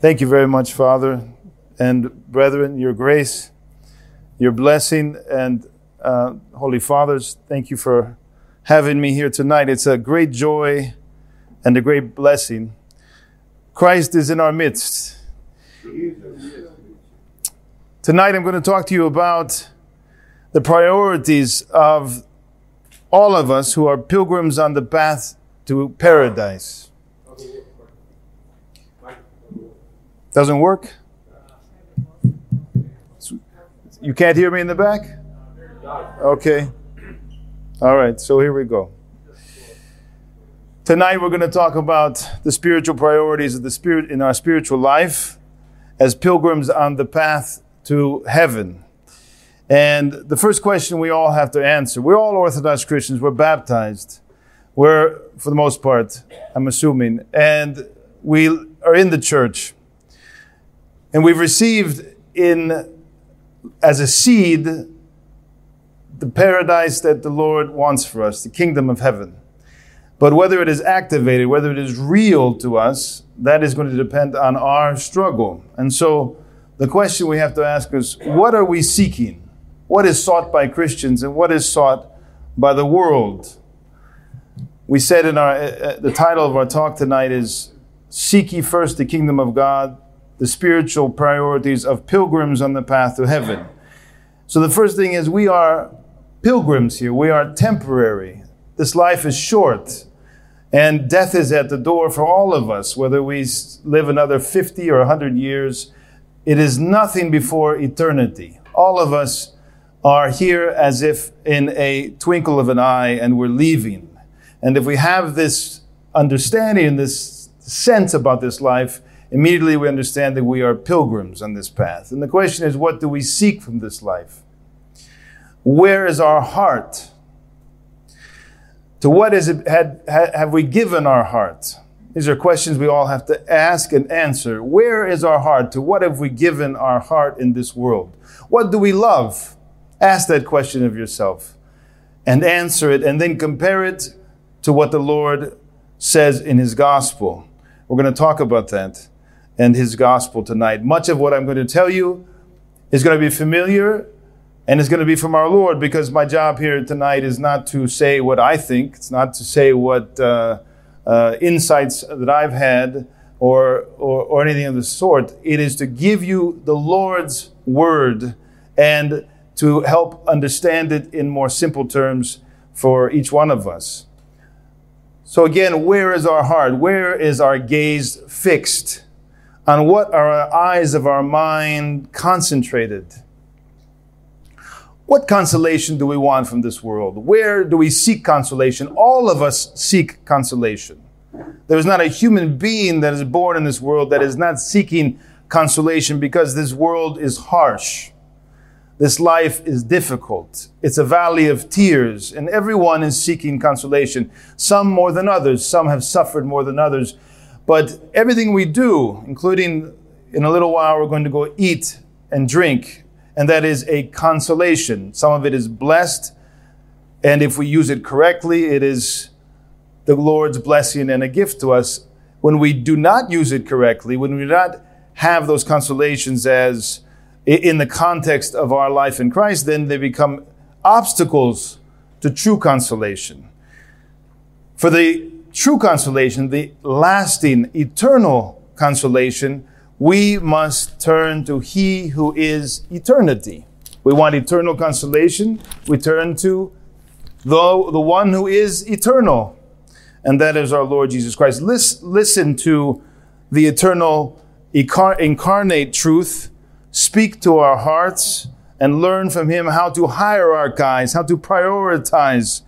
Thank you very much, Father and brethren, your grace, your blessing, and uh, Holy Fathers, thank you for having me here tonight. It's a great joy and a great blessing. Christ is in our midst. Tonight, I'm going to talk to you about the priorities of all of us who are pilgrims on the path to paradise. Doesn't work? You can't hear me in the back? Okay. All right, so here we go. Tonight we're going to talk about the spiritual priorities of the spirit in our spiritual life as pilgrims on the path to heaven. And the first question we all have to answer we're all Orthodox Christians, we're baptized. We're, for the most part, I'm assuming, and we are in the church. And we've received in as a seed the paradise that the Lord wants for us, the kingdom of heaven. But whether it is activated, whether it is real to us, that is going to depend on our struggle. And so the question we have to ask is what are we seeking? What is sought by Christians and what is sought by the world? We said in our uh, uh the title of our talk tonight is Seek ye first the kingdom of God the spiritual priorities of pilgrims on the path to heaven. So the first thing is we are pilgrims here. We are temporary. This life is short. And death is at the door for all of us, whether we live another 50 or 100 years. It is nothing before eternity. All of us are here as if in a twinkle of an eye and we're leaving. And if we have this understanding, this sense about this life, immediately we understand that we are pilgrims on this path. And the question is, what do we seek from this life? Where is our heart? To what is it, had, have we given our heart? These are questions we all have to ask and answer. Where is our heart? To what have we given our heart in this world? What do we love? Ask that question of yourself and answer it, and then compare it to what the Lord says in His gospel. We're going to talk about that and his gospel tonight. Much of what I'm going to tell you is going to be familiar and it's going to be from our Lord because my job here tonight is not to say what I think, it's not to say what uh, uh, insights that I've had or, or, or anything of the sort. It is to give you the Lord's word and to help understand it in more simple terms for each one of us. So, again, where is our heart? Where is our gaze fixed? On what are our eyes of our mind concentrated? What consolation do we want from this world? Where do we seek consolation? All of us seek consolation. There is not a human being that is born in this world that is not seeking consolation because this world is harsh. This life is difficult. It's a valley of tears, and everyone is seeking consolation. Some more than others. Some have suffered more than others. But everything we do, including in a little while, we're going to go eat and drink, and that is a consolation. Some of it is blessed, and if we use it correctly, it is the Lord's blessing and a gift to us. When we do not use it correctly, when we do not have those consolations as in the context of our life in Christ, then they become obstacles to true consolation. For the true consolation, the lasting, eternal consolation, we must turn to He who is eternity. We want eternal consolation. We turn to the, the one who is eternal, and that is our Lord Jesus Christ. Listen, listen to the eternal incarnate truth, speak to our hearts, and learn from Him how to hierarchize, how to prioritize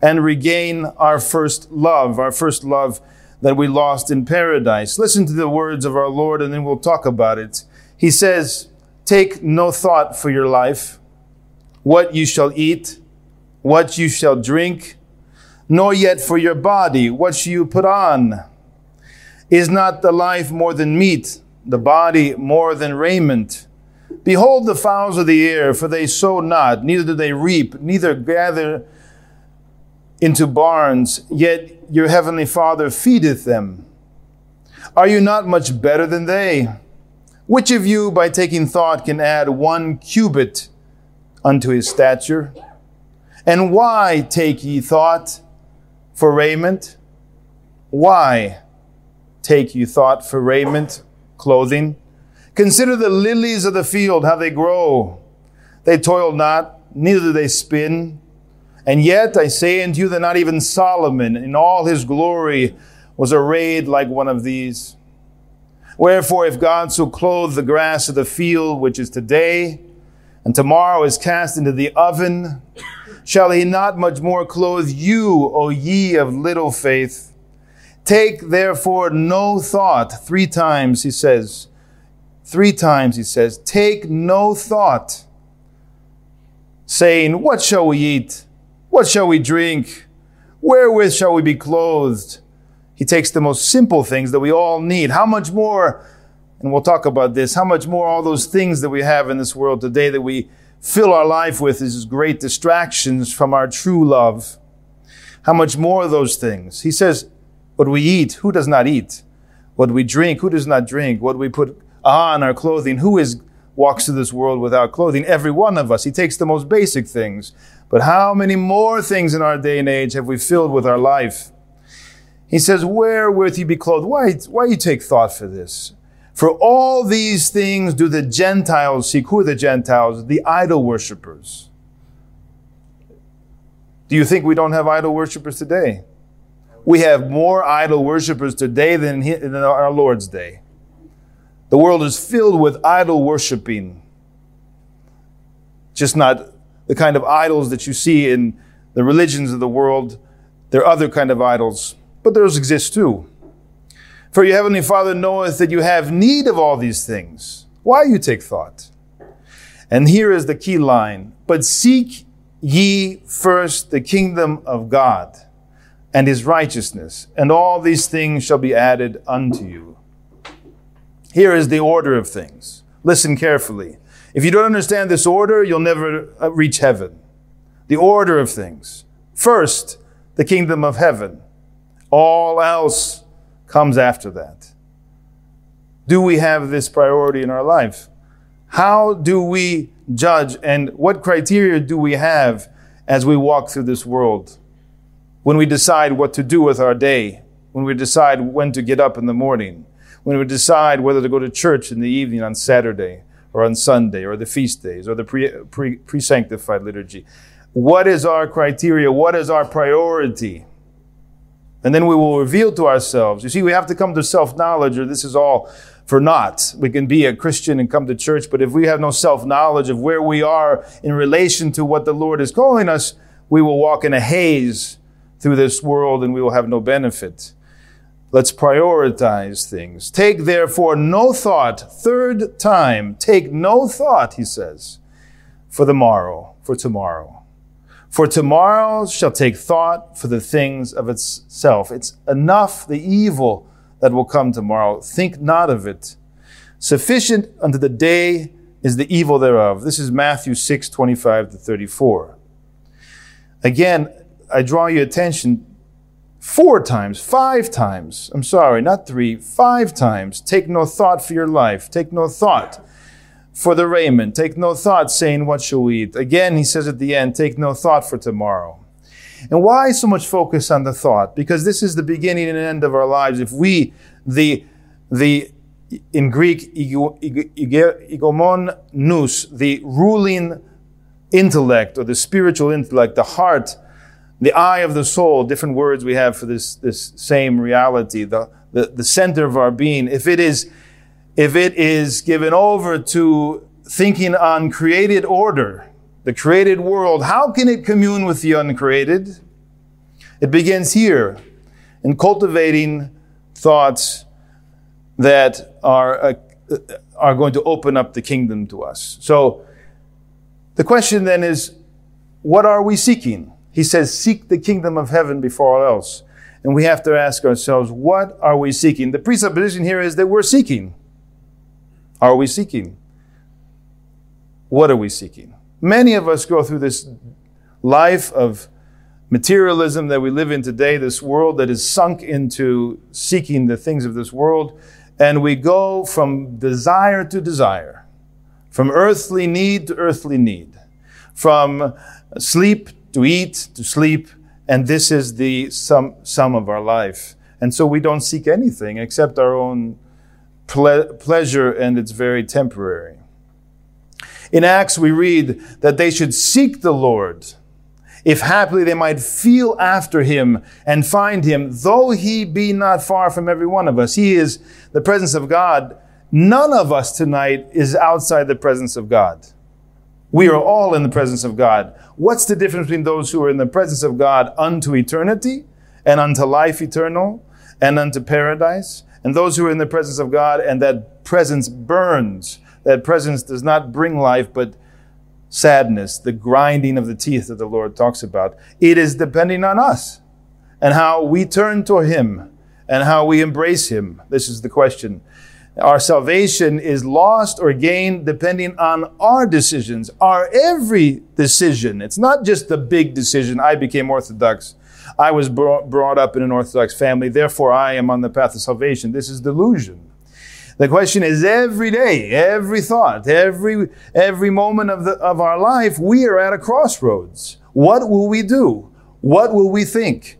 and regain our first love, our first love that we lost in paradise. Listen to the words of our Lord and then we'll talk about it. He says, Take no thought for your life, what you shall eat, what you shall drink, nor yet for your body, what shall you put on. Is not the life more than meat, the body more than raiment? Behold the fowls of the air, for they sow not, neither do they reap, neither gather into barns, yet your heavenly Father feedeth them. Are you not much better than they? Which of you, by taking thought, can add one cubit unto his stature? And why take ye thought for raiment? Why take ye thought for raiment, clothing? Consider the lilies of the field, how they grow. They toil not, neither do they spin. And yet I say unto you that not even Solomon in all his glory was arrayed like one of these. Wherefore, if God so clothe the grass of the field, which is today, and tomorrow is cast into the oven, shall he not much more clothe you, O ye of little faith? Take therefore no thought. Three times he says, three times he says, take no thought, saying, What shall we eat? What shall we drink? Wherewith shall we be clothed? He takes the most simple things that we all need. How much more, and we'll talk about this, how much more all those things that we have in this world today that we fill our life with is great distractions from our true love. How much more of those things? He says, what we eat, who does not eat? What we drink, who does not drink? What we put on our clothing, who is walks through this world without clothing? Every one of us. He takes the most basic things. But how many more things in our day and age have we filled with our life? He says, Wherewith you be clothed? Why, why you take thought for this? For all these things do the Gentiles seek. Who are the Gentiles? The idol worshippers. Do you think we don't have idol worshippers today? We have more idol worshippers today than in our Lord's day. The world is filled with idol worshiping. Just not the kind of idols that you see in the religions of the world. There are other kind of idols, but those exist too. For your heavenly Father knoweth that you have need of all these things. Why you take thought? And here is the key line. But seek ye first the kingdom of God and his righteousness, and all these things shall be added unto you. Here is the order of things. Listen carefully. If you don't understand this order, you'll never uh, reach heaven. The order of things. First, the kingdom of heaven. All else comes after that. Do we have this priority in our life? How do we judge and what criteria do we have as we walk through this world? When we decide what to do with our day, when we decide when to get up in the morning, when we decide whether to go to church in the evening on Saturday, or on Sunday or the feast days or the pre, pre, pre-sanctified liturgy. What is our criteria? What is our priority? And then we will reveal to ourselves. You see, we have to come to self-knowledge or this is all for naught. We can be a Christian and come to church, but if we have no self-knowledge of where we are in relation to what the Lord is calling us, we will walk in a haze through this world and we will have no benefit. Let's prioritize things. Take therefore no thought, third time, take no thought, he says, for the morrow, for tomorrow. For tomorrow shall take thought for the things of itself. It's enough the evil that will come tomorrow. Think not of it. Sufficient unto the day is the evil thereof. This is Matthew 6, 25 to 34. Again, I draw your attention four times, five times. I'm sorry, not three, five times. Take no thought for your life. Take no thought for the raiment. Take no thought saying, What shall we eat? Again, he says at the end, Take no thought for tomorrow. And why so much focus on the thought? Because this is the beginning and end of our lives. If we, the, the, in Greek, igomon nous, the ruling intellect or the spiritual intellect, the heart, the eye of the soul, different words we have for this, this same reality, the, the, the center of our being, if it is, if it is given over to thinking on created order, the created world, how can it commune with the uncreated? It begins here in cultivating thoughts that are, uh, are going to open up the kingdom to us. So the question then is, what are we seeking? He says, seek the kingdom of heaven before all else. And we have to ask ourselves, what are we seeking? The presupposition here is that we're seeking. Are we seeking? What are we seeking? Many of us go through this life of materialism that we live in today, this world that is sunk into seeking the things of this world, and we go from desire to desire, from earthly need to earthly need, from sleep to eat to sleep, and this is the sum, sum of our life. And so we don't seek anything except our own ple- pleasure, and it's very temporary. In Acts, we read that they should seek the Lord, if haply they might feel after him and find him, though he be not far from every one of us. He is the presence of God. None of us tonight is outside the presence of God. We are all in the presence of God. What's the difference between those who are in the presence of God unto eternity and unto life eternal and unto paradise, and those who are in the presence of God and that presence burns? That presence does not bring life, but sadness, the grinding of the teeth that the Lord talks about. It is depending on us and how we turn to Him and how we embrace Him. This is the question. Our salvation is lost or gained depending on our decisions, our every decision. It's not just the big decision. I became Orthodox. I was brought up in an Orthodox family, therefore I am on the path of salvation. This is delusion. The question is every day, every thought, every, every moment of, the, of our life, we are at a crossroads. What will we do? What will we think?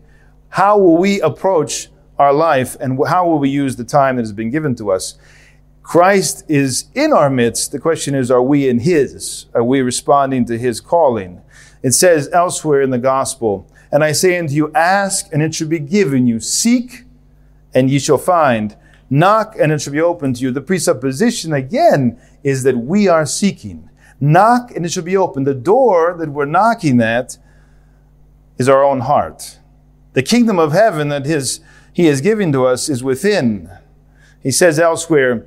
How will we approach our life and how will we use the time that has been given to us? Christ is in our midst. The question is, are we in His? Are we responding to His calling? It says elsewhere in the gospel, and I say unto you, ask and it shall be given you. Seek and ye shall find. Knock and it shall be opened to you. The presupposition again is that we are seeking. Knock and it shall be opened. The door that we're knocking at is our own heart. The kingdom of heaven that his, he has given to us is within. He says elsewhere,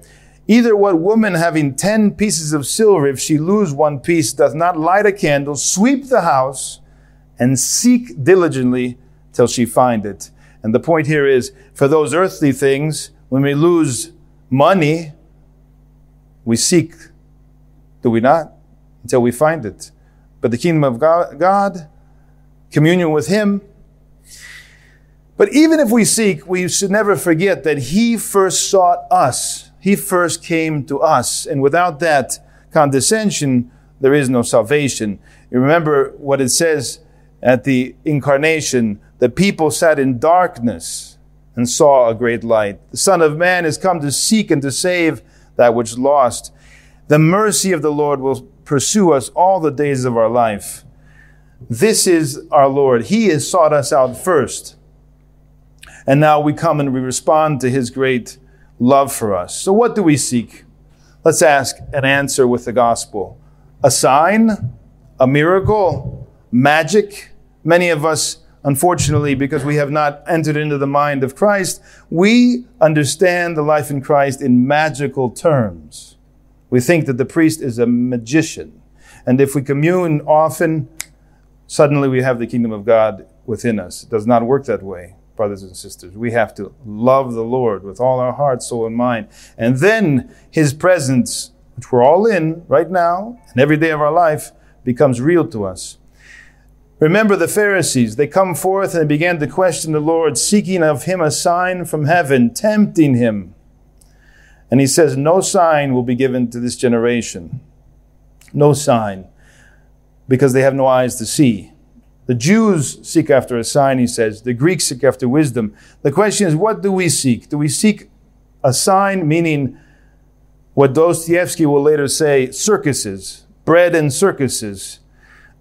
Either what woman having ten pieces of silver, if she lose one piece, doth not light a candle, sweep the house, and seek diligently till she find it. And the point here is, for those earthly things, when we lose money, we seek, do we not? Until we find it. But the kingdom of God, God, communion with Him, but even if we seek, we should never forget that He first sought us. He first came to us. And without that condescension, there is no salvation. You remember what it says at the incarnation the people sat in darkness and saw a great light. The Son of Man is come to seek and to save that which lost. The mercy of the Lord will pursue us all the days of our life. This is our Lord. He has sought us out first. And now we come and we respond to his great love for us. So what do we seek? Let's ask and answer with the gospel. A sign? A miracle? Magic? Many of us Unfortunately, because we have not entered into the mind of Christ, we understand the life in Christ in magical terms. We think that the priest is a magician. And if we commune often, suddenly we have the kingdom of God within us. It does not work that way, brothers and sisters. We have to love the Lord with all our heart, soul, and mind. And then his presence, which we're all in right now and every day of our life, becomes real to us. Remember the Pharisees. They come forth and began to question the Lord, seeking of him a sign from heaven, tempting him. And he says, No sign will be given to this generation. No sign. Because they have no eyes to see. The Jews seek after a sign, he says. The Greeks seek after wisdom. The question is, what do we seek? Do we seek a sign, meaning what Dostoevsky will later say circuses, bread and circuses?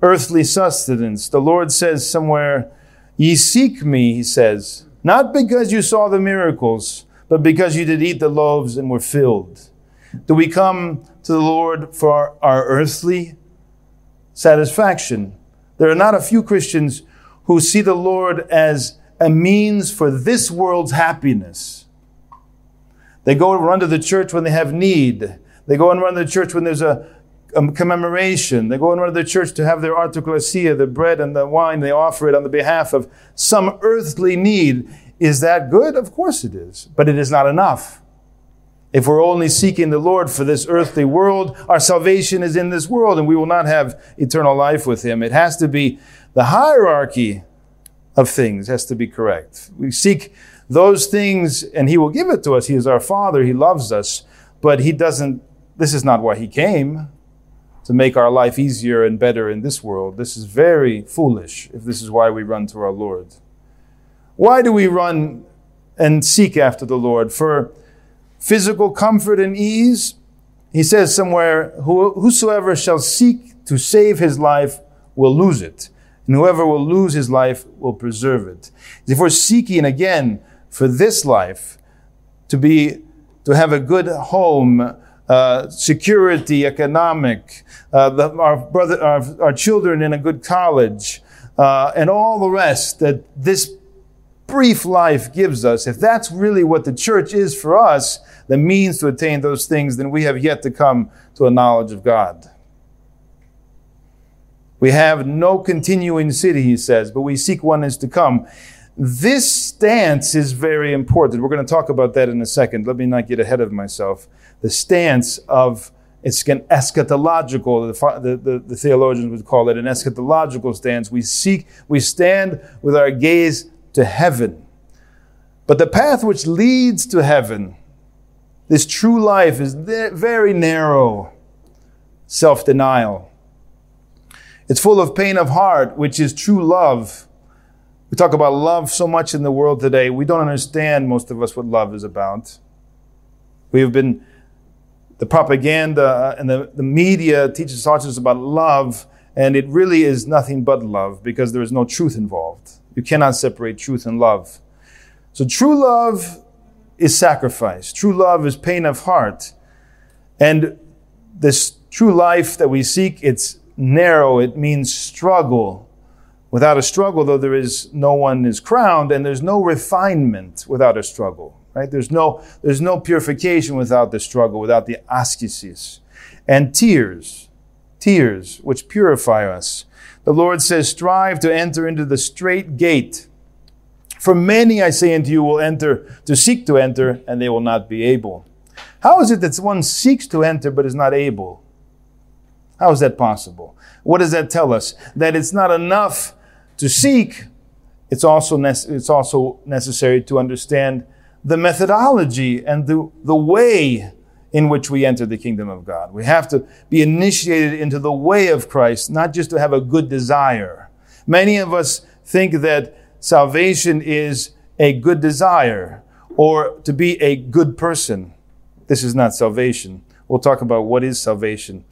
earthly sustenance. The Lord says somewhere, Ye seek me, he says, not because you saw the miracles, but because you did eat the loaves and were filled. Do we come to the Lord for our earthly satisfaction? There are not a few Christians who see the Lord as a means for this world's happiness. They go and run to the church when they have need. They go and run to the church when there's a, a commemoration. They go and run to the church to have their artoklasia, the bread and the wine. They offer it on the behalf of some earthly need. Is that good? Of course it is. But it is not enough. If we're only seeking the Lord for this earthly world, our salvation is in this world and we will not have eternal life with Him. It has to be the hierarchy of things has to be correct. We seek those things and He will give it to us. He is our Father, He loves us, but He doesn't, this is not why He came to make our life easier and better in this world. This is very foolish if this is why we run to our Lord. Why do we run and seek after the Lord? For physical comfort and ease? He says somewhere, Whosoever shall seek to save his life will lose it, and whoever will lose his life will preserve it. If we're seeking again for this life, to be to have a good home, uh, security, economic, uh, the, our brother, our, our, children in a good college, uh, and all the rest that this brief life gives us. If that's really what the church is for us, the means to attain those things, then we have yet to come to a knowledge of God. We have no continuing city, he says, but we seek one is to come. This stance is very important. We're going to talk about that in a second. Let me not get ahead of myself. The stance of it's an eschatological, the, the, the, theologians would call it an eschatological stance. We seek, we stand with our gaze to heaven. But the path which leads to heaven this true life is very narrow self denial. It's full of pain of heart, which is true love. We talk about love so much in the world today. We don't understand, most of us, what love is about. We have been, the propaganda uh, and the, the media teaches us about love, and it really is nothing but love because there is no truth involved. You cannot separate truth and love. So true love is sacrifice. True love is pain of heart. And this true life that we seek, it's narrow. It means struggle. Without a struggle, though, there is no one is crowned, and there's no refinement without a struggle. Right? There's no there's no purification without the struggle, without the ascesis, and tears, tears which purify us. The Lord says, "Strive to enter into the strait gate." For many, I say unto you, will enter to seek to enter, and they will not be able. How is it that one seeks to enter but is not able? How is that possible? What does that tell us? That it's not enough to seek, it's also, it's also necessary to understand the methodology and the, the way in which we enter the kingdom of God. We have to be initiated into the way of Christ, not just to have a good desire. Many of us think that salvation is a good desire or to be a good person. This is not salvation. We'll talk about what is salvation.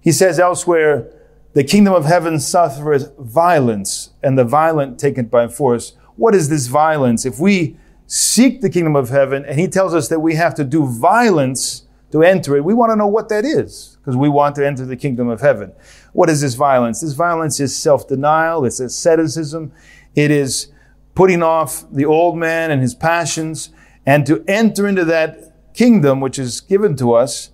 He says elsewhere, the kingdom of heaven suffereth violence, and the violent take it by force. What is this violence? If we seek the kingdom of heaven, and he tells us that we have to do violence to enter it, we want to know what that is, because we want to enter the kingdom of heaven. What is this violence? This violence is self-denial, it's asceticism, it is putting off the old man and his passions and to enter into that kingdom which is given to us,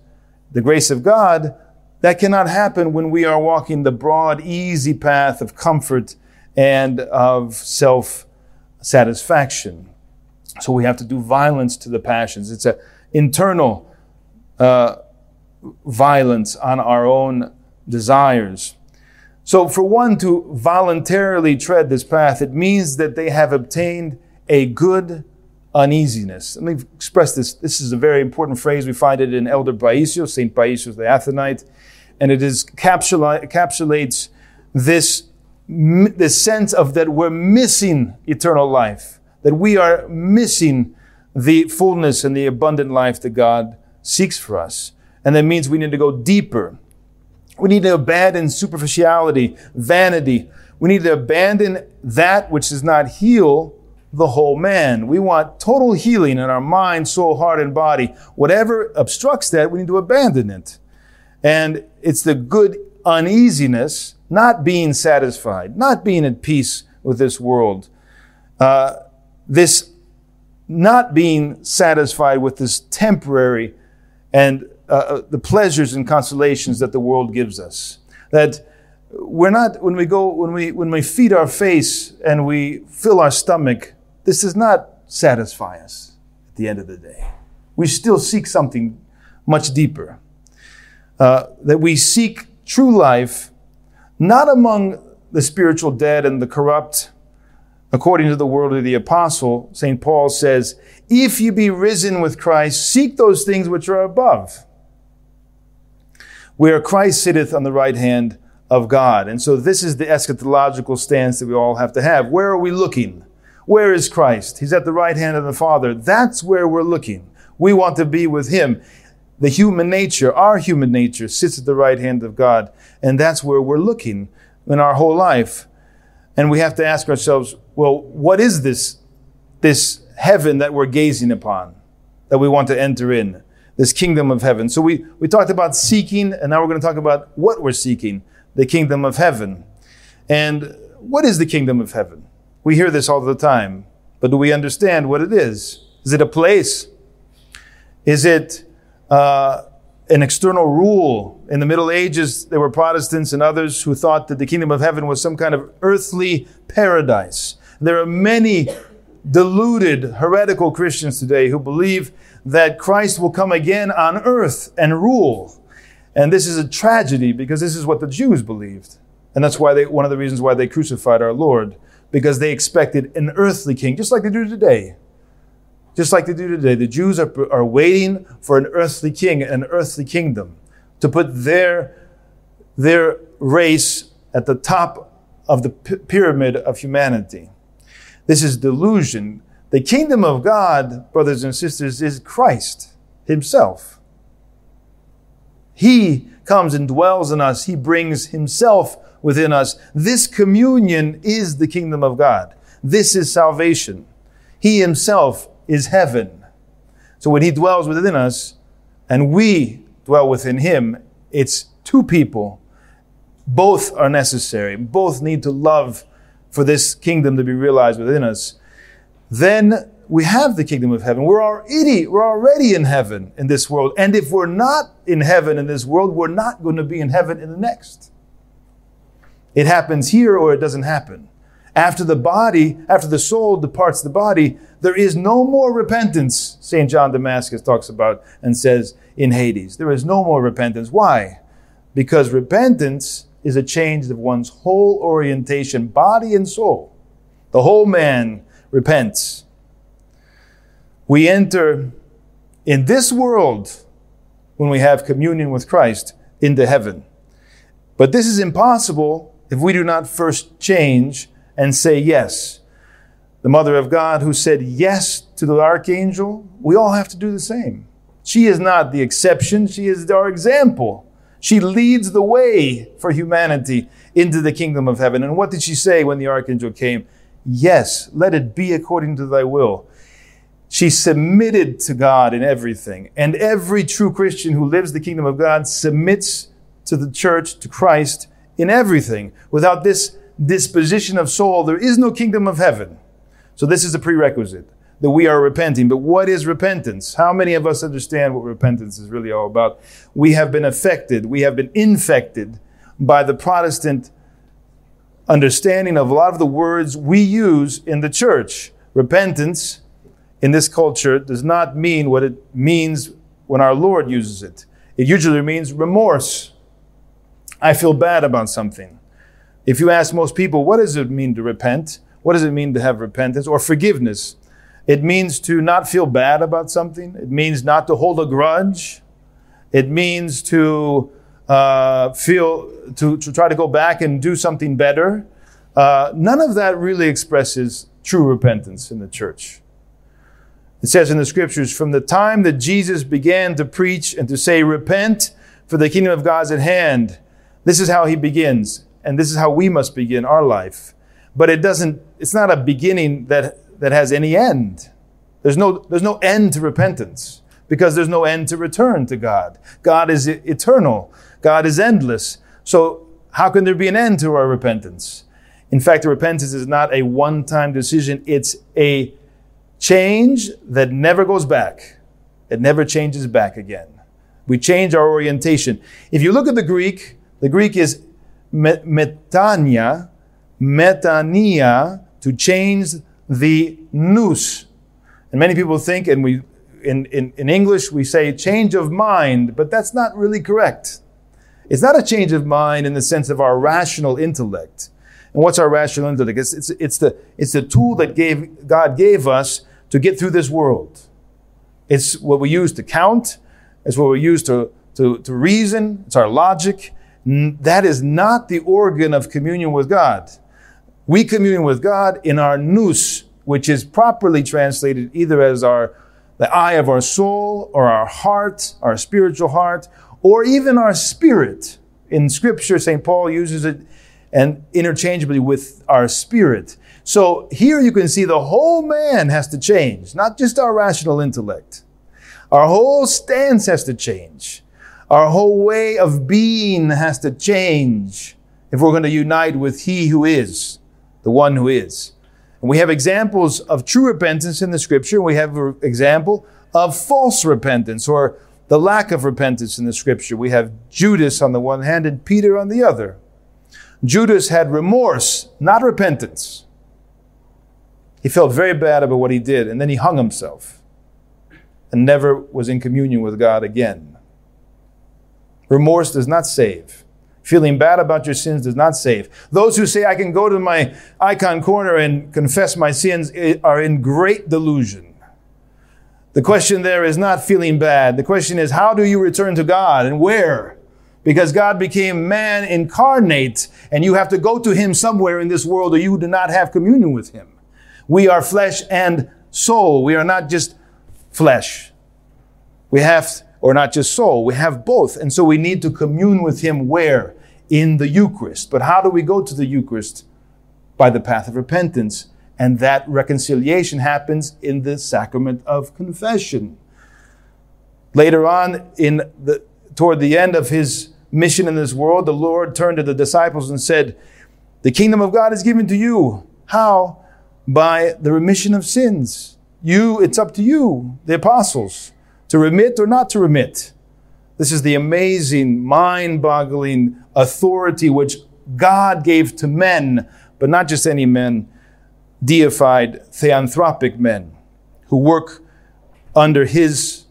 the grace of God, that cannot happen when we are walking the broad, easy path of comfort and of self satisfaction. So we have to do violence to the passions. It's an internal uh, violence on our own desires. So, for one to voluntarily tread this path, it means that they have obtained a good uneasiness. Let me express this. This is a very important phrase. We find it in Elder Paisios, St. Paisios the Athonite, and it is encapsulates this, this sense of that we're missing eternal life, that we are missing the fullness and the abundant life that God seeks for us. And that means we need to go deeper. We need to abandon superficiality, vanity. We need to abandon that which does not heal the whole man. We want total healing in our mind, soul, heart, and body. Whatever obstructs that, we need to abandon it. And it's the good uneasiness, not being satisfied, not being at peace with this world. Uh, this not being satisfied with this temporary and uh, uh, the pleasures and consolations that the world gives us. That we're not when we go when we when we feed our face and we fill our stomach, this does not satisfy us at the end of the day. We still seek something much deeper. Uh, that we seek true life, not among the spiritual dead and the corrupt, according to the word of the apostle, St. Paul says, If you be risen with Christ, seek those things which are above, where Christ sitteth on the right hand of God. And so this is the eschatological stance that we all have to have. Where are we looking? Where is Christ? He's at the right hand of the Father. That's where we're looking. We want to be with Him. The human nature, our human nature, sits at the right hand of God. And that's where we're looking in our whole life. And we have to ask ourselves, well, what is this, this heaven that we're gazing upon, that we want to enter in, this kingdom of heaven? So we, we talked about seeking, and now we're going to talk about what we're seeking the kingdom of heaven. And what is the kingdom of heaven? We hear this all the time, but do we understand what it is? Is it a place? Is it uh, an external rule? In the Middle Ages, there were Protestants and others who thought that the kingdom of heaven was some kind of earthly paradise. There are many deluded, heretical Christians today who believe that Christ will come again on earth and rule. And this is a tragedy because this is what the Jews believed. And that's why they, one of the reasons why they crucified our Lord, because they expected an earthly king, just like they do today. Just like they do today. The Jews are, are waiting for an earthly king, an earthly kingdom, to put their, their race at the top of the p- pyramid of humanity. This is delusion. The kingdom of God, brothers and sisters, is Christ Himself. He comes and dwells in us. He brings himself within us. This communion is the kingdom of God. This is salvation. He himself is heaven. So when he dwells within us and we dwell within him, it's two people. Both are necessary. Both need to love for this kingdom to be realized within us. Then we have the kingdom of heaven. We're already, we're already in heaven in this world. And if we're not in heaven in this world, we're not going to be in heaven in the next. It happens here or it doesn't happen. After the body, after the soul departs the body, there is no more repentance, St. John Damascus talks about and says in Hades. There is no more repentance. Why? Because repentance is a change of one's whole orientation, body and soul. The whole man repents we enter in this world when we have communion with Christ into heaven. But this is impossible if we do not first change and say yes. The Mother of God who said yes to the archangel, we all have to do the same. She is not the exception, she is our example. She leads the way for humanity into the kingdom of heaven. And what did she say when the archangel came? Yes, let it be according to thy will. She submitted to God in everything. And every true Christian who lives the kingdom of God submits to the church, to Christ in everything. Without this disposition of soul, there is no kingdom of heaven. So this is a prerequisite that we are repenting. But what is repentance? How many of us understand what repentance is really all about? We have been affected, we have been infected by the Protestant understanding of a lot of the words we use in the church. Repentance in this culture does not mean what it means when our Lord uses it. It usually means remorse. I feel bad about something. If you ask most people, what does it mean to repent? What does it mean to have repentance or forgiveness? It means to not feel bad about something. It means not to hold a grudge. It means to uh, feel, to, to try to go back and do something better. Uh, none of that really expresses true repentance in the church. It says in the scriptures, from the time that Jesus began to preach and to say, repent for the kingdom of God's at hand, this is how he begins. And this is how we must begin our life. But it doesn't, it's not a beginning that, that has any end. There's no, there's no end to repentance because there's no end to return to God. God is eternal. God is endless. So how can there be an end to our repentance? In fact, repentance is not a one-time decision. It's a change that never goes back. It never changes back again. We change our orientation. If you look at the Greek, the Greek is metanoia, metanoia, to change the nous. And many people think, and we in, in, in English we say change of mind, but that's not really correct. It's not a change of mind in the sense of our rational intellect. And what's our rational intellect? It's, it's, it's, the, it's the tool that gave, God gave us to get through this world. It's what we use to count. It's what we use to, to, to reason. It's our logic. That is not the organ of communion with God. We commune with God in our nous, which is properly translated either as our the eye of our soul or our heart, our spiritual heart, or even our spirit. In scripture, St. Paul uses it and interchangeably with our spirit. So here you can see the whole man has to change, not just our rational intellect. Our whole stance has to change. Our whole way of being has to change if we're going to unite with He who is, the one who is. And we have examples of true repentance in the scripture. We have an example of false repentance or the lack of repentance in the scripture. We have Judas on the one hand and Peter on the other. Judas had remorse, not repentance. He felt very bad about what he did, and then he hung himself and never was in communion with God again. Remorse does not save. Feeling bad about your sins does not save. Those who say, I can go to my icon corner and confess my sins eh, are in great delusion. The question there is not feeling bad. The question is, how do you return to God and where? Because God became man incarnate and you have to go to him somewhere in this world or you do not have communion with him. We are flesh and soul. We are not just flesh. We have, or not just soul, we have both. And so we need to commune with him where? In the Eucharist. But how do we go to the Eucharist? By the path of repentance. And that reconciliation happens in the sacrament of confession. Later on, in the, toward the end of his mission in this world, the Lord turned to the disciples and said, The kingdom of God is given to you. How? By the remission of sins. You, it's up to you, the apostles, to remit or not to remit. This is the amazing, mind boggling authority which God gave to men, but not just any men, deified theanthropic men who work under his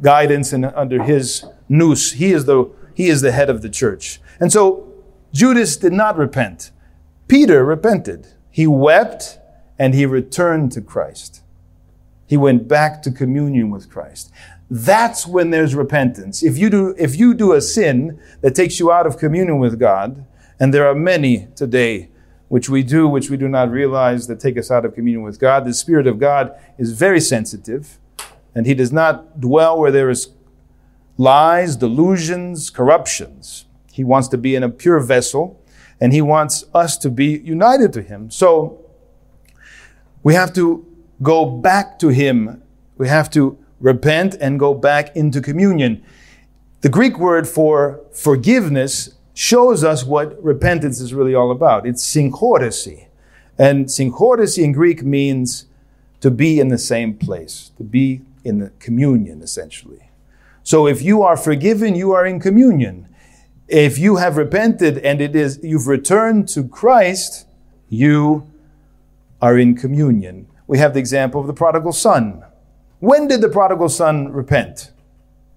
guidance and under his nous. He is the, he is the head of the church. And so Judas did not repent. Peter repented. He wept and he returned to Christ. He went back to communion with Christ. That's when there's repentance. If you do, if you do a sin that takes you out of communion with God, and there are many today which we do, which we do not realize that take us out of communion with God, the Spirit of God is very sensitive, and He does not dwell where there is lies, delusions, corruptions. He wants to be in a pure vessel, and He wants us to be united to Him. So we have to go back to Him. We have to repent and go back into communion. The Greek word for forgiveness shows us what repentance is really all about. It's synchorisi. And synchorisi in Greek means to be in the same place, to be in the communion, essentially. So if you are forgiven, you are in communion. If you have repented and it is you've returned to Christ, you are in communion we have the example of the prodigal son. When did the prodigal son repent?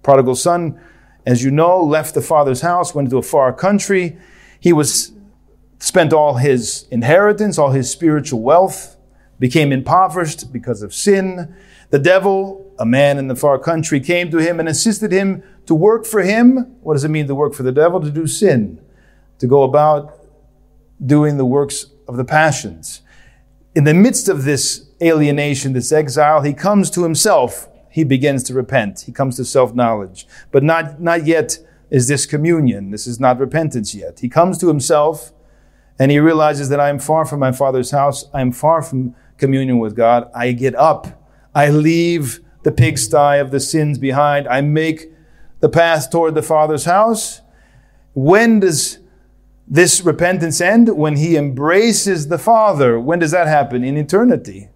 Prodigal son, as you know, left the father's house, went to a far country. He was spent all his inheritance, all his spiritual wealth, became impoverished because of sin. The devil, a man in the far country, came to him and assisted him to work for him. What does it mean to work for the devil? To do sin, to go about doing the works of the passions. In the midst of this alienation, this exile, he comes to himself. He begins to repent. He comes to self knowledge. But not, not yet is this communion. This is not repentance yet. He comes to himself and he realizes that I am far from my father's house. I am far from communion with God. I get up. I leave the pigsty of the sins behind. I make the path toward the father's house. When does this repentance end? When he embraces the Father. When does that happen? In eternity.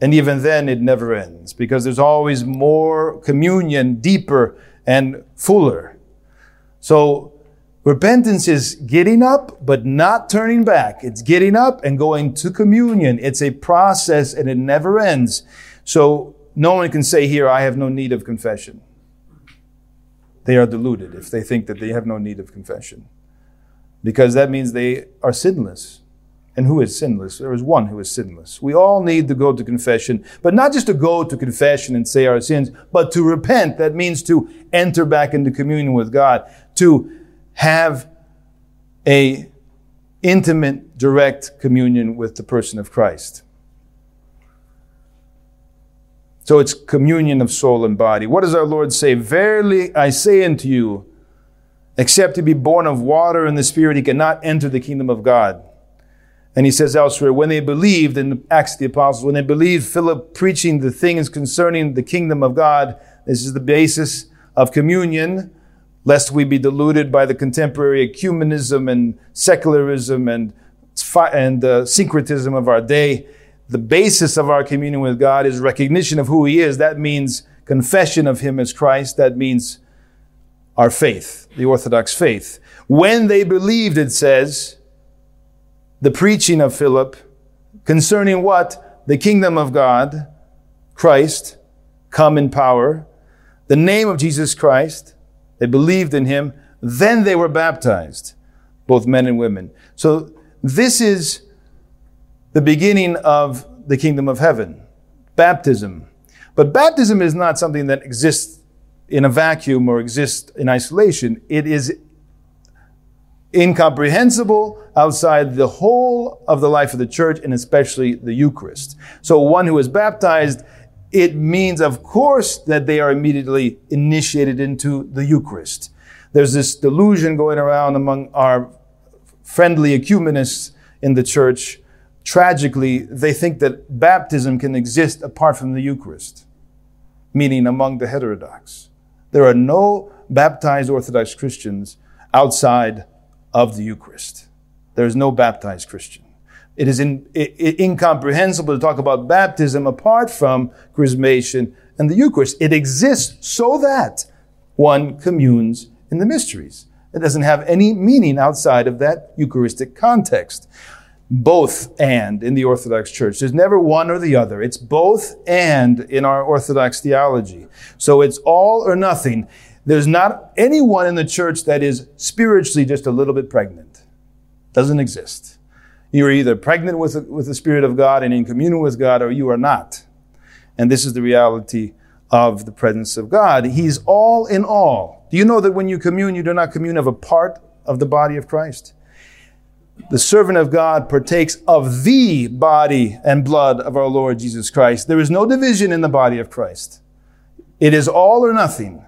And even then, it never ends because there's always more communion, deeper and fuller. So, repentance is getting up, but not turning back. It's getting up and going to communion. It's a process and it never ends. So, no one can say here, I have no need of confession. They are deluded if they think that they have no need of confession because that means they are sinless. And who is sinless? There is one who is sinless. We all need to go to confession, but not just to go to confession and say our sins, but to repent. That means to enter back into communion with God, to have a intimate, direct communion with the person of Christ. So it's communion of soul and body. What does our Lord say? Verily I say unto you, except to be born of water and the Spirit, he cannot enter the kingdom of God. And he says elsewhere, when they believed in Acts of the Apostles, when they believed Philip preaching the things concerning the kingdom of God, this is the basis of communion, lest we be deluded by the contemporary ecumenism and secularism and, and uh, syncretism of our day. The basis of our communion with God is recognition of who He is. That means confession of Him as Christ. That means our faith, the Orthodox faith. When they believed, it says, the preaching of Philip concerning what? The kingdom of God, Christ, come in power, the name of Jesus Christ. They believed in him. Then they were baptized, both men and women. So this is the beginning of the kingdom of heaven, baptism. But baptism is not something that exists in a vacuum or exists in isolation. It is incomprehensible outside the whole of the life of the church and especially the Eucharist. So one who is baptized, it means, of course, that they are immediately initiated into the Eucharist. There's this delusion going around among our friendly ecumenists in the church. Tragically, they think that baptism can exist apart from the Eucharist, meaning among the heterodox. There are no baptized Orthodox Christians outside of the Eucharist. There is no baptized Christian. It is in, it, incomprehensible to talk about baptism apart from chrismation and the Eucharist. It exists so that one communes in the mysteries. It doesn't have any meaning outside of that Eucharistic context. Both and in the Orthodox Church. There's never one or the other. It's both and in our Orthodox theology. So it's all or nothing. There's not anyone in the church that is spiritually just a little bit pregnant. Doesn't exist. You're either pregnant with, with the Spirit of God and in communion with God, or you are not. And this is the reality of the presence of God. He's all in all. Do you know that when you commune, you do not commune of a part of the body of Christ? The servant of God partakes of the body and blood of our Lord Jesus Christ. There is no division in the body of Christ. It is all or nothing.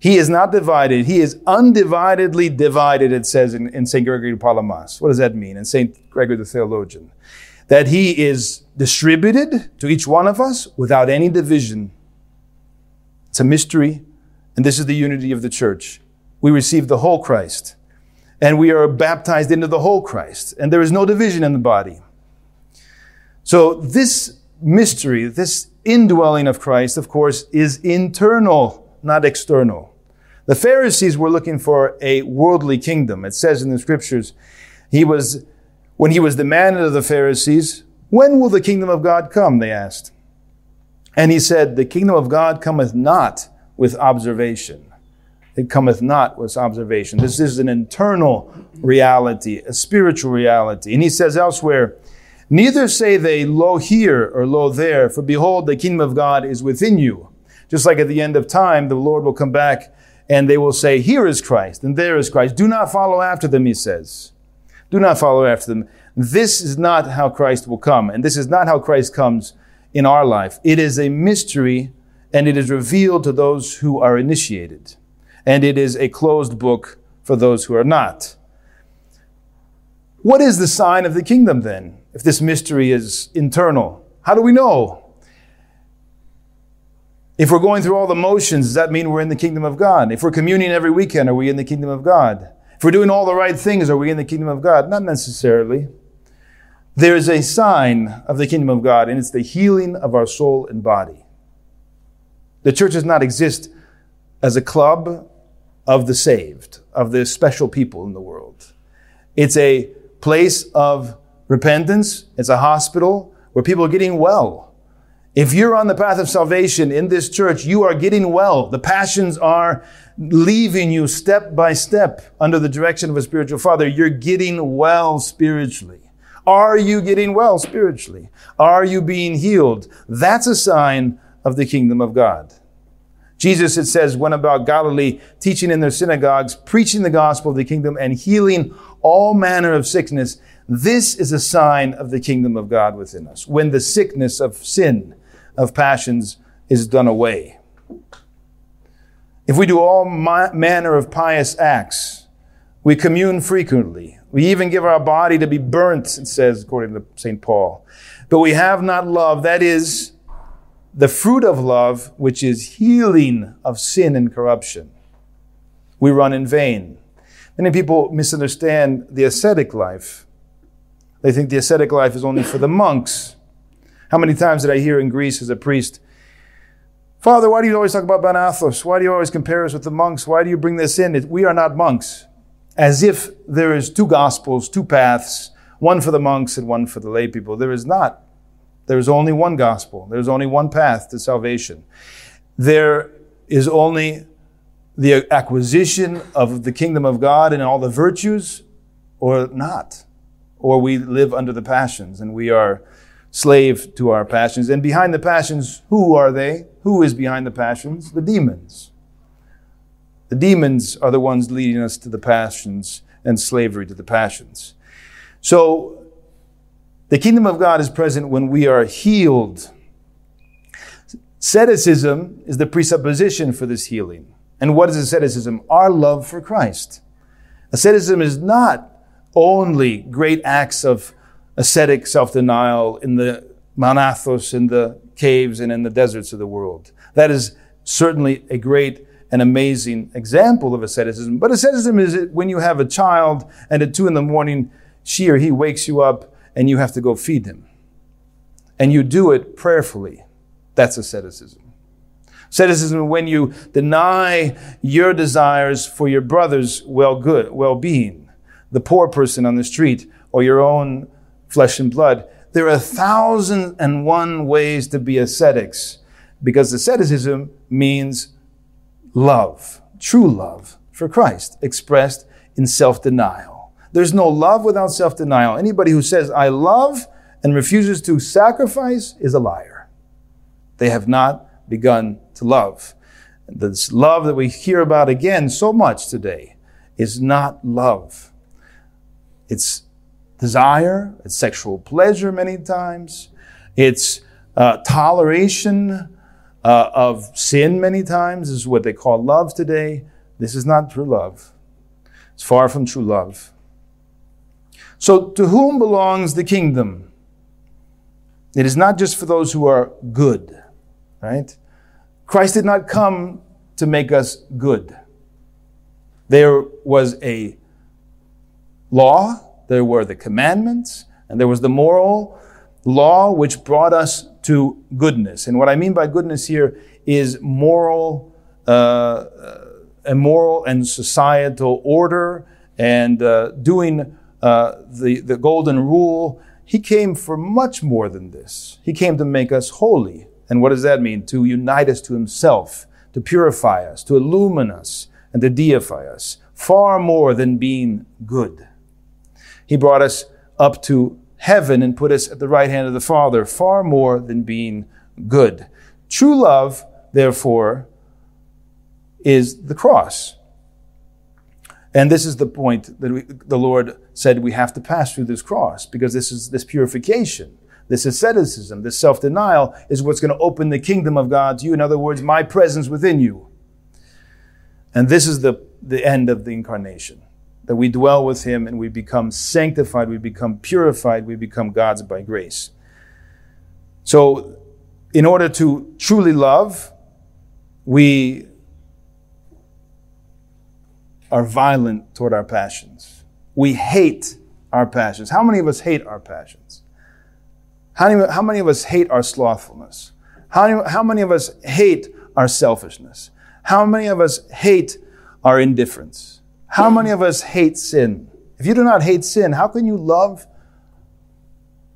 He is not divided. He is undividedly divided, it says in, in St. Gregory of Palamas. What does that mean? In St. Gregory the theologian. That he is distributed to each one of us without any division. It's a mystery, and this is the unity of the church. We receive the whole Christ, and we are baptized into the whole Christ, and there is no division in the body. So this mystery, this indwelling of Christ, of course, is internal, not external. The Pharisees were looking for a worldly kingdom. It says in the scriptures, he was, when he was demanded of the Pharisees, when will the kingdom of God come? They asked. And he said, the kingdom of God cometh not with observation. It cometh not with observation. This is an internal reality, a spiritual reality. And he says elsewhere, Neither say they, Lo here or Lo there, for behold, the kingdom of God is within you. Just like at the end of time, the Lord will come back and they will say, Here is Christ, and there is Christ. Do not follow after them, he says. Do not follow after them. This is not how Christ will come, and this is not how Christ comes in our life. It is a mystery, and it is revealed to those who are initiated, and it is a closed book for those who are not. What is the sign of the kingdom then, if this mystery is internal? How do we know? If we're going through all the motions, does that mean we're in the kingdom of God? If we're communing every weekend, are we in the kingdom of God? If we're doing all the right things, are we in the kingdom of God? Not necessarily. There is a sign of the kingdom of God, and it's the healing of our soul and body. The church does not exist as a club of the saved, of the special people in the world. It's a place of repentance. It's a hospital where people are getting well. If you're on the path of salvation in this church, you are getting well. The passions are leaving you step by step under the direction of a spiritual father. You're getting well spiritually. Are you getting well spiritually? Are you being healed? That's a sign of the kingdom of God. Jesus, it says, went about Galilee, teaching in their synagogues, preaching the gospel of the kingdom, and healing all manner of sickness. This is a sign of the kingdom of God within us. When the sickness of sin, of passions, is done away. If we do all manner of pious acts, we commune frequently, we even give our body to be burnt, it says, according to St. Paul. But we have not love, that is the fruit of love, which is healing of sin and corruption. We run in vain. Many people misunderstand the ascetic life. They think the ascetic life is only for the monks. How many times did I hear in Greece as a priest, Father, why do you always talk about Banathos? Why do you always compare us with the monks? Why do you bring this in? We are not monks as if there is two gospels, two paths, one for the monks and one for the lay people. There is not. There is only one gospel. There is only one path to salvation. There is only the acquisition of the kingdom of God and all the virtues, or not. Or we live under the passions and we are slave to our passions. And behind the passions, who are they? Who is behind the passions? The demons. The demons are the ones leading us to the passions and slavery to the passions. So, the kingdom of God is present when we are healed. Asceticism is the presupposition for this healing. And what is asceticism? Our love for Christ. Asceticism is not only great acts of ascetic self denial in the Mount Athos, in the caves, and in the deserts of the world. That is certainly a great an amazing example of asceticism. But asceticism is when you have a child and at two in the morning, she or he wakes you up and you have to go feed him. And you do it prayerfully. That's asceticism. Asceticism when you deny your desires for your brother's well good, well-being, the poor person on the street, or your own flesh and blood. There are a thousand and one ways to be ascetics because asceticism means love, true love for Christ, expressed in self denial. There's no love without self denial. Anybody who says, I love and refuses to sacrifice is a liar. They have not begun to love. This love that we hear about again so much today is not love. It's desire, it's sexual pleasure many times, it's uh, toleration uh, of sin many times is what they call love today. This is not true love. It's far from true love. So, to whom belongs the kingdom? It is not just for those who are good, right? Christ did not come to make us good. There was a law, there were the commandments, and there was the moral law which brought us to goodness. And what I mean by goodness here is moral, uh, a moral and societal order and uh, doing uh, the, the golden rule. He came for much more than this. He came to make us holy. And what does that mean? To unite us to Himself, to purify us, to illumine us, and to deify us, far more than being good. He brought us up to heaven and put us at the right hand of the Father, far more than being good. True love, therefore, is the cross. And this is the point that we, the Lord said we have to pass through this cross because this is this purification, this asceticism, this self denial is what's going to open the kingdom of God to you. In other words, my presence within you. And this is the, the end of the incarnation that we dwell with Him and we become sanctified, we become purified, we become God's by grace. So, in order to truly love, we are violent toward our passions. We hate our passions. How many of us hate our passions? How many, how many of us hate our slothfulness? How how many of us hate our selfishness? How many of us hate our indifference? How many of us hate sin? If you do not hate sin, how can you love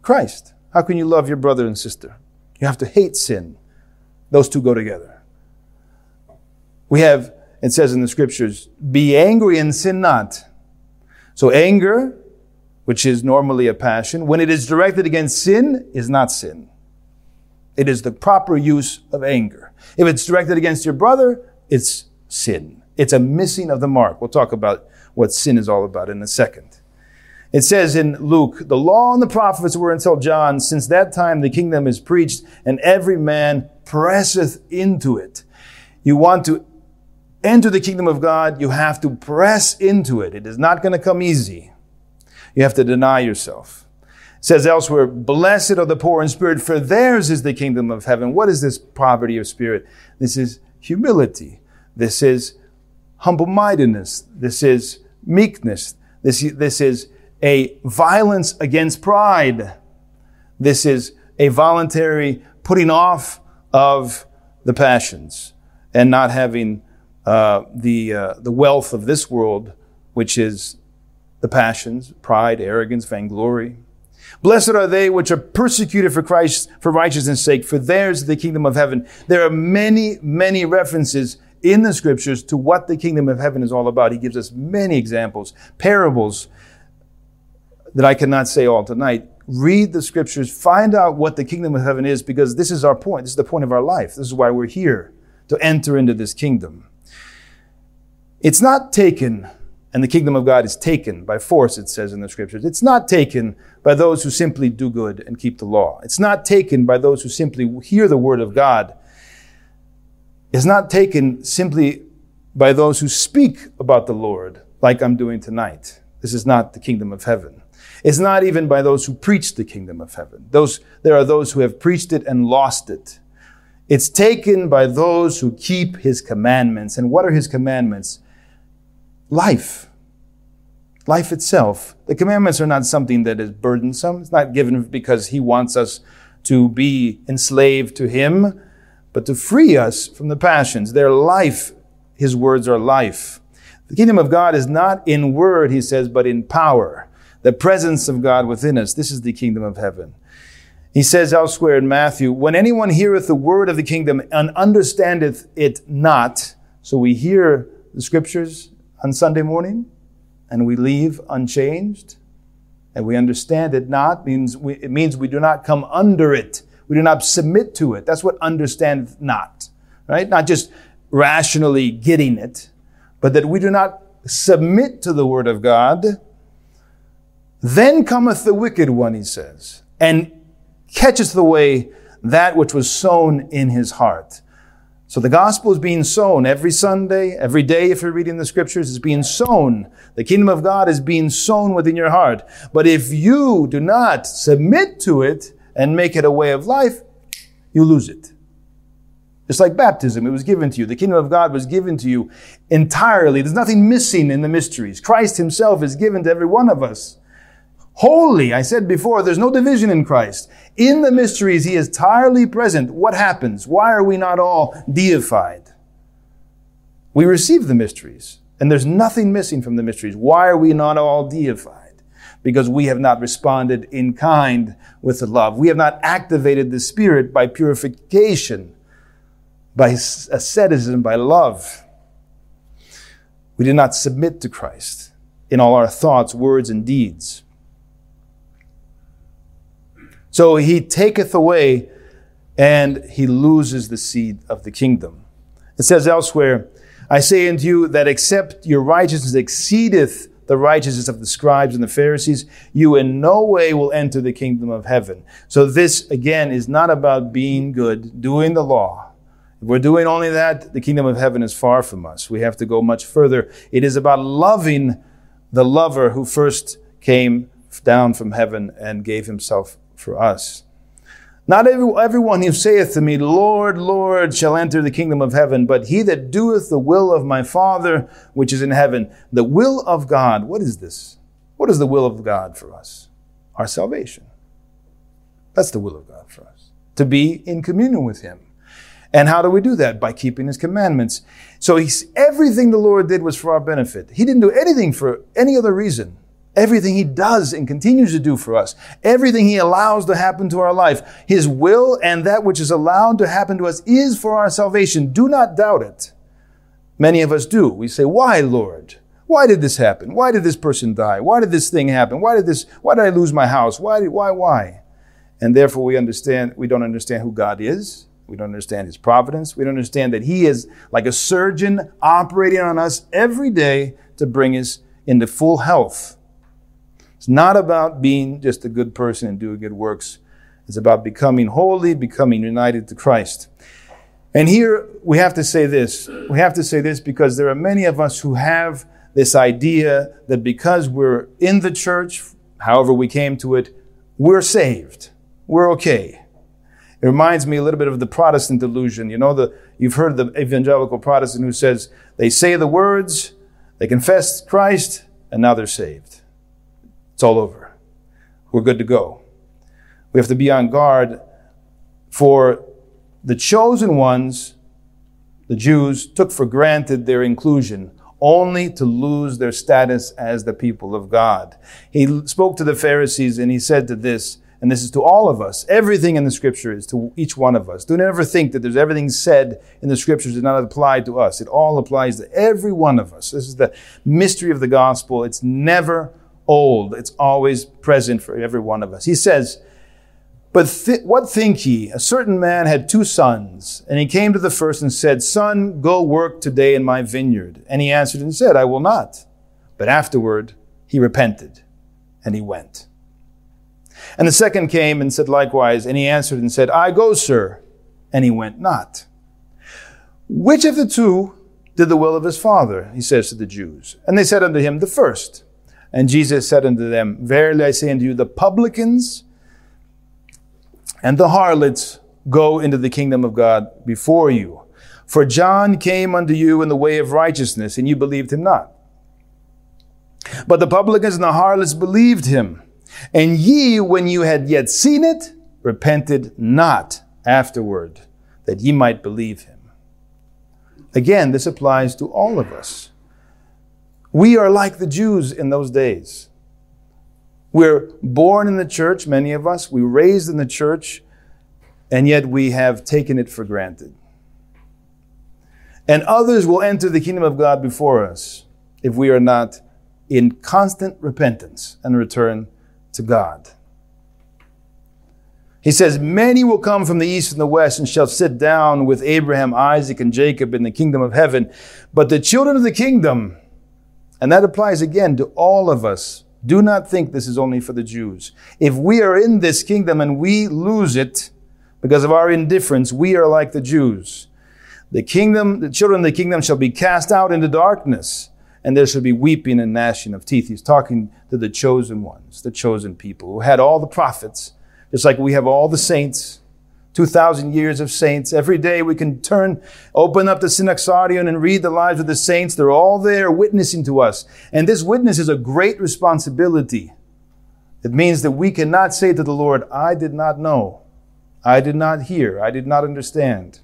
Christ? How can you love your brother and sister? You have to hate sin. Those two go together. We have, it says in the scriptures, be angry and sin not. So anger which is normally a passion, when it is directed against sin, is not sin. It is the proper use of anger. If it's directed against your brother, it's sin. It's a missing of the mark. We'll talk about what sin is all about in a second. It says in Luke, the law and the prophets were until John. Since that time, the kingdom is preached and every man presseth into it. You want to enter the kingdom of God, you have to press into it. It is not going to come easy. You have to deny yourself. It says elsewhere, blessed are the poor in spirit, for theirs is the kingdom of heaven. What is this poverty of spirit? This is humility. This is humble mindedness. This is meekness. This, this is a violence against pride. This is a voluntary putting off of the passions and not having uh, the, uh, the wealth of this world, which is the passions, pride, arrogance, vainglory. Blessed are they which are persecuted for Christ, for righteousness' sake, for theirs is the kingdom of heaven. There are many, many references in the scriptures to what the kingdom of heaven is all about. He gives us many examples, parables that I cannot say all tonight. Read the scriptures, find out what the kingdom of heaven is, because this is our point. This is the point of our life. This is why we're here, to enter into this kingdom. It's not taken, and the kingdom of God is taken by force, it says in the scriptures. It's not taken by those who simply do good and keep the law. It's not taken by those who simply hear the word of God. It's not taken simply by those who speak about the Lord, like I'm doing tonight. This is not the kingdom of heaven. It's not even by those who preach the kingdom of heaven. Those, there are those who have preached it and lost it. It's taken by those who keep his commandments. And what are his commandments? life. Life itself. The commandments are not something that is burdensome. It's not given because He wants us to be enslaved to Him, but to free us from the passions. Their life, His words are life. The kingdom of God is not in word, He says, but in power. The presence of God within us. This is the kingdom of heaven. He says elsewhere in Matthew, when anyone heareth the word of the kingdom and understandeth it not, so we hear the scriptures on Sunday morning and we leave unchanged and we understand it not means we, it means we do not come under it we do not submit to it that's what understand not right not just rationally getting it but that we do not submit to the word of god then cometh the wicked one he says and catcheth away that which was sown in his heart so the gospel is being sown every Sunday, every day, if you're reading the scriptures, is being sown. The kingdom of God is being sown within your heart. But if you do not submit to it and make it a way of life, you lose it. It's like baptism. It was given to you. The kingdom of God was given to you entirely. There's nothing missing in the mysteries. Christ himself is given to every one of us. Holy, I said before, there's no division in Christ. In the mysteries, He is entirely present. What happens? Why are we not all deified? We receive the mysteries, and there's nothing missing from the mysteries. Why are we not all deified? Because we have not responded in kind with the love. We have not activated the Spirit by purification, by asceticism, by love. We did not submit to Christ in all our thoughts, words, and deeds. So he taketh away and he loses the seed of the kingdom. It says elsewhere, I say unto you that except your righteousness exceedeth the righteousness of the scribes and the Pharisees, you in no way will enter the kingdom of heaven. So this, again, is not about being good, doing the law. If we're doing only that, the kingdom of heaven is far from us. We have to go much further. It is about loving the lover who first came down from heaven and gave himself for us. Not every, everyone who saith to me, Lord, Lord, shall enter the kingdom of heaven, but he that doeth the will of my Father which is in heaven. The will of God, what is this? What is the will of God for us? Our salvation. That's the will of God for us. To be in communion with him. And how do we do that? By keeping his commandments. So everything the Lord did was for our benefit. He didn't do anything for any other reason. Everything He does and continues to do for us, everything He allows to happen to our life, His will and that which is allowed to happen to us is for our salvation. Do not doubt it. Many of us do. We say, Why, Lord? Why did this happen? Why did this person die? Why did this thing happen? Why did this, why did I lose my house? Why, why, why? And therefore we understand, we don't understand who God is. We don't understand his providence. We don't understand that he is like a surgeon operating on us every day to bring us into full health. It's not about being just a good person and doing good works. It's about becoming holy, becoming united to Christ. And here we have to say this. We have to say this because there are many of us who have this idea that because we're in the church, however we came to it, we're saved. We're okay. It reminds me a little bit of the Protestant delusion. You know, the, you've heard the evangelical Protestant who says they say the words, they confess Christ, and now they're saved. It's all over. We're good to go. We have to be on guard for the chosen ones, the Jews, took for granted their inclusion only to lose their status as the people of God. He spoke to the Pharisees and he said to this, and this is to all of us. Everything in the scripture is to each one of us. Do never think that there's everything said in the scriptures does not apply to us. It all applies to every one of us. This is the mystery of the gospel. It's never old. It's always present for every one of us. He says, but th- what think ye? A certain man had two sons, and he came to the first and said, Son, go work today in my vineyard. And he answered and said, I will not. But afterward he repented, and he went. And the second came and said likewise, and he answered and said, I go, sir. And he went not. Which of the two did the will of his father? He says to the Jews. And they said unto him, The first. And Jesus said unto them, Verily I say unto you, the publicans and the harlots go into the kingdom of God before you. For John came unto you in the way of righteousness, and you believed him not. But the publicans and the harlots believed him. And ye, when you had yet seen it, repented not afterward, that ye might believe him. Again, this applies to all of us. We are like the Jews in those days. We're born in the church, many of us. We raised in the church, and yet we have taken it for granted. And others will enter the kingdom of God before us if we are not in constant repentance and return to God. He says, Many will come from the east and the west and shall sit down with Abraham, Isaac, and Jacob in the kingdom of heaven. But the children of the kingdom, and that applies again to all of us, do not think this is only for the Jews. If we are in this kingdom and we lose it because of our indifference, we are like the Jews. The kingdom, the children of the kingdom shall be cast out into darkness, and there shall be weeping and gnashing of teeth. He's talking to the chosen ones, the chosen people who had all the prophets, just like we have all the saints 2,000 years of saints. Every day we can turn, open up the Synaxarion and read the lives of the saints. They're all there witnessing to us. And this witness is a great responsibility. It means that we cannot say to the Lord, I did not know. I did not hear. I did not understand.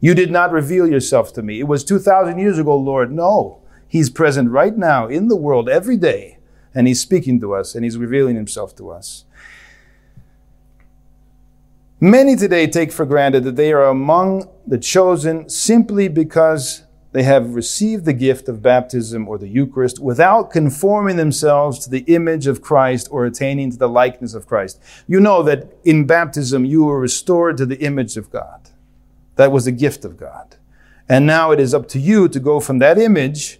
You did not reveal yourself to me. It was 2,000 years ago, Lord. No. He's present right now in the world every day. And He's speaking to us and He's revealing Himself to us. Many today take for granted that they are among the chosen simply because they have received the gift of baptism or the Eucharist without conforming themselves to the image of Christ or attaining to the likeness of Christ. You know that in baptism you were restored to the image of God. That was a gift of God. And now it is up to you to go from that image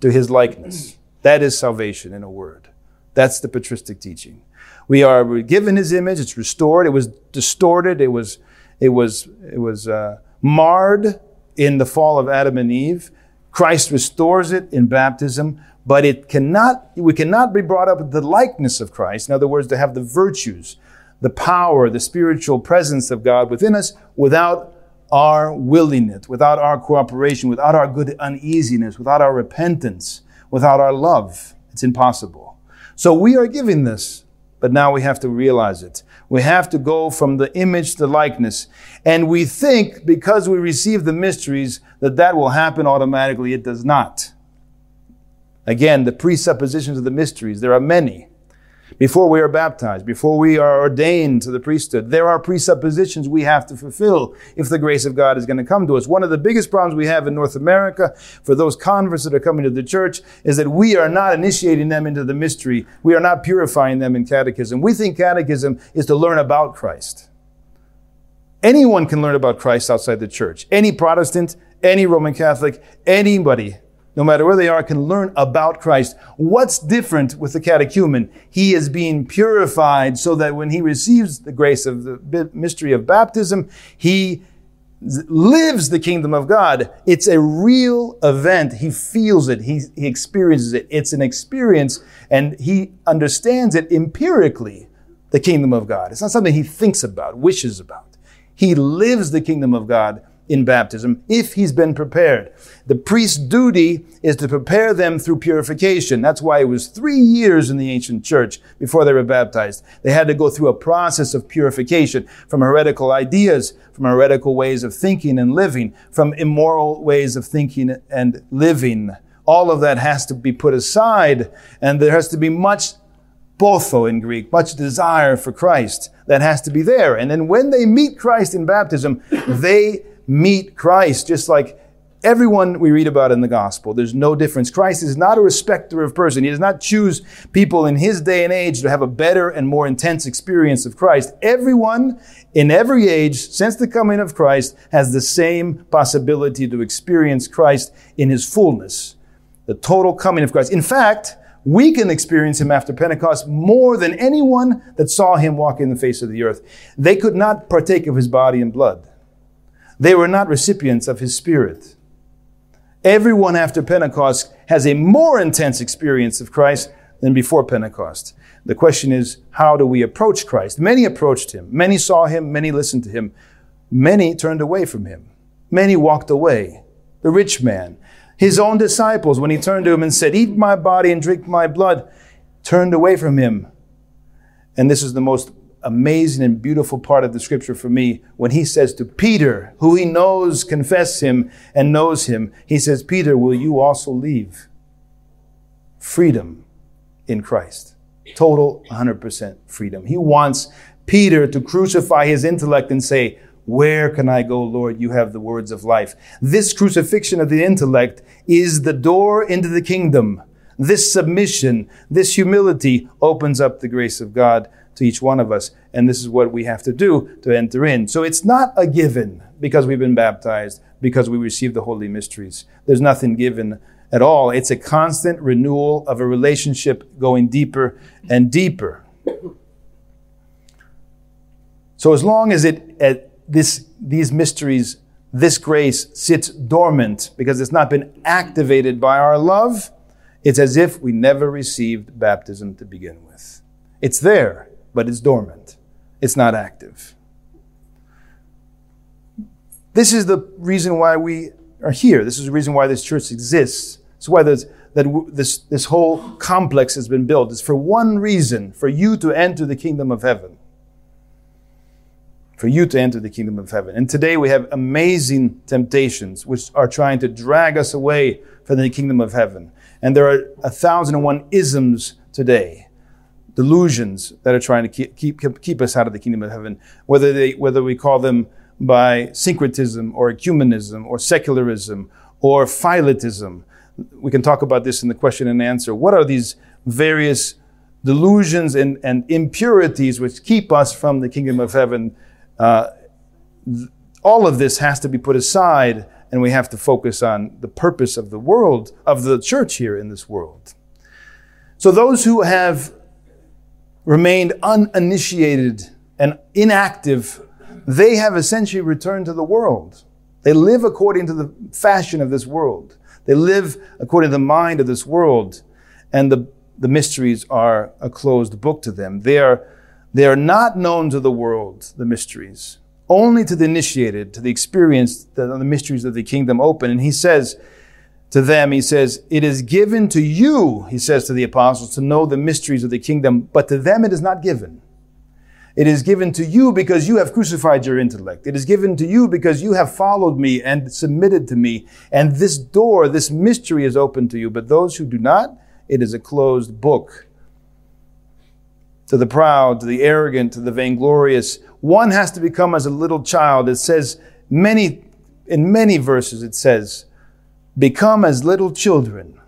to his likeness. That is salvation in a word. That's the patristic teaching. We are given His image. It's restored. It was distorted. It was, it was, it was uh, marred in the fall of Adam and Eve. Christ restores it in baptism, but it cannot, we cannot be brought up with the likeness of Christ. In other words, to have the virtues, the power, the spiritual presence of God within us without our willingness, without our cooperation, without our good uneasiness, without our repentance, without our love. It's impossible. So we are given this but now we have to realize it. We have to go from the image to likeness. And we think because we receive the mysteries that that will happen automatically. It does not. Again, the presuppositions of the mysteries, there are many. Before we are baptized, before we are ordained to the priesthood. There are presuppositions we have to fulfill if the grace of God is going to come to us. One of the biggest problems we have in North America for those converts that are coming to the church is that we are not initiating them into the mystery. We are not purifying them in catechism. We think catechism is to learn about Christ. Anyone can learn about Christ outside the church. Any Protestant, any Roman Catholic, anybody no matter where they are, can learn about Christ. What's different with the catechumen? He is being purified so that when he receives the grace of the mystery of baptism, he lives the kingdom of God. It's a real event. He feels it. He, he experiences it. It's an experience and he understands it empirically, the kingdom of God. It's not something he thinks about, wishes about. He lives the kingdom of God in baptism if he's been prepared. The priest's duty is to prepare them through purification. That's why it was three years in the ancient church before they were baptized. They had to go through a process of purification from heretical ideas, from heretical ways of thinking and living, from immoral ways of thinking and living. All of that has to be put aside, and there has to be much potho in Greek, much desire for Christ that has to be there. And then when they meet Christ in baptism, they meet Christ, just like everyone we read about in the gospel. There's no difference. Christ is not a respecter of person. He does not choose people in his day and age to have a better and more intense experience of Christ. Everyone in every age since the coming of Christ has the same possibility to experience Christ in his fullness. The total coming of Christ. In fact, we can experience him after Pentecost more than anyone that saw him walk in the face of the earth. They could not partake of his body and blood. They were not recipients of his spirit. Everyone after Pentecost has a more intense experience of Christ than before Pentecost. The question is, how do we approach Christ? Many approached him. Many saw him. Many listened to him. Many turned away from him. Many walked away. The rich man, his own disciples, when he turned to him and said, Eat my body and drink my blood, turned away from him. And this is the most amazing and beautiful part of the scripture for me when he says to Peter, who he knows, confess him and knows him, he says, Peter, will you also leave? Freedom in Christ. Total 100% freedom. He wants Peter to crucify his intellect and say, where can I go, Lord? You have the words of life. This crucifixion of the intellect is the door into the kingdom. This submission, this humility opens up the grace of God to each one of us. And this is what we have to do to enter in. So it's not a given because we've been baptized, because we receive the holy mysteries. There's nothing given at all. It's a constant renewal of a relationship going deeper and deeper. So as long as it, at this, these mysteries, this grace sits dormant because it's not been activated by our love, it's as if we never received baptism to begin with. It's there but it's dormant. It's not active. This is the reason why we are here. This is the reason why this church exists. It's why there's, that this, this whole complex has been built. It's for one reason, for you to enter the kingdom of heaven. For you to enter the kingdom of heaven. And today we have amazing temptations which are trying to drag us away from the kingdom of heaven. And there are a thousand and one isms today delusions that are trying to keep, keep, keep us out of the kingdom of heaven, whether, they, whether we call them by syncretism or ecumenism or secularism or phyletism. We can talk about this in the question and answer. What are these various delusions and, and impurities which keep us from the kingdom of heaven? Uh, th- all of this has to be put aside, and we have to focus on the purpose of the world, of the church here in this world. So, those who have remained uninitiated and inactive, they have essentially returned to the world. They live according to the fashion of this world. They live according to the mind of this world. And the, the mysteries are a closed book to them. They are, they are not known to the world, the mysteries, only to the initiated, to the experienced, the, the mysteries of the kingdom open. And he says, to them, he says, It is given to you, he says to the apostles, to know the mysteries of the kingdom, but to them it is not given. It is given to you because you have crucified your intellect. It is given to you because you have followed me and submitted to me. And this door, this mystery is open to you. But those who do not, it is a closed book. to the proud, to the arrogant, to the vainglorious. One has to become as a little child. It says many, in many verses, it says, become as little children.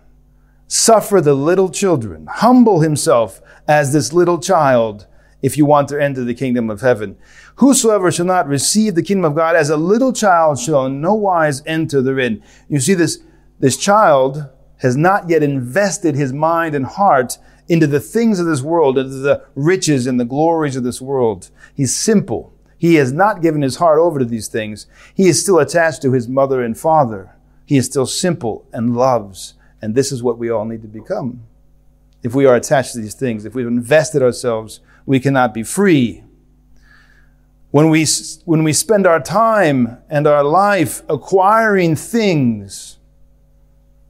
Suffer the little children. Humble himself as this little child if you want to enter the kingdom of heaven. Whosoever shall not receive the kingdom of God as a little child shall in no wise enter therein. You see, this, this child has not yet invested his mind and heart into the things of this world, into the riches and the glories of this world. He's simple. He has not given his heart over to these things. He is still attached to his mother and father. He is still simple and loves. And this is what we all need to become. If we are attached to these things, if we've invested ourselves we cannot be free. When we, when we spend our time and our life acquiring things,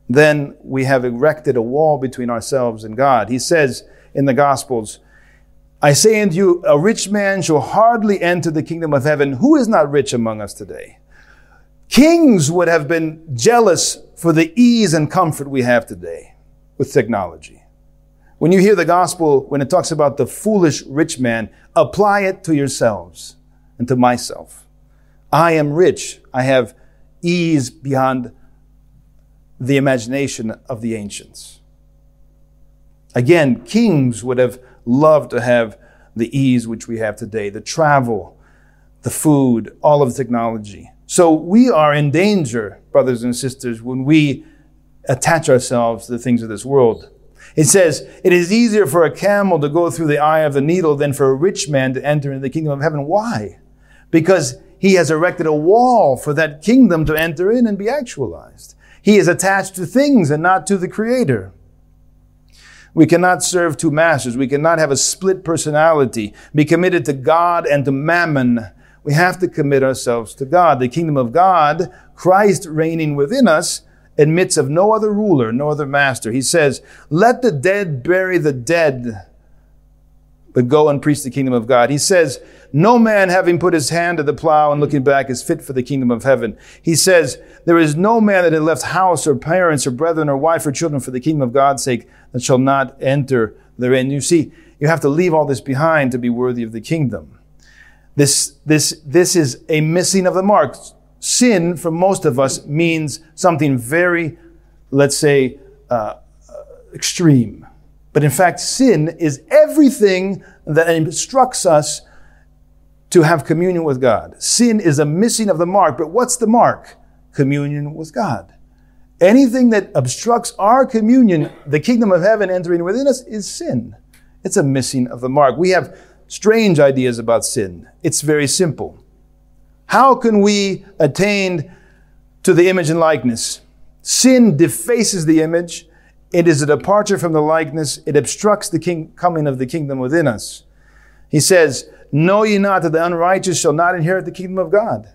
then we have erected a wall between ourselves and God. He says in the Gospels, I say unto you, a rich man shall hardly enter the kingdom of heaven. Who is not rich among us today? Kings would have been jealous for the ease and comfort we have today with technology. When you hear the gospel, when it talks about the foolish rich man, apply it to yourselves and to myself. I am rich. I have ease beyond the imagination of the ancients. Again, kings would have loved to have the ease which we have today, the travel, the food, all of the technology. So we are in danger, brothers and sisters, when we attach ourselves to the things of this world. It says, It is easier for a camel to go through the eye of the needle than for a rich man to enter into the kingdom of heaven. Why? Because he has erected a wall for that kingdom to enter in and be actualized. He is attached to things and not to the Creator. We cannot serve two masters. We cannot have a split personality, be committed to God and to mammon. We have to commit ourselves to God. The kingdom of God, Christ reigning within us, admits of no other ruler, no other master. He says, Let the dead bury the dead, but go and preach the kingdom of God. He says, No man having put his hand to the plow and looking back is fit for the kingdom of heaven. He says, There is no man that had left house or parents or brethren or wife or children for the kingdom of God's sake that shall not enter therein. You see, you have to leave all this behind to be worthy of the kingdom. This, this, this is a missing of the mark sin for most of us means something very, let's say, uh, extreme. But in fact, sin is everything that instructs us to have communion with God. Sin is a missing of the mark, but what's the mark? Communion with God. Anything that obstructs our communion, the kingdom of heaven entering within us, is sin. It's a missing of the mark. We have strange ideas about sin. It's very simple. How can we attain to the image and likeness? Sin defaces the image. It is a departure from the likeness. It obstructs the king, coming of the kingdom within us. He says, Know ye not that the unrighteous shall not inherit the kingdom of God?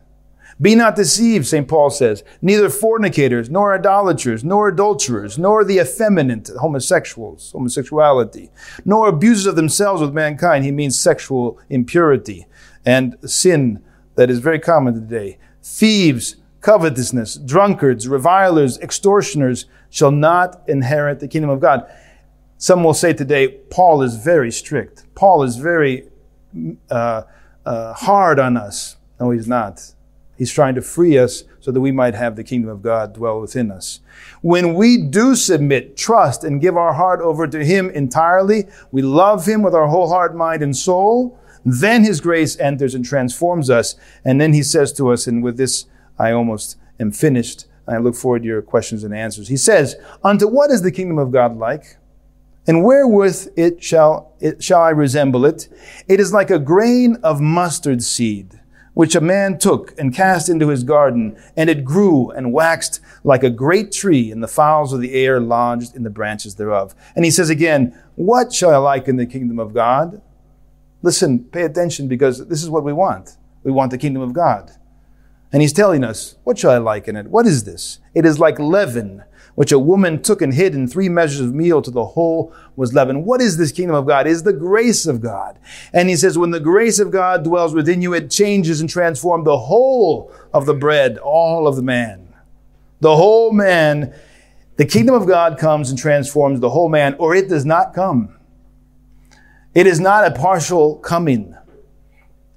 Be not deceived, St. Paul says, neither fornicators, nor idolaters, nor adulterers, nor the effeminate, homosexuals, homosexuality, nor abusers of themselves with mankind. He means sexual impurity and sin that is very common today. Thieves, covetousness, drunkards, revilers, extortioners shall not inherit the kingdom of God. Some will say today, Paul is very strict. Paul is very uh, uh, hard on us. No, he's not. He's trying to free us so that we might have the kingdom of God dwell within us. When we do submit, trust, and give our heart over to Him entirely, we love Him with our whole heart, mind, and soul, then His grace enters and transforms us. And then He says to us, and with this I almost am finished. I look forward to your questions and answers. He says, Unto what is the kingdom of God like? And wherewith it shall, it shall I resemble it? It is like a grain of mustard seed, which a man took and cast into his garden, and it grew and waxed like a great tree, and the fowls of the air lodged in the branches thereof. And he says again, What shall I liken the kingdom of God? Listen, pay attention because this is what we want. We want the kingdom of God. And he's telling us, what shall I liken it? What is this? It is like leaven, which a woman took and hid in three measures of meal to the whole was leaven. What is this kingdom of God? It is the grace of God. And he says, when the grace of God dwells within you, it changes and transforms the whole of the bread, all of the man. The whole man, the kingdom of God comes and transforms the whole man, or it does not come. It is not a partial coming.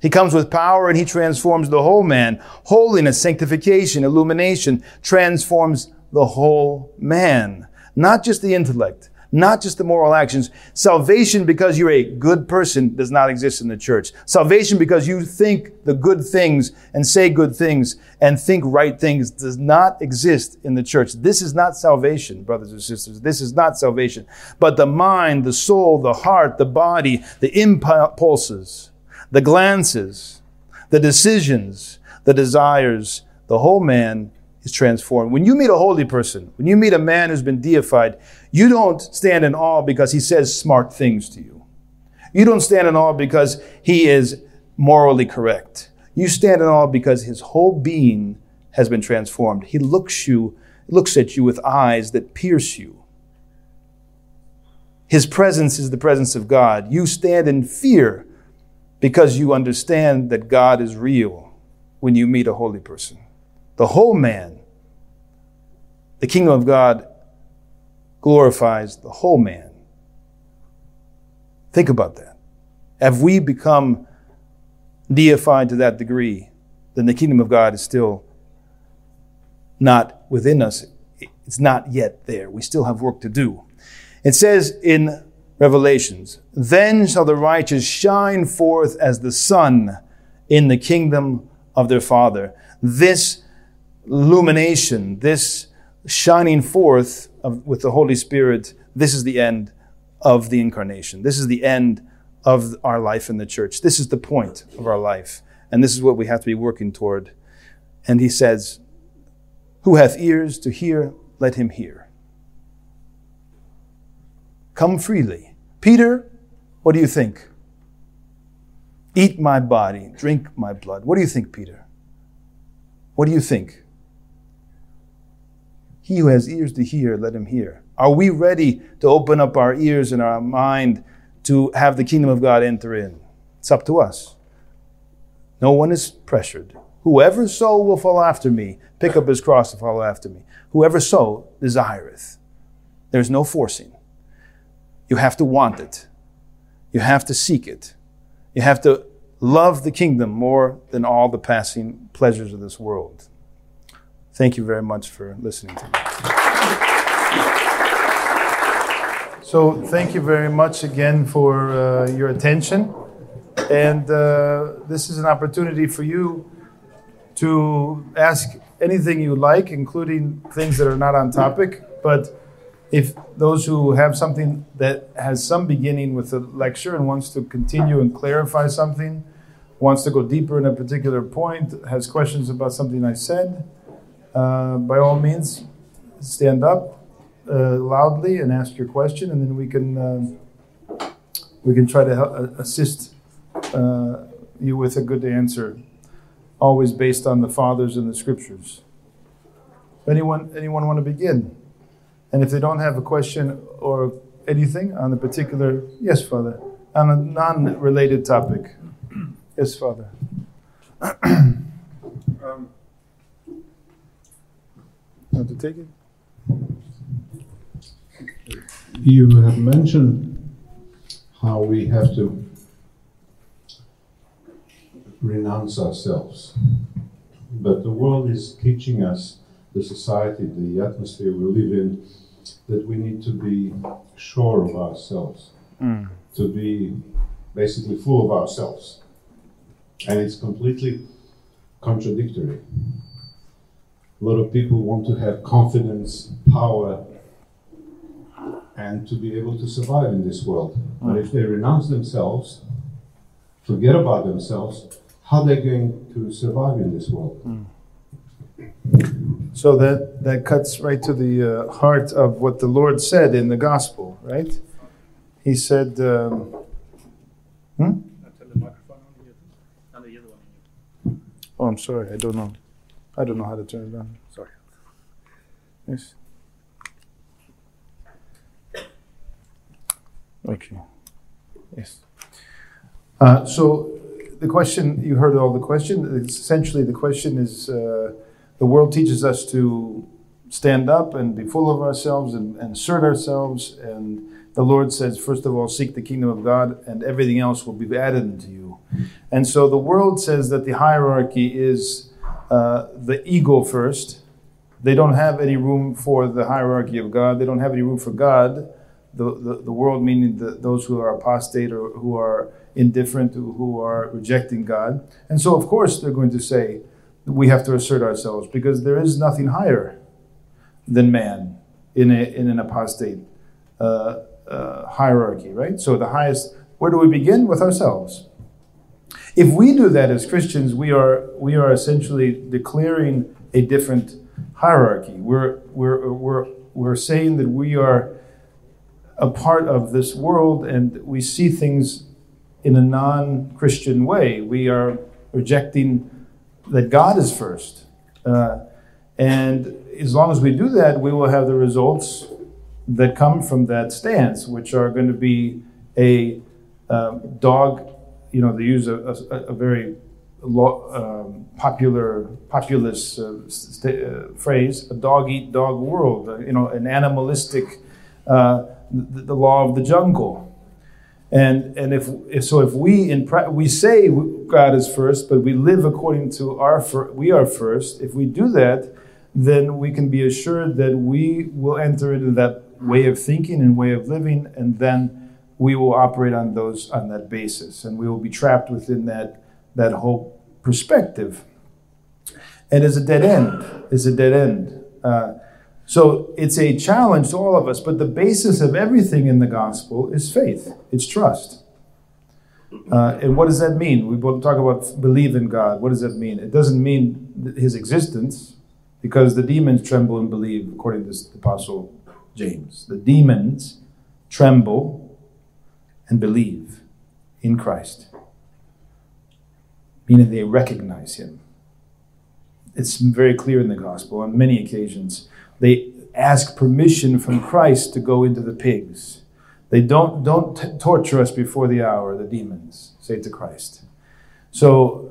He comes with power and he transforms the whole man. Holiness, sanctification, illumination transforms the whole man, not just the intellect not just the moral actions. Salvation because you're a good person does not exist in the church. Salvation because you think the good things and say good things and think right things does not exist in the church. This is not salvation, brothers and sisters. This is not salvation. But the mind, the soul, the heart, the body, the impulses, the glances, the decisions, the desires, the whole man is transformed. When you meet a holy person, when you meet a man who's been deified, you don't stand in awe because he says smart things to you. You don't stand in awe because he is morally correct. You stand in awe because his whole being has been transformed. He looks you, looks at you with eyes that pierce you. His presence is the presence of God. You stand in fear because you understand that God is real when you meet a holy person. The whole man, the kingdom of God glorifies the whole man. Think about that. Have we become deified to that degree, then the kingdom of God is still not within us. It's not yet there. We still have work to do. It says in Revelations, then shall the righteous shine forth as the sun in the kingdom of their Father. This illumination, this shining forth of, with the Holy Spirit, this is the end of the incarnation. This is the end of our life in the church. This is the point of our life. And this is what we have to be working toward. And he says, Who hath ears to hear, let him hear. Come freely. Peter, what do you think? Eat my body, drink my blood. What do you think, Peter? What do you think? He who has ears to hear, let him hear. Are we ready to open up our ears and our mind to have the kingdom of God enter in? It's up to us. No one is pressured. Whoever so will follow after me, pick up his cross to follow after me. Whoever so desireth. There's no forcing. You have to want it. You have to seek it. You have to love the kingdom more than all the passing pleasures of this world. Thank you very much for listening to me. So, thank you very much again for uh, your attention. And uh, this is an opportunity for you to ask anything you like, including things that are not on topic. But if those who have something that has some beginning with the lecture and wants to continue and clarify something, wants to go deeper in a particular point, has questions about something I said, uh, by all means, stand up uh, loudly and ask your question, and then we can uh, we can try to help, uh, assist uh, you with a good answer, always based on the fathers and the scriptures. Anyone anyone want to begin? And if they don't have a question or anything on a particular, yes, Father, on a non-related topic, yes, Father. um, Want to take it? You have mentioned how we have to renounce ourselves. But the world is teaching us, the society, the atmosphere we live in, that we need to be sure of ourselves, mm. to be basically full of ourselves. And it's completely contradictory. A lot of people want to have confidence, power, and to be able to survive in this world. But if they renounce themselves, forget about themselves, how are they going to survive in this world? So that, that cuts right to the uh, heart of what the Lord said in the gospel, right? He said, um, hmm? Oh, I'm sorry, I don't know. I don't know how to turn it on. Sorry. Yes. Okay. Yes. Uh, so the question you heard all the question. Essentially, the question is: uh, the world teaches us to stand up and be full of ourselves and, and assert ourselves and the Lord says, first of all, seek the kingdom of God, and everything else will be added unto you. And so the world says that the hierarchy is uh, the ego first. They don't have any room for the hierarchy of God. They don't have any room for God. The, the, the world, meaning the, those who are apostate or who are indifferent, who are rejecting God. And so, of course, they're going to say, we have to assert ourselves because there is nothing higher than man in, a, in an apostate uh, uh, hierarchy, right? So the highest, where do we begin? With ourselves. If we do that as Christians, we are, we are essentially declaring a different hierarchy. We're, we're, we're, we're saying that we are a part of this world and we see things in a non Christian way. We are rejecting that God is first. Uh, and as long as we do that, we will have the results that come from that stance, which are going to be a um, dog, you know, they use a, a, a very um, popular, populist uh, st- uh, phrase, a dog eat dog world, uh, you know, an animalistic, uh, the, the, law of the jungle. And, and if, if so, if we in pra- we say God is first, but we live according to our fir- we are first. If we do that, then we can be assured that we will enter into that way of thinking and way of living, and then we will operate on those on that basis, and we will be trapped within that that whole perspective. And it's a dead end. It's a dead end. Uh, so it's a challenge to all of us, but the basis of everything in the gospel is faith. It's trust. Uh, and what does that mean? We talk about believe in God. What does that mean? It doesn't mean his existence, because the demons tremble and believe, according to the apostle James. The demons tremble and believe in Christ, meaning they recognize him. It's very clear in the gospel on many occasions. They ask permission from Christ to go into the pigs. They don't, don't t- torture us before the hour, the demons say to Christ. So,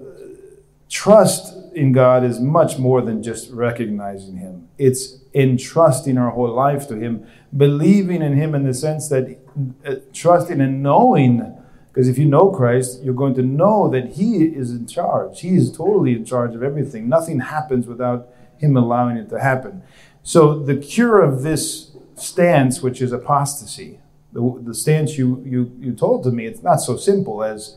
trust in God is much more than just recognizing Him. It's entrusting our whole life to Him, believing in Him in the sense that Uh, trusting and knowing. Because if you know Christ, you're going to know that He is in charge. He is totally in charge of everything. Nothing happens without Him allowing it to happen. So the cure of this stance, which is apostasy, the, the stance you, you, you told to me, it's not so simple as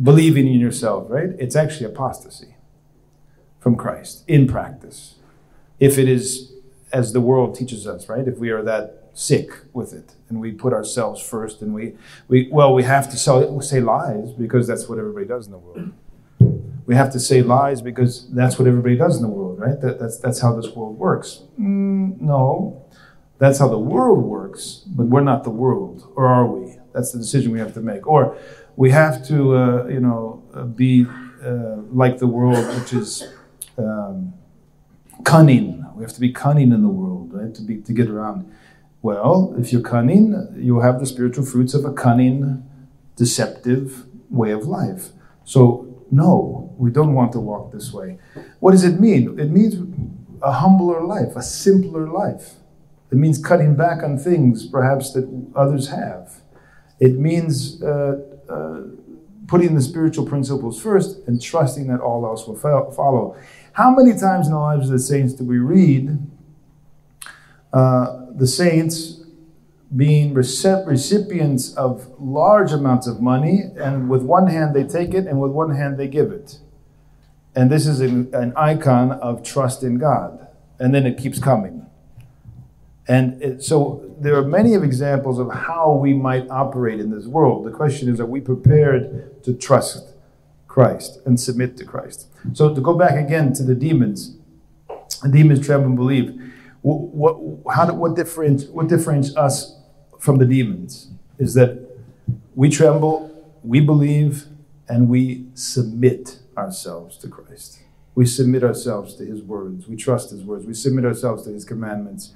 believing in yourself, right? It's actually apostasy from Christ in practice. If it is as the world teaches us, right? If we are that sick with it and we put ourselves first and we, we well, we have to sell, say lies because that's what everybody does in the world. We have to say lies because that's what everybody does in the world, right? That, that's, that's how this world works. Mm, no, that's how the world works, but we're not the world, or are we? That's the decision we have to make. Or we have to, uh, you know, uh, be uh, like the world, which is um, cunning. We have to be cunning in the world, right? To be to get around. Well, if you're cunning, you have the spiritual fruits of a cunning, deceptive way of life. So no, we don't want to walk this way. What does it mean? It means a humbler life, a simpler life. It means cutting back on things perhaps that others have. It means uh, uh, putting the spiritual principles first and trusting that all else will follow. How many times in the lives of the saints do we read uh, the saints being recipients of large amounts of money, and with one hand they take it, and with one hand they give it? And this is an, an icon of trust in God. And then it keeps coming. And it, so there are many of examples of how we might operate in this world. The question is, are we prepared to trust Christ and submit to Christ. So to go back again to the demons, the demons tremble and believe. What, how what, differentiates, what differentiates us from the demons is that we tremble, we believe, and we submit ourselves to Christ. We submit ourselves to His words. We trust His words. We submit ourselves to His commandments.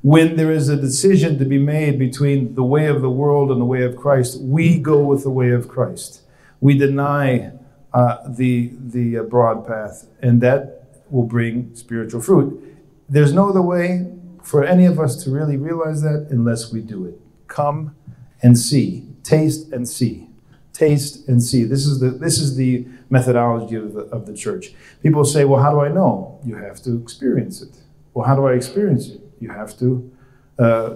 When there is a decision to be made between the way of the world and the way of Christ, we go with the way of Christ. We deny uh, the, the uh, broad path, and that will bring spiritual fruit. There's no other way for any of us to really realize that unless we do it Come and see. Taste and see. Taste and see. This is the this is the methodology of the, of the church. People say, "Well, how do I know?" You have to experience it. Well, how do I experience it? You have to uh,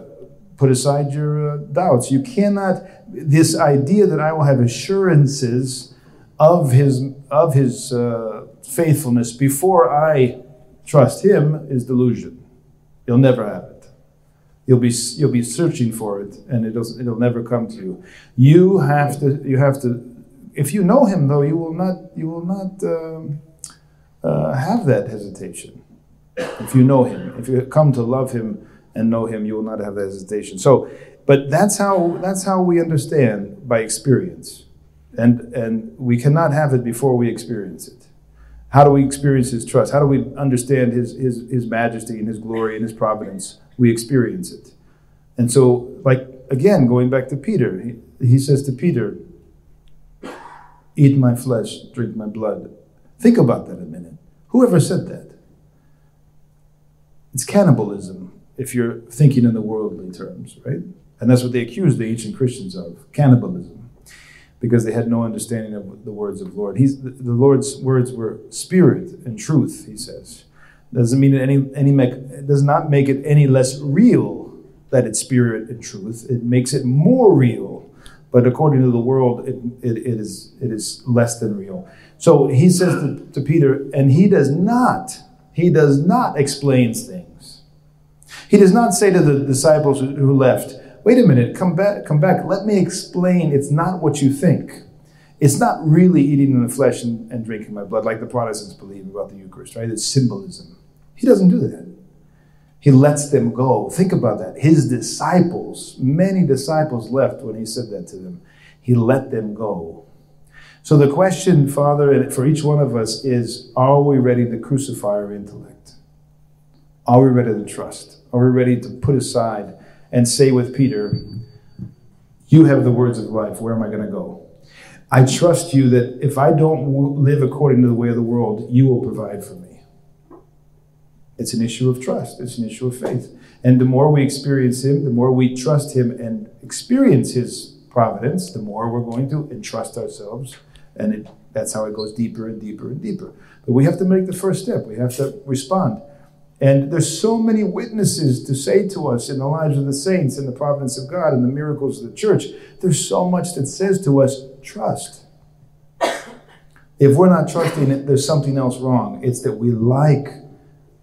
put aside your uh, doubts. You cannot. This idea that I will have assurances of his of his uh, faithfulness before I trust him is delusion. You'll never have it. You'll be you'll be searching for it, and it'll it'll never come to you. You have to you have to. If you know him, though, you will not you will not um, uh, have that hesitation. If you know him, if you come to love him and know him, you will not have that hesitation. So, but that's how that's how we understand by experience, and and we cannot have it before we experience it. How do we experience His trust? How do we understand His, His, His majesty and His glory and His providence? We experience it. And so, like, again, going back to Peter, he, he says to Peter, Eat my flesh, drink my blood. Think about that a minute. Whoever said that? It's cannibalism if you're thinking in the worldly terms, right? And that's what they accuse the ancient Christians of cannibalism because they had no understanding of the words of the Lord. He's, the, Lord's words were spirit and truth, he says. Doesn't mean any, any make, does not make it any less real that it's spirit and truth. It makes it more real. But according to the world, it, it, it, is, it is less than real. So he says to, to Peter, and he does not, he does not explain things. He does not say to the disciples who left, wait a minute, come back, come back. Let me explain. It's not what you think. It's not really eating in the flesh and, and drinking my blood like the Protestants believe about the Eucharist, right? It's symbolism. He doesn't do that. He lets them go. Think about that. His disciples, many disciples left when he said that to them. He let them go. So the question, Father, for each one of us is are we ready to crucify our intellect? Are we ready to trust? Are we ready to put aside and say with Peter, You have the words of life. Where am I going to go? I trust you that if I don't live according to the way of the world, you will provide for me. It's an issue of trust, it's an issue of faith. And the more we experience Him, the more we trust Him and experience His providence, the more we're going to entrust ourselves. And it, that's how it goes deeper and deeper and deeper. But we have to make the first step, we have to respond. And there's so many witnesses to say to us in the lives of the saints and the providence of God and the miracles of the church. There's so much that says to us, trust. If we're not trusting it, there's something else wrong. It's that we like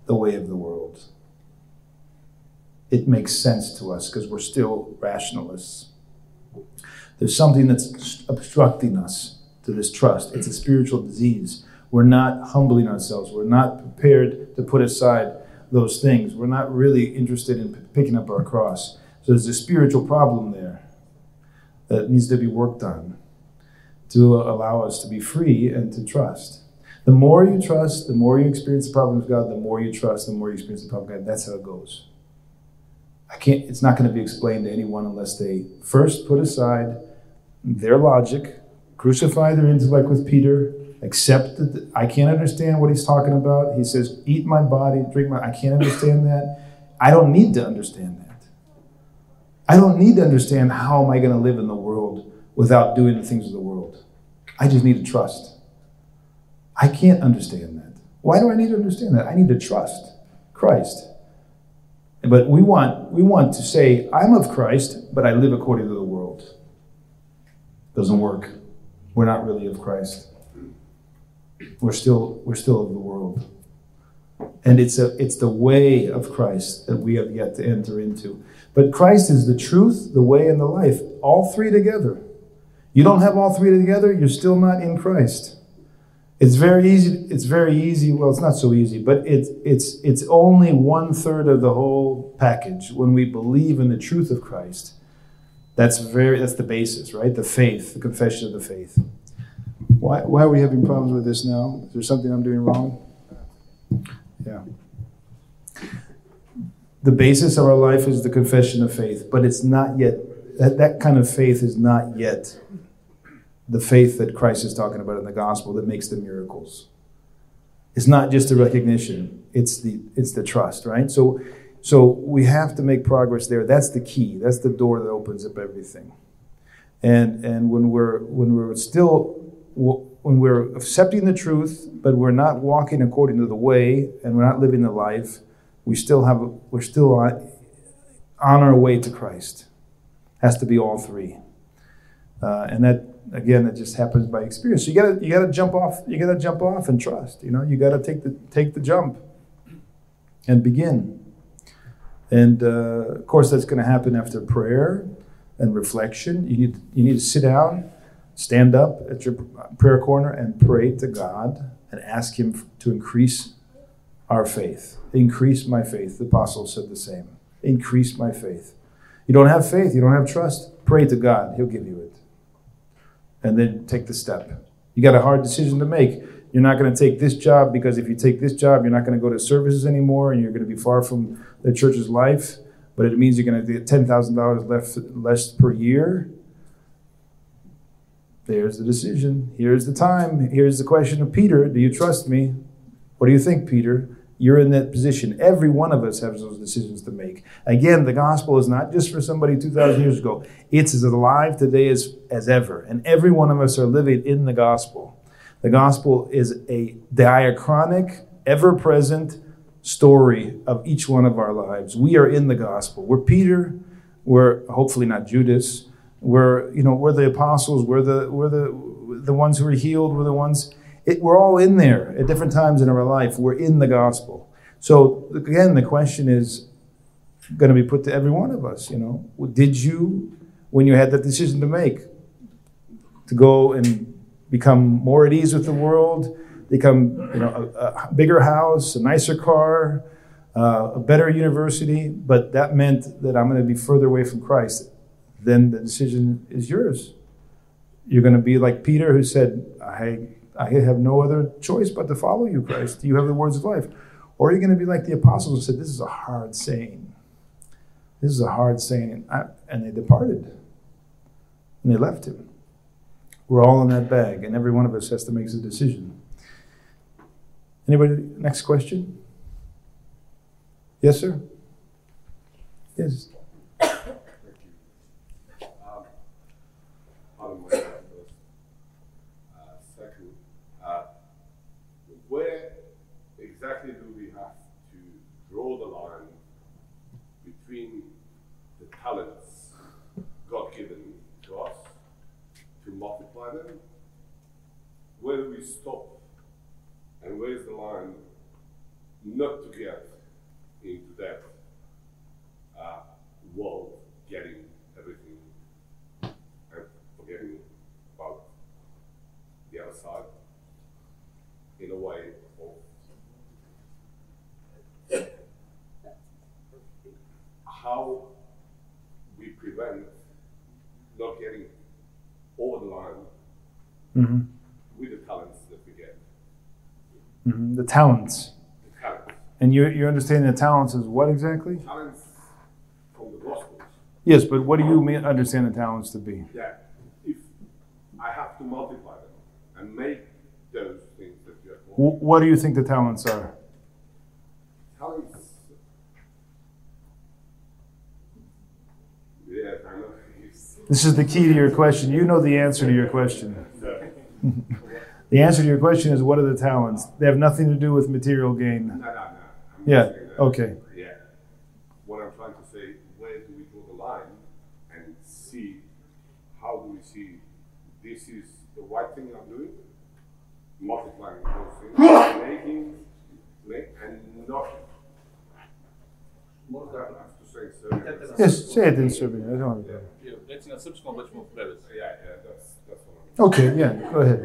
the way of the world. It makes sense to us because we're still rationalists. There's something that's obstructing us to this trust. It's a spiritual disease. We're not humbling ourselves. We're not prepared to put aside those things. We're not really interested in picking up our cross. So there's a spiritual problem there that needs to be worked on to allow us to be free and to trust. The more you trust, the more you experience the problem of God, the more you trust, the more you experience the problem of God. That's how it goes. I can't, it's not going to be explained to anyone unless they first put aside their logic, crucify their intellect with Peter, accept that I can't understand what he's talking about. He says, Eat my body, drink my. I can't understand that. I don't need to understand that. I don't need to understand how am I going to live in the world without doing the things of the world. I just need to trust. I can't understand that. Why do I need to understand that? I need to trust Christ. But we want we want to say, I'm of Christ, but I live according to the world. Doesn't work. We're not really of Christ we're still we're still of the world. And it's a it's the way of christ that we have yet to enter into. But christ is the truth the way and the life all three together. You don't have all three together you're still not in christ. It's very easy it's very easy well it's not so easy but it's it's it's only one third of the whole package. When we believe in the truth of christ that's very that's the basis right? The faith the confession of the faith why, why are we having problems with this now? Is there something I'm doing wrong? Yeah. The basis of our life is the confession of faith, but it's not yet, that, that kind of faith is not yet the faith that Christ is talking about in the gospel that makes the miracles. It's not just the recognition, it's the, it's the trust, right? So So we have to make progress there. That's the key. That's the door that opens up everything. And and when we're when we're still when we're accepting the truth, but we're not walking according to the way, and we're not living the life, we still have we're still on, on our way to Christ. Has to be all three, uh, and that again, it just happens by experience. So you gotta you gotta jump off. You gotta jump off and trust. You know, you gotta take the take the jump and begin. And uh, of course, that's going to happen after prayer and reflection. You need, you need to sit down, stand up at your prayer corner, and pray to God and ask Him to increase our faith. Increase my faith. The apostle said the same. Increase my faith. You don't have faith, you don't have trust. Pray to God, He'll give you it. And then take the step. You got a hard decision to make. You're not going to take this job because if you take this job, you're not going to go to services anymore and you're going to be far from the church's life. But it means you're going to get $10,000 less, less per year. There's the decision. Here's the time. Here's the question of Peter Do you trust me? What do you think, Peter? You're in that position. Every one of us has those decisions to make. Again, the gospel is not just for somebody 2,000 years ago, it's as alive today as, as ever. And every one of us are living in the gospel. The gospel is a diachronic, ever present story of each one of our lives. We are in the gospel. We're Peter, we're hopefully not Judas. We're, you know, we're the apostles, we're the, we're the, the ones who are healed, we're the ones, it, we're all in there at different times in our life. We're in the gospel. So again, the question is going to be put to every one of us, you know. Did you, when you had that decision to make, to go and become more at ease with the world, become you know, a, a bigger house, a nicer car, uh, a better university, but that meant that I'm going to be further away from Christ. Then the decision is yours. You're going to be like Peter, who said, I, I have no other choice but to follow you, Christ. You have the words of life. Or you're going to be like the apostles who said, This is a hard saying. This is a hard saying. And, they departed. And they left him. We're all in that bag, and every one of us has to make a decision. Anybody? Next question? Yes, sir. Yes. Where do we stop? And where's the line not to get into that uh, world, getting everything and forgetting about the other side in a way of how we prevent not getting over the line Mm-hmm. with the talents that we get. Mm-hmm. The talents. The talents. And you you understand the talents is what exactly? Talents from the Gospels. Yes, but what do you mean, understand the talents to be? Yeah. If I have to multiply them and make those things that you have W- what do you think the talents are? talents. Yeah, I know. This is the key to your question. You know the answer to your question. The answer to your question is what are the talents? They have nothing to do with material gain. No, no, no. Yeah, not saying that. okay. Yeah. What I'm trying to say, where do we draw the line and see how do we see this is the right thing I'm doing, multiplying those things, making, make, and not. What do I have to say? Serving. Yes, say it in Serbian. I don't Yeah, Je, Reci na srpskom pa ćemo prevesti. yeah, yeah, that's, that's what I'm. Okay, yeah, go ahead.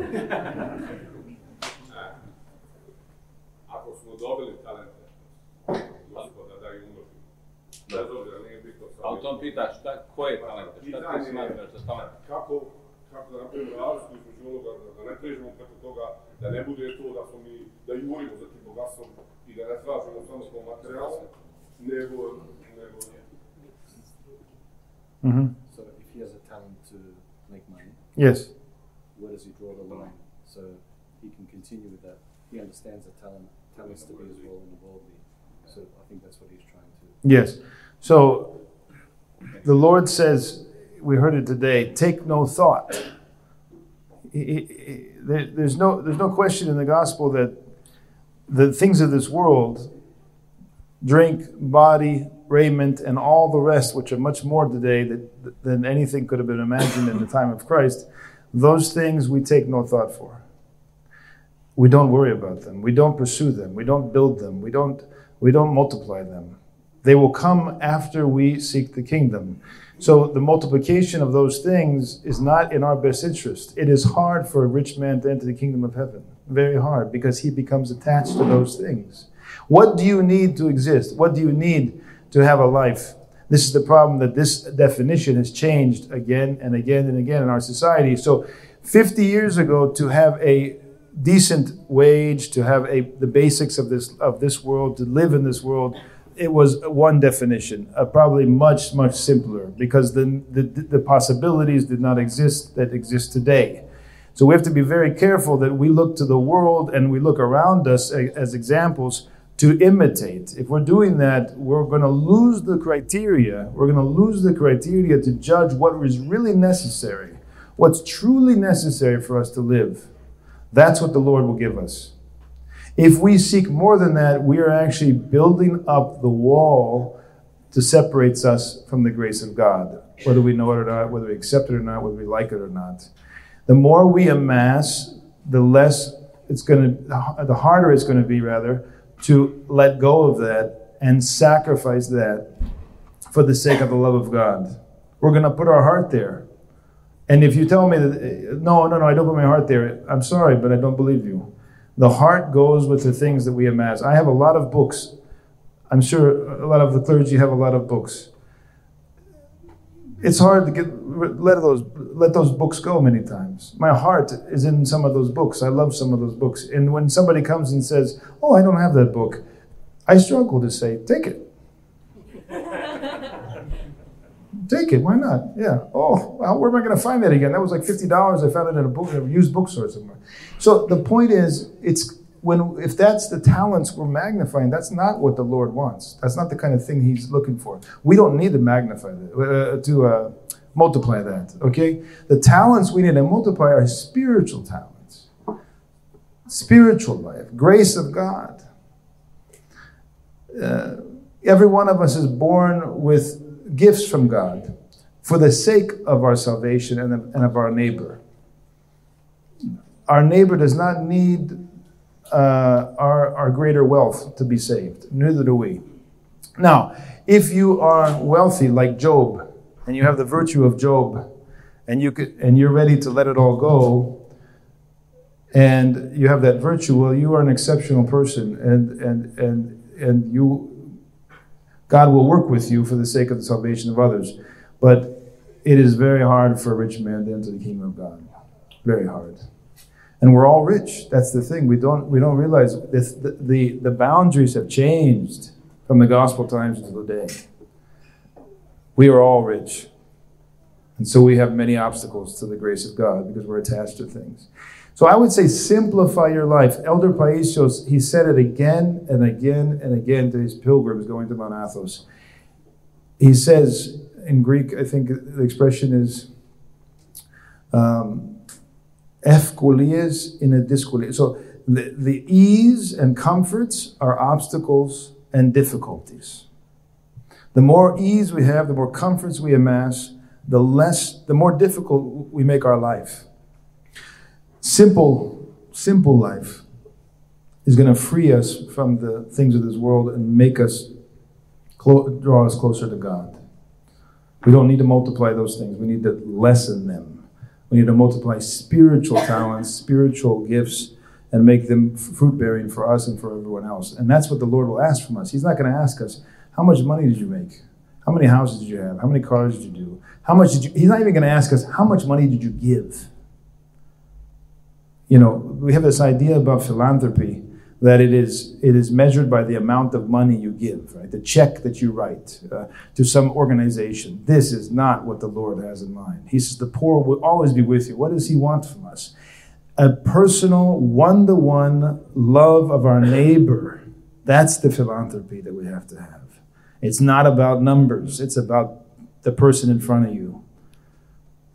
Ako smo dobili talente, gospoda da ih umnožimo. Bez obzira, nije bitno A on tom pita šta, koje talente, šta ti Pitanje je smatraš za talent? Kako, kako da napravimo razliku između onoga, da, da ne pređemo preko toga, da ne bude to da smo mi, da jurimo za tim bogatstvom i da ne tražimo samo kao materijal, nego, nego, hmm So if he has a talent to make money, Yes. where does he draw the line? So he can continue with that. He understands that talent talents to be as well in the worldly So I think that's what he's trying to. Yes. So the Lord says, we heard it today, take no thought. He- he- he- there- There's no, there's no question in the gospel that the things of this world, drink, body, raiment, and all the rest, which are much more today than anything could have been imagined in the time of Christ, those things we take no thought for. We don't worry about them. We don't pursue them. We don't build them. We don't, we don't multiply them. They will come after we seek the kingdom. So the multiplication of those things is not in our best interest. It is hard for a rich man to enter the kingdom of heaven. Very hard because he becomes attached to those things. What do you need to exist? What do you need to have a life? This is the problem that this definition has changed again and again and again in our society. So 50 years ago to have a decent wage, to have a the basics of this of this world, to live in this world, it was one definition, uh, probably much much simpler because the, the the possibilities did not exist that exist today. So we have to be very careful that we look to the world and we look around us as examples to imitate. If we're doing that, we're going to lose the criteria. We're going to lose the criteria to judge what is really necessary, what's truly necessary for us to live. That's what the Lord will give us. If we seek more than that, we are actually building up the wall to separates us from the grace of God, whether we know it or not, whether we accept it or not, whether we like it or not. The more we amass, the less it's going to, the harder it's going to be, rather, to let go of that and sacrifice that for the sake of the love of God. We're going to put our heart there. And if you tell me that, no, no, no, I don't put my heart there, I'm sorry, but I don't believe you. The heart goes with the things that we amass. I have a lot of books. I'm sure a lot of the clergy have a lot of books. It's hard to get let those let those books go many times. My heart is in some of those books. I love some of those books. And when somebody comes and says, "Oh, I don't have that book," I struggle to say, "Take it." Take it. Why not? Yeah. Oh, well, where am I going to find that again? That was like fifty dollars. I found it in a book, a used bookstore somewhere. So the point is, it's when if that's the talents we're magnifying, that's not what the Lord wants. That's not the kind of thing He's looking for. We don't need to magnify that uh, to uh, multiply that. Okay. The talents we need to multiply are spiritual talents, spiritual life, grace of God. Uh, every one of us is born with gifts from God for the sake of our salvation and of, and of our neighbor. Our neighbor does not need uh, our, our greater wealth to be saved. Neither do we. Now, if you are wealthy like Job, and you have the virtue of Job, and you could, and you're ready to let it all go, and you have that virtue, well, you are an exceptional person, and and and and you God will work with you for the sake of the salvation of others. But it is very hard for a rich man to enter the kingdom of God. Very hard. And we're all rich. That's the thing. We don't we don't realize this, the, the, the boundaries have changed from the gospel times to today. We are all rich. And so we have many obstacles to the grace of God because we're attached to things. So I would say simplify your life. Elder Paisios, he said it again and again and again to his pilgrims going to Mount Athos. He says in Greek, I think the expression is um, in a discolia. So the, the ease and comforts are obstacles and difficulties. The more ease we have, the more comforts we amass, the less, the more difficult we make our life. Simple, simple life is going to free us from the things of this world and make us clo- draw us closer to God. We don't need to multiply those things. We need to lessen them. We need to multiply spiritual talents, spiritual gifts, and make them fruit bearing for us and for everyone else. And that's what the Lord will ask from us. He's not going to ask us, How much money did you make? How many houses did you have? How many cars did you do? How much did you? He's not even going to ask us, How much money did you give? You know, we have this idea about philanthropy that it is it is measured by the amount of money you give, right? The check that you write uh, to some organization. This is not what the Lord has in mind. He says the poor will always be with you. What does He want from us? A personal, one-to-one love of our neighbor That's the philanthropy that we have to have. It's not about numbers, it's about the person in front of you.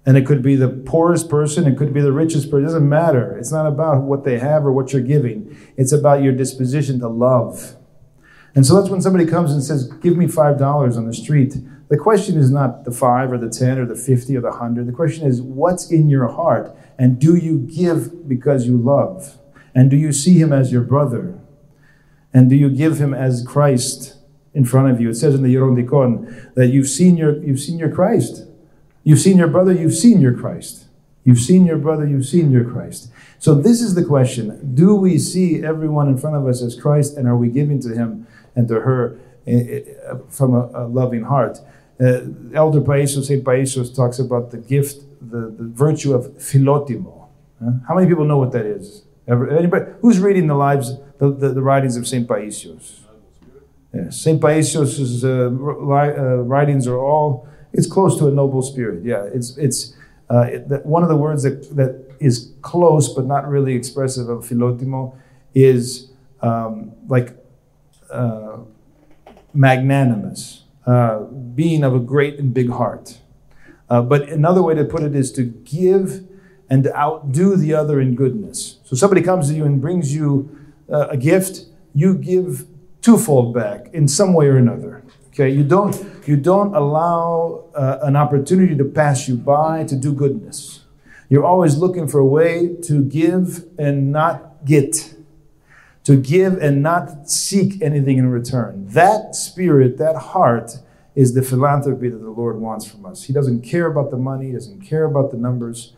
And it could be the poorest person, it could be the richest person. It doesn't matter. It's not about what they have or what you're giving, it's about your disposition to love. And so that's when somebody comes and says, Give me $5 on the street. The question is not the 5 or the 10 or the 50 or the 100. The question is, What's in your heart? And do you give because you love? And do you see him as your brother? And do you give him as Christ in front of you? It says in the Gerontikon that you've seen your, you've seen your Christ. You've seen your brother, you've seen your Christ. You've seen your brother, you've seen your Christ. So this is the question. Do we see everyone in front of us as Christ and are we giving to him and to her eh, eh, from a, loving heart? Uh, Elder Paisios, St. Paisios talks about the gift, the, the virtue of philotimo. How many people know what that is? Ever, anybody? Who's reading the lives, the, the, the writings of St. Paisios? St. Paisios' uh, uh, writings are all it's close to a noble spirit. Yeah, it's it's uh, it, that one of the words that that is close but not really expressive of philotimo is um, like uh, magnanimous, uh, being of a great and big heart. Uh, but another way to put it is to give and to outdo the other in goodness. So somebody comes to you and brings you uh, a gift, you give twofold back in some way or another. Okay, you don't you don't allow uh, an opportunity to pass you by to do goodness. You're always looking for a way to give and not get, to give and not seek anything in return. That spirit, that heart, is the philanthropy that the Lord wants from us. He doesn't care about the money, he doesn't care about the numbers.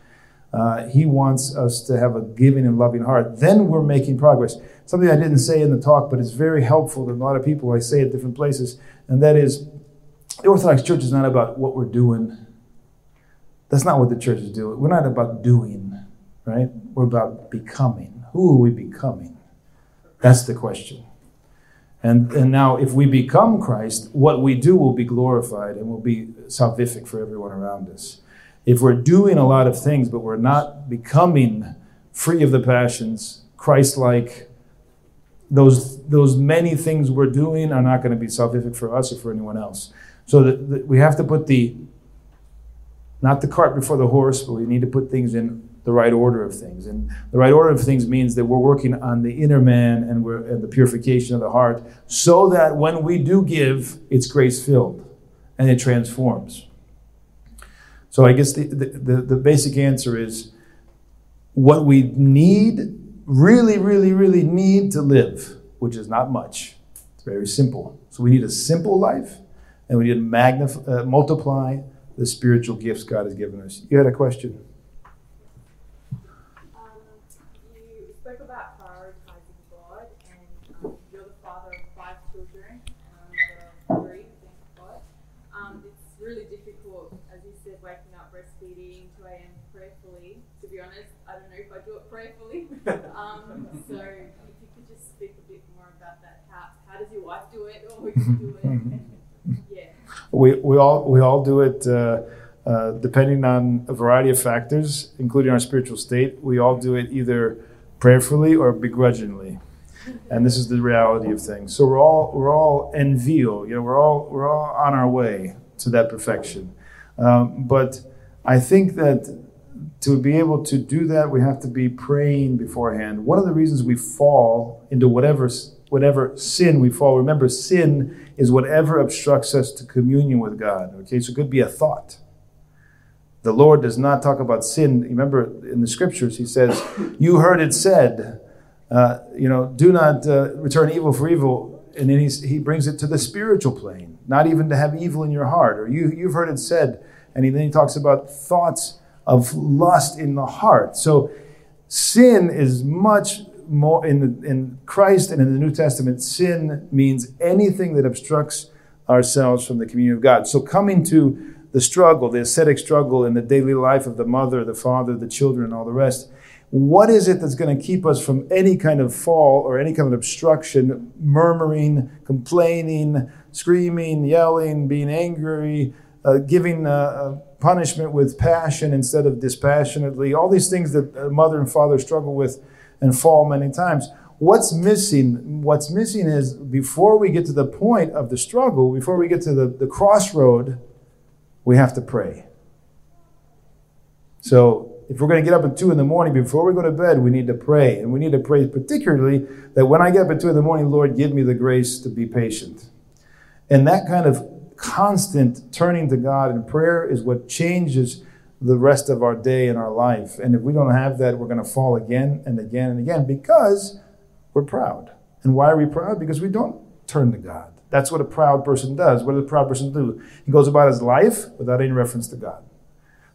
Uh, he wants us to have a giving and loving heart. Then we're making progress. Something I didn't say in the talk, but it's very helpful to a lot of people. I say at different places, and that is the Orthodox Church is not about what we're doing. That's not what the church is doing. We're not about doing, right? We're about becoming. Who are we becoming? That's the question. And, and now, if we become Christ, what we do will be glorified and will be salvific for everyone around us. If we're doing a lot of things, but we're not becoming free of the passions, Christ like, those, those many things we're doing are not going to be salvific for us or for anyone else. So that, that we have to put the, not the cart before the horse, but we need to put things in the right order of things. And the right order of things means that we're working on the inner man and, we're, and the purification of the heart so that when we do give, it's grace filled and it transforms. So I guess the, the, the, basic answer is what we need, really, really, really need to live, which is not much. It's very simple. So we need a simple life and we need to magnify, uh, multiply the spiritual gifts God has given us. You had a question? Um, you spoke about prioritizing God, and um, you're the father of five children, and I'm mother of three, thank God. It's really difficult, as you said, waking up, breastfeeding, 2 a.m. Prayerfully. To be honest, I don't know if I do it prayerfully. To be honest, I don't know if I do it prayerfully. Um, so if you could just speak a bit more about that. How, how does your wife do it, or you do it? yeah. we, we all we all do it uh, uh, depending on a variety of factors, including our spiritual state. We all do it either prayerfully or begrudgingly, and this is the reality of things. So we're all we're all envio, you know, we're all we're all on our way to that perfection. Um, but I think that to be able to do that, we have to be praying beforehand. One of the reasons we fall into whatever whatever sin we fall. Remember, sin is whatever obstructs us to communion with God. Okay, so it could be a thought. The Lord does not talk about sin. Remember, in the scriptures, He says, "You heard it said, uh, you know, do not uh, return evil for evil." And then He brings it to the spiritual plane, not even to have evil in your heart. Or you, you've heard it said, and he, then He talks about thoughts of lust in the heart. So sin is much more in, in Christ and in the New Testament, sin means anything that obstructs ourselves from the communion of God. So coming to the struggle, the ascetic struggle in the daily life of the mother, the father, the children, all the rest, what is it that's going to keep us from any kind of fall or any kind of obstruction, murmuring, complaining, screaming, yelling, being angry, uh, giving uh, uh punishment with passion instead of dispassionately, all these things that mother and father struggle with and fall many times. what's missing? What's missing is before we get to the point of the struggle, before we get to the, the crossroad, we have to pray. So if we're going to get up at two in the morning, before we go to bed, we need to pray. And we need to pray particularly that when I get up at two in the morning, Lord, give me the grace to be patient. And that kind of constant turning to God in prayer is what changes the rest of our day and our life. And if we don't have that, we're going to fall again and again and again because we're proud. And why are we proud? Because we don't turn to God. That's what a proud person does. What does a proud person do? He goes about his life without any reference to God.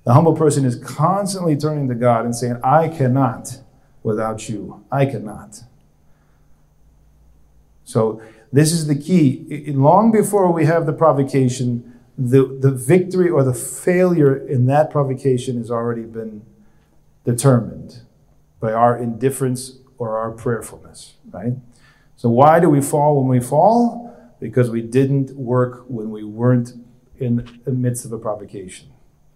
The humble person is constantly turning to God and saying, I cannot without you. I cannot. So, this is the key. Long before we have the provocation, the, the victory or the failure in that provocation has already been determined by our indifference or our prayerfulness, right? So, why do we fall when we fall? Because we didn't work when we weren't in the midst of a provocation.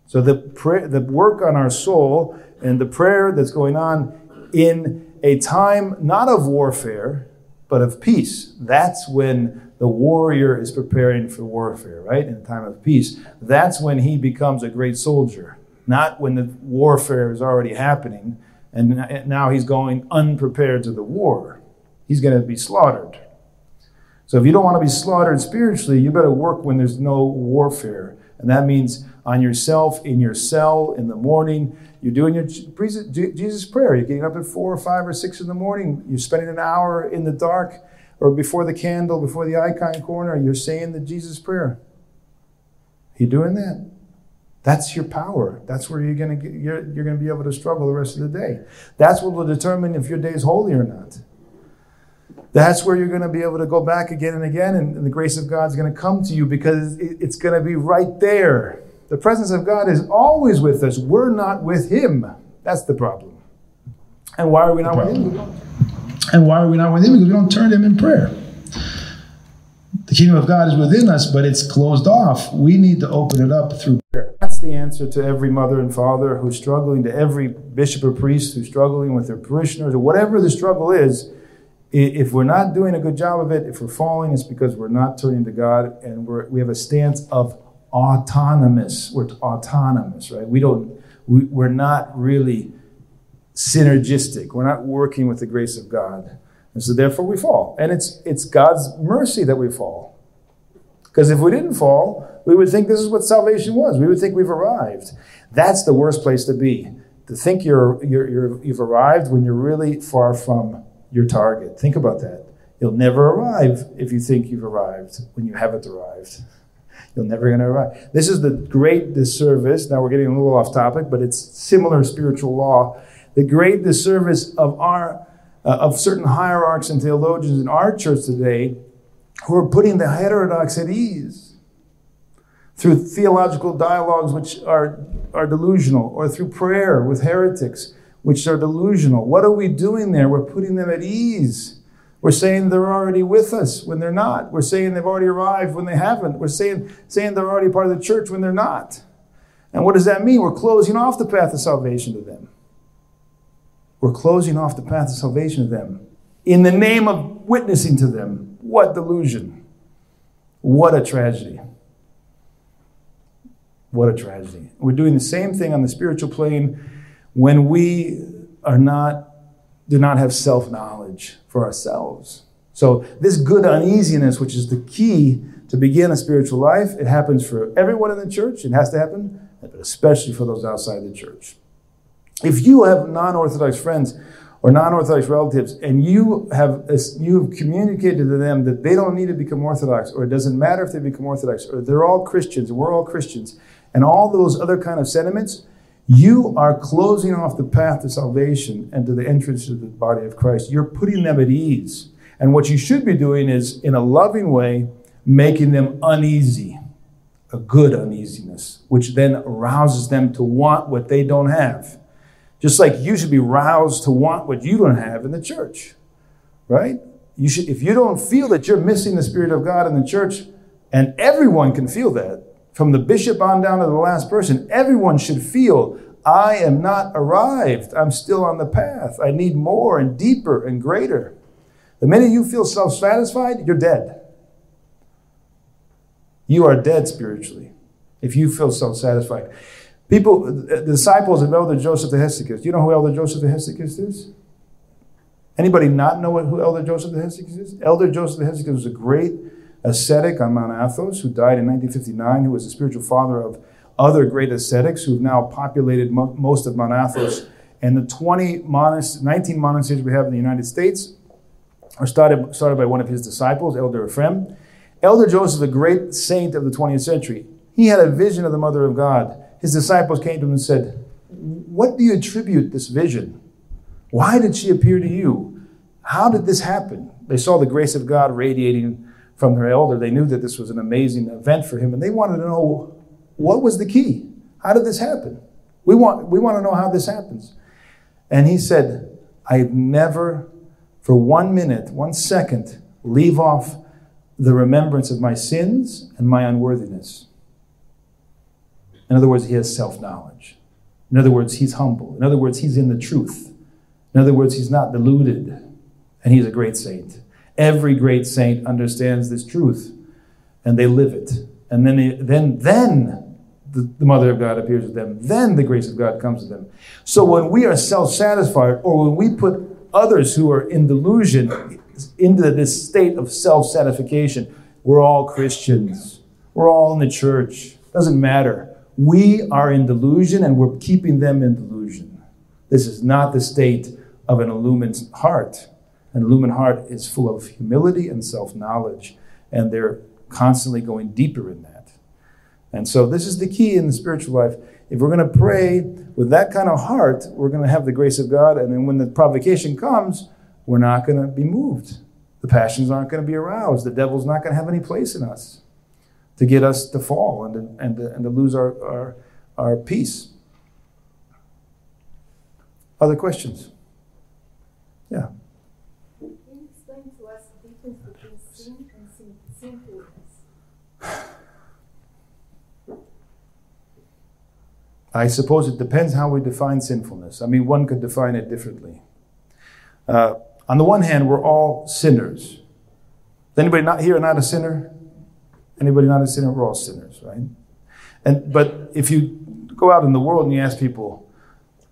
So the prayer, the work on our soul and the prayer that's going on in a time not of warfare, but of peace. That's when the warrior is preparing for warfare, right? In time of peace. That's when he becomes a great soldier, not when the warfare is already happening and now he's going unprepared to the war. He's going to be slaughtered. So if you don't want to be slaughtered spiritually, you better work when there's no warfare. And that means on yourself, in your cell, in the morning. You're doing your Jesus prayer. You're getting up at four or five or six in the morning. You're spending an hour in the dark or before the candle, before the icon corner. You're saying the Jesus prayer. Are You doing that? That's your power. That's where you're going to you're, you're going to be able to struggle the rest of the day. That's what will determine if your day is holy or not. That's where you're going to be able to go back again and again, and, the grace of God's going to come to you because it, it's going to be right there. The presence of God is always with us. We're not with Him. That's the problem. And why are we not with Him? And why are we not with Him? Because we don't turn to Him in prayer. The kingdom of God is within us, but it's closed off. We need to open it up through prayer. That's the answer to every mother and father who's struggling, to every bishop or priest who's struggling with their parishioners, or whatever the struggle is. If we're not doing a good job of it, if we're falling, it's because we're not turning to God and we're, we have a stance of autonomous. We're autonomous, right? We don't, we, we're not really synergistic. We're not working with the grace of God. And so therefore we fall. And it's, it's God's mercy that we fall. Because if we didn't fall, we would think this is what salvation was. We would think we've arrived. That's the worst place to be. To think you're, you're, you're, you've arrived when you're really far from your target. Think about that. You'll never arrive if you think you've arrived when you haven't arrived. You're never going to arrive. This is the great disservice. Now we're getting a little off topic, but it's similar spiritual law. The great disservice of our uh, of certain hierarchs and theologians in our church today who are putting the heterodox at ease through theological dialogues which are, are delusional or through prayer with heretics which are delusional. What are we doing there? We're putting them at ease. We're saying they're already with us when they're not. We're saying they've already arrived when they haven't. We're saying, saying they're already part of the church when they're not. And what does that mean? We're closing off the path of salvation to them. We're closing off the path of salvation to them in the name of witnessing to them. What delusion. What a tragedy. What a tragedy. We're doing the same thing on the spiritual plane when we are not, do not have self knowledge for ourselves. So, this good uneasiness, which is the key to begin a spiritual life, it happens for everyone in the church. It has to happen, but especially for those outside the church. If you have non Orthodox friends or non Orthodox relatives and you have, you have communicated to them that they don't need to become Orthodox or it doesn't matter if they become Orthodox or they're all Christians, we're all Christians, and all those other kind of sentiments, you are closing off the path to salvation and to the entrance to the body of Christ. You're putting them at ease. And what you should be doing is, in a loving way, making them uneasy, a good uneasiness, which then arouses them to want what they don't have. Just like you should be roused to want what you don't have in the church, right? You should, if you don't feel that you're missing the Spirit of God in the church, and everyone can feel that, from the bishop on down to the last person, everyone should feel I am not arrived. I'm still on the path. I need more and deeper and greater. The minute you feel self satisfied, you're dead. You are dead spiritually if you feel self satisfied. People, the disciples of Elder Joseph the Hesychist, do you know who Elder Joseph the Hesychist is? Anybody not know who Elder Joseph the Hesychist is? Elder Joseph the Hesychist was a great ascetic on Mount Athos who died in 1959, who was the spiritual father of other great ascetics who've now populated mo- most of Mount Athos. And the 20 monas- 19 monasteries we have in the United States are started, started by one of his disciples, Elder Ephraim. Elder Joseph, a great saint of the 20th century, he had a vision of the Mother of God. His disciples came to him and said, What do you attribute this vision? Why did she appear to you? How did this happen? They saw the grace of God radiating from their elder. They knew that this was an amazing event for him, and they wanted to know what was the key? How did this happen? We want, we want to know how this happens. And he said, I've never, for one minute, one second, leave off the remembrance of my sins and my unworthiness. In other words, he has self knowledge. In other words, he's humble. In other words, he's in the truth. In other words, he's not deluded. And he's a great saint. Every great saint understands this truth and they live it. And then, they, then, then the, the Mother of God appears to them. Then the grace of God comes to them. So when we are self satisfied or when we put others who are in delusion into this state of self satisfaction, we're all Christians. We're all in the church. Doesn't matter. We are in delusion and we're keeping them in delusion. This is not the state of an illumined heart. An illumined heart is full of humility and self knowledge, and they're constantly going deeper in that. And so, this is the key in the spiritual life. If we're going to pray with that kind of heart, we're going to have the grace of God. And then when the provocation comes, we're not going to be moved. The passions aren't going to be aroused. The devil's not going to have any place in us to get us to fall and to, and to, and to lose our, our, our peace. Other questions? Yeah. Can you explain to us the difference between sin and sin, sinfulness? I suppose it depends how we define sinfulness. I mean, one could define it differently. Uh, on the one hand, we're all sinners. Is anybody not here not a sinner? Anybody not a sinner? We're all sinners, right? And but if you go out in the world and you ask people,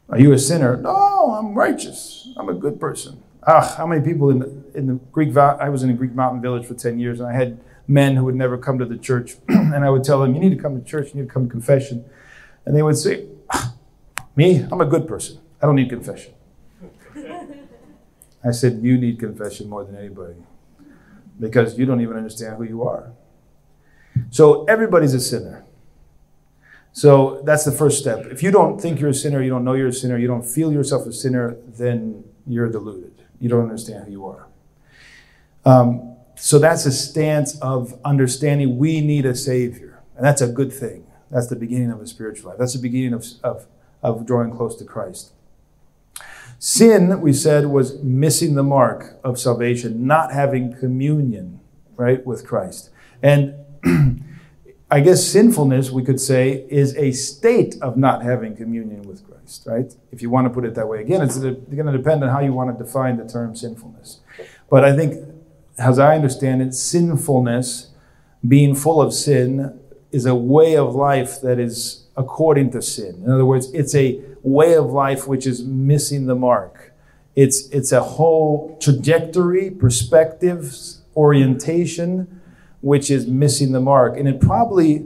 "Are you a sinner?" No, I'm righteous. I'm a good person. Ah, how many people in the, in the Greek? I was in a Greek mountain village for ten years, and I had men who would never come to the church, and I would tell them, "You need to come to church. You need to come to confession," and they would say, ah, "Me, I'm a good person. I don't need confession." I said, "You need confession more than anybody, because you don't even understand who you are." So everybody's a sinner. So that's the first step. If you don't think you're a sinner, you don't know you're a sinner, you don't feel yourself a sinner, then you're deluded. You don't understand who you are. Um, so that's a stance of understanding we need a Savior. And that's a good thing. That's the beginning of a spiritual life. That's the beginning of, of, of drawing close to Christ. Sin, we said, was missing the mark of salvation, not having communion, right, with Christ. And I guess sinfulness, we could say, is a state of not having communion with Christ, right? If you want to put it that way. Again, it's going to depend on how you want to define the term sinfulness. But I think, as I understand it, sinfulness, being full of sin, is a way of life that is according to sin. In other words, it's a way of life which is missing the mark. It's, it's a whole trajectory, perspective, orientation which is missing the mark. And it probably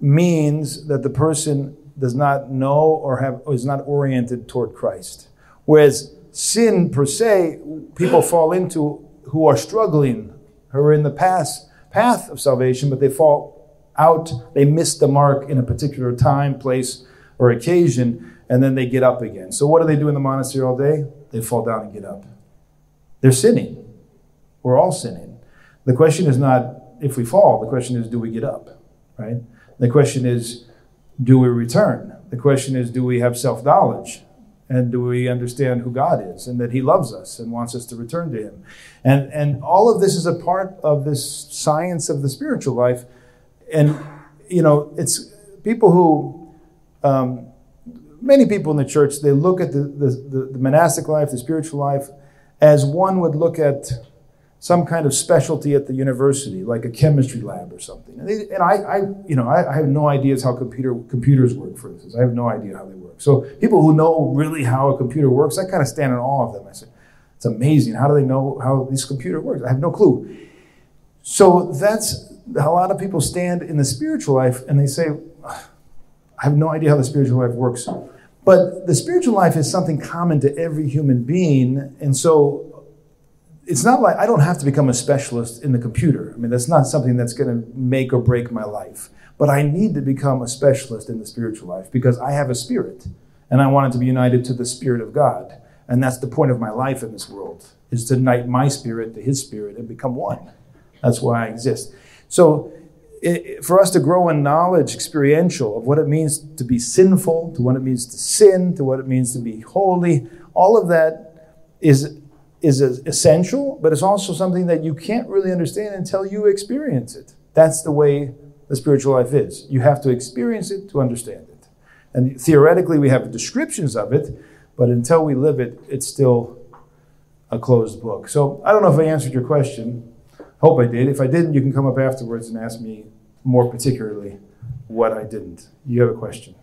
means that the person does not know or have or is not oriented toward Christ. Whereas sin per se, people fall into who are struggling, who are in the past path of salvation, but they fall out, they miss the mark in a particular time, place, or occasion, and then they get up again. So what do they do in the monastery all day? They fall down and get up. They're sinning. We're all sinning. The question is not if we fall, the question is, do we get up? Right? The question is, do we return? The question is, do we have self knowledge? And do we understand who God is and that He loves us and wants us to return to Him? And, and all of this is a part of this science of the spiritual life. And, you know, it's people who, um, many people in the church, they look at the, the, the monastic life, the spiritual life, as one would look at some kind of specialty at the university, like a chemistry lab or something. And, they, and I, I, you know, I, I have no idea how computer computers work. For instance, I have no idea how they work. So people who know really how a computer works, I kind of stand in awe of them. I say, it's amazing. How do they know how this computer works? I have no clue. So that's a lot of people stand in the spiritual life and they say, I have no idea how the spiritual life works. But the spiritual life is something common to every human being. And so it's not like I don't have to become a specialist in the computer. I mean, that's not something that's going to make or break my life. But I need to become a specialist in the spiritual life because I have a spirit and I want it to be united to the spirit of God. And that's the point of my life in this world is to unite my spirit to his spirit and become one. That's why I exist. So it, for us to grow in knowledge, experiential, of what it means to be sinful, to what it means to sin, to what it means to be holy, all of that is, is essential, but it's also something that you can't really understand until you experience it. That's the way the spiritual life is. You have to experience it to understand it. And theoretically, we have descriptions of it, but until we live it, it's still a closed book. So I don't know if I answered your question. Hope I did. If I didn't, you can come up afterwards and ask me more particularly what I didn't. You have a question?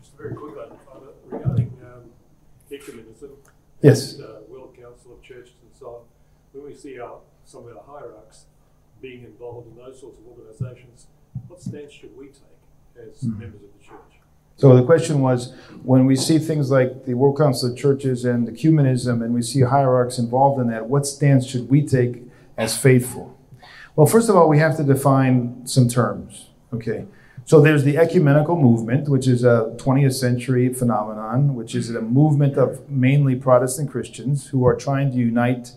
Just a very quick one uh, regarding um, ecumenism. Yes. And, uh, World Council of Churches and so on. When we see our, some of our hierarchs being involved in those sorts of organisations, what stance should we take as mm. members of the church? So the question was, when we see things like the World Council of Churches and ecumenism, and we see hierarchs involved in that, what stance should we take as faithful? Well, first of all, we have to define some terms. Okay. So there's the ecumenical movement, which is a 20th century phenomenon, which is a movement of mainly Protestant Christians who are trying to unite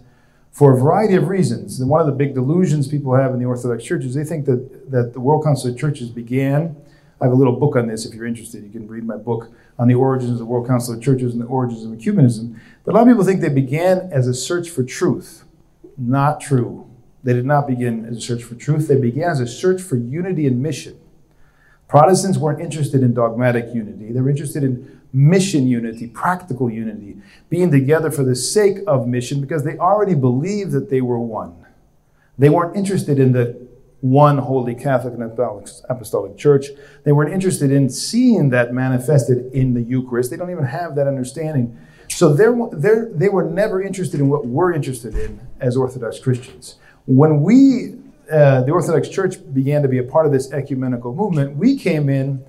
for a variety of reasons. And one of the big delusions people have in the Orthodox Church is they think that, that the World Council of Churches began. I have a little book on this if you're interested. You can read my book on the origins of the World Council of Churches and the origins of ecumenism. But a lot of people think they began as a search for truth. Not true. They did not begin as a search for truth, they began as a search for unity and mission. Protestants weren't interested in dogmatic unity, they were interested in mission unity, practical unity, being together for the sake of mission because they already believed that they were one. They weren't interested in the one holy Catholic and Apostolic Church. They weren't interested in seeing that manifested in the Eucharist. They don't even have that understanding so they're, they're, they were never interested in what we're interested in as Orthodox Christians. When we, uh, the Orthodox Church, began to be a part of this ecumenical movement, we came in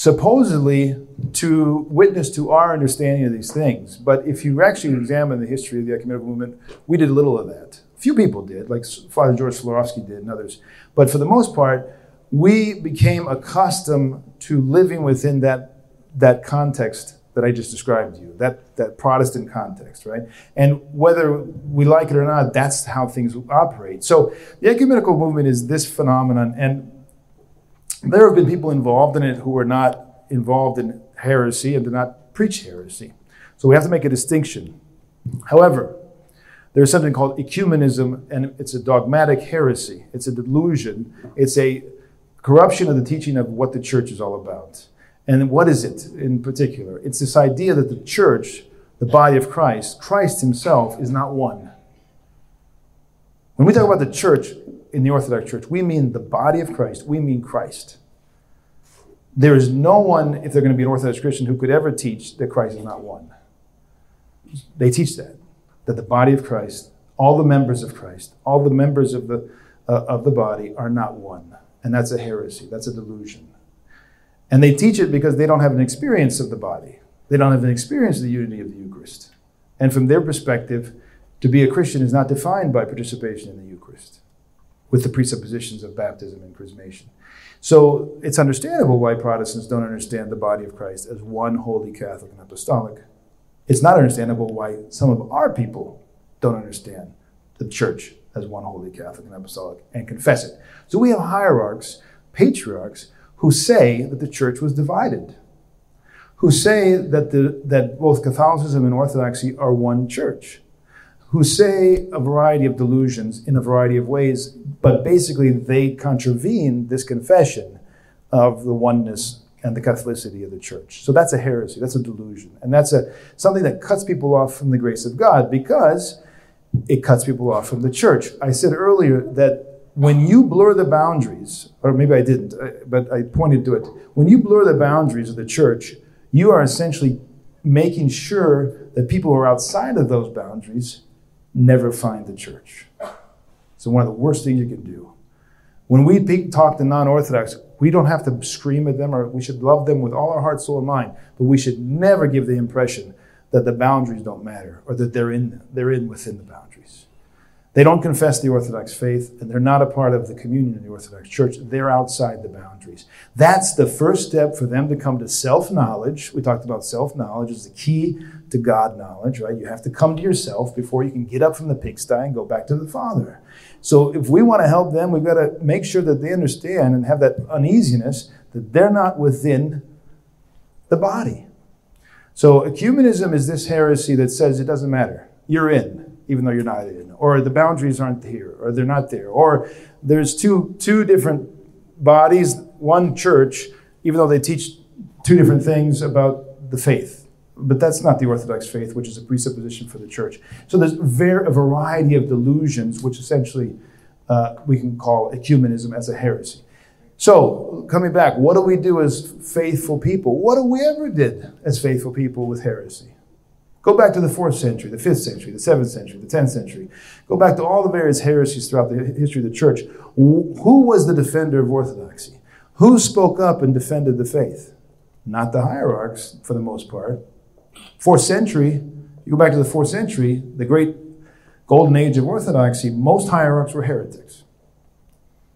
supposedly to witness to our understanding of these things. But if you actually examine the history of the ecumenical movement, we did little of that. Few people did, like Father George Florovsky did and others. But for the most part, we became accustomed to living within that, that context that I just described to you, that, that Protestant context, right? And whether we like it or not, that's how things operate. So the ecumenical movement is this phenomenon, and there have been people involved in it who are not involved in heresy and do not preach heresy. So we have to make a distinction. However, there's something called ecumenism, and it's a dogmatic heresy. It's a delusion. It's a corruption of the teaching of what the church is all about. And what is it in particular? It's this idea that the church, the body of Christ, Christ himself is not one. When we talk about the church in the Orthodox Church, we mean the body of Christ, we mean Christ. There is no one, if they're going to be an Orthodox Christian, who could ever teach that Christ is not one. They teach that, that the body of Christ, all the members of Christ, all the members of the, uh, of the body are not one. And that's a heresy, that's a delusion. And they teach it because they don't have an experience of the body. They don't have an experience of the unity of the Eucharist. And from their perspective, to be a Christian is not defined by participation in the Eucharist with the presuppositions of baptism and chrismation. So it's understandable why Protestants don't understand the body of Christ as one holy Catholic and apostolic. It's not understandable why some of our people don't understand the church as one holy Catholic and apostolic and confess it. So we have hierarchs, patriarchs, who say that the church was divided, who say that, the, that both Catholicism and Orthodoxy are one church, who say a variety of delusions in a variety of ways, but basically they contravene this confession of the oneness and the Catholicity of the church. So that's a heresy, that's a delusion. And that's a, something that cuts people off from the grace of God because it cuts people off from the church. I said earlier that when you blur the boundaries, or maybe I didn't, uh, but I pointed to it. When you blur the boundaries of the church, you are essentially making sure that people who are outside of those boundaries never find the church. So, one of the worst things you can do. When we talk to non Orthodox, we don't have to scream at them or we should love them with all our heart, soul, and mind, but we should never give the impression that the boundaries don't matter or that they're in, they're in within the boundaries. They don't confess the Orthodox faith and they're not a part of the communion of the Orthodox Church. They're outside the boundaries. That's the first step for them to come to self knowledge. We talked about self knowledge is the key to God knowledge, right? You have to come to yourself before you can get up from the pigsty and go back to the Father. So if we want to help them, we've got to make sure that they understand and have that uneasiness that they're not within the body. So ecumenism is this heresy that says it doesn't matter. You're in, even though you're not in. Or the boundaries aren't here, or they're not there. Or there's two, two different bodies, one church, even though they teach two different things about the faith. But that's not the Orthodox faith, which is a presupposition for the church. So there's ver- a variety of delusions, which essentially uh, we can call ecumenism as a heresy. So, coming back, what do we do as faithful people? What do we ever did as faithful people with heresy? Go back to the fourth century, the fifth century, the seventh century, the tenth century. Go back to all the various heresies throughout the history of the church. Who was the defender of orthodoxy? Who spoke up and defended the faith? Not the hierarchs, for the most part. Fourth century, you go back to the fourth century, the great golden age of orthodoxy, most hierarchs were heretics.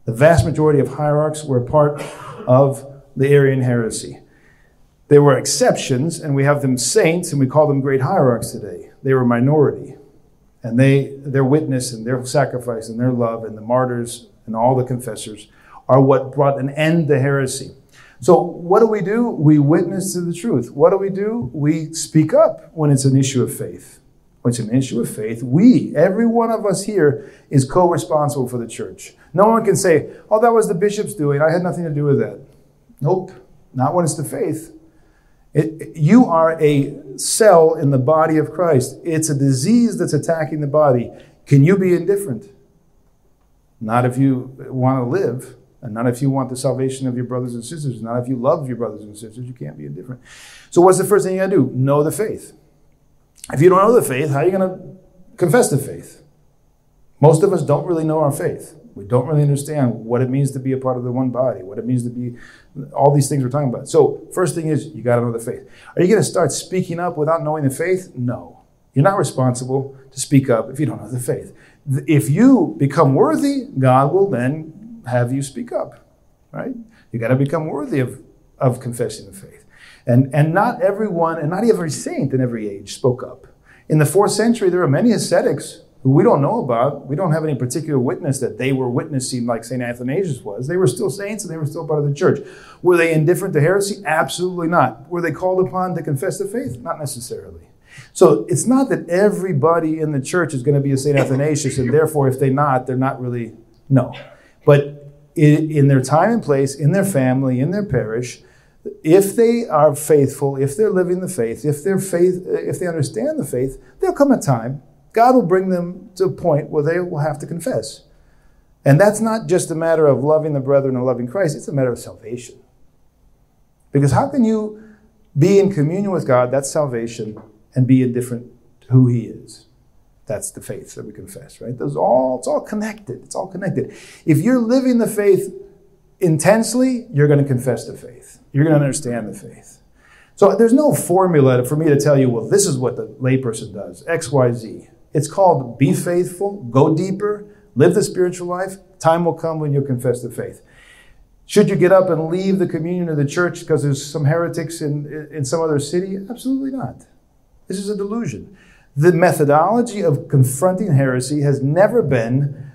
The vast majority of hierarchs were part of the Arian heresy. There were exceptions, and we have them saints, and we call them great hierarchs today. They were a minority. And they, their witness and their sacrifice and their love and the martyrs and all the confessors are what brought an end to heresy. So, what do we do? We witness to the truth. What do we do? We speak up when it's an issue of faith. When it's an issue of faith, we, every one of us here, is co responsible for the church. No one can say, oh, that was the bishop's doing. I had nothing to do with that. Nope, not when it's the faith. It, you are a cell in the body of Christ. It's a disease that's attacking the body. Can you be indifferent? Not if you want to live, and not if you want the salvation of your brothers and sisters, not if you love your brothers and sisters. You can't be indifferent. So, what's the first thing you got to do? Know the faith. If you don't know the faith, how are you to confess the faith? Most of us don't really know our faith. We don't really understand what it means to be a part of the one body, what it means to be all these things we're talking about. So, first thing is you got to know the faith. Are you going to start speaking up without knowing the faith? No. You're not responsible to speak up if you don't know the faith. If you become worthy, God will then have you speak up, right? You got to become worthy of, of confessing the faith. And, and not everyone, and not every saint in every age spoke up. In the fourth century, there were many ascetics who we don't know about. We don't have any particular witness that they were witnessing like St. Athanasius was. They were still saints and they were still part of the church. Were they indifferent to heresy? Absolutely not. Were they called upon to confess the faith? Not necessarily. So it's not that everybody in the church is going to be a St. Athanasius, and therefore, if they're not, they're not really. No. But in, in their time and place, in their family, in their parish, if they are faithful, if they're living the faith, if they're faith, if they understand the faith, there'll come a time God will bring them to a point where they will have to confess. And that's not just a matter of loving the brethren and loving Christ, it's a matter of salvation. Because how can you be in communion with God, that's salvation, and be indifferent to who He is? That's the faith that we confess, right? Those all it's all connected. It's all connected. If you're living the faith intensely, you're going to confess the faith. You're going to understand the faith. So there's no formula for me to tell you, well, this is what the layperson does, X, Y, Z. It's called be faithful, go deeper, live the spiritual life. Time will come when you'll confess the faith. Should you get up and leave the communion of the church because there's some heretics in, in some other city? Absolutely not. This is a delusion. The methodology of confronting heresy has never been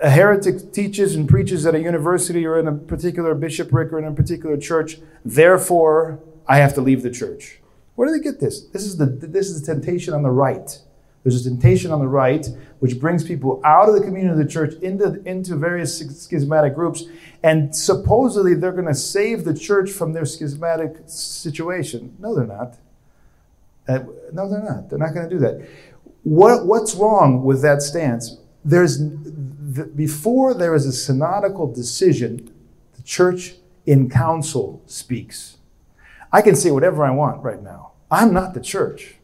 a heretic teaches and preaches at a university or in a particular bishopric or in a particular church, therefore I have to leave the church. Where do they get this? This is the, this is the temptation on the right. There's a temptation on the right which brings people out of the community of the church into, into various schismatic groups, and supposedly they're going to save the church from their schismatic situation. No, they're not. Uh, no, they're not. They're not going to do that. What, what's wrong with that stance? There's, the, before there is a synodical decision, the church in council speaks. I can say whatever I want right now. I'm not the church.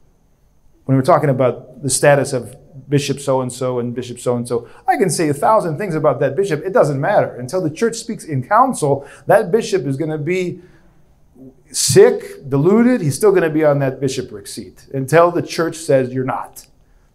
When we're talking about the status of Bishop so and so and Bishop so and so, I can say a thousand things about that bishop. It doesn't matter. Until the church speaks in council, that bishop is going to be sick, deluded. He's still going to be on that bishopric seat until the church says you're not.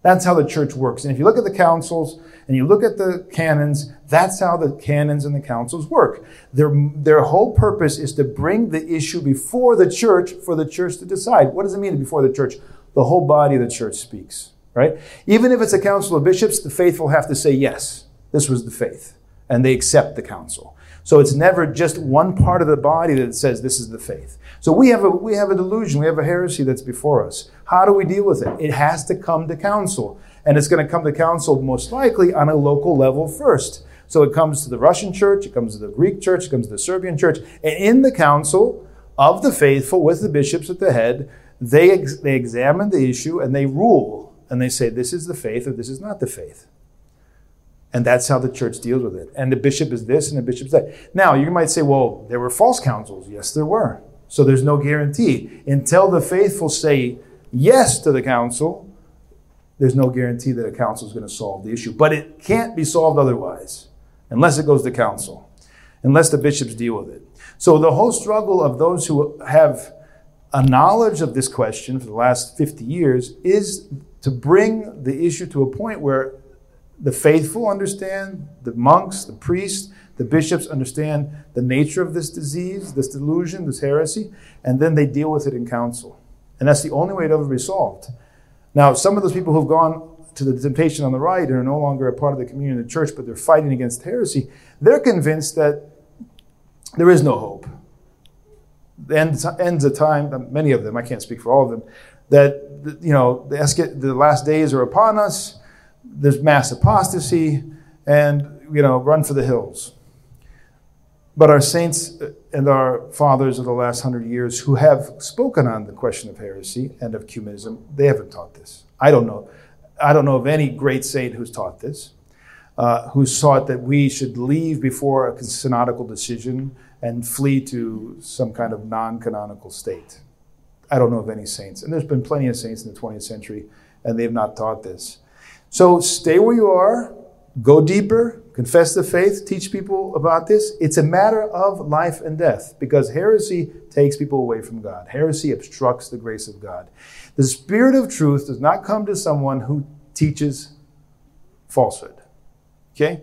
That's how the church works. And if you look at the councils and you look at the canons, that's how the canons and the councils work. Their, their whole purpose is to bring the issue before the church for the church to decide. What does it mean before the church? The whole body of the church speaks, right? Even if it's a council of bishops, the faithful have to say, yes, this was the faith. And they accept the council. So it's never just one part of the body that says this is the faith. So we have a we have a delusion, we have a heresy that's before us. How do we deal with it? It has to come to council. And it's going to come to council most likely on a local level first. So it comes to the Russian church, it comes to the Greek church, it comes to the Serbian church. And in the council of the faithful, with the bishops at the head, they, ex- they examine the issue and they rule. And they say, this is the faith or this is not the faith. And that's how the church deals with it. And the bishop is this and the bishop is that. Now, you might say, well, there were false councils. Yes, there were. So there's no guarantee. Until the faithful say yes to the council, there's no guarantee that a council is going to solve the issue. But it can't be solved otherwise, unless it goes to council, unless the bishops deal with it. So the whole struggle of those who have a knowledge of this question for the last 50 years is to bring the issue to a point where the faithful understand, the monks, the priests, the bishops understand the nature of this disease, this delusion, this heresy, and then they deal with it in council. And that's the only way it ever be solved. Now, some of those people who've gone to the temptation on the right and are no longer a part of the community of the church, but they're fighting against heresy, they're convinced that there is no hope. The end, ends of time, many of them, I can't speak for all of them, that, you know, the, the last days are upon us there's mass apostasy, and you know, run for the hills. But our saints and our fathers of the last hundred years who have spoken on the question of heresy and of ecumenism, they haven't taught this. I don't know. I don't know of any great saint who's taught this, uh, who's taught that we should leave before a synodical decision and flee to some kind of non canonical state. I don't know of any saints. And there's been plenty of saints in the 20th century, and they've not taught this. So stay where you are, go deeper, confess the faith, teach people about this. It's a matter of life and death because heresy takes people away from God. Heresy obstructs the grace of God. The Spirit of truth does not come to someone who teaches falsehood. Okay?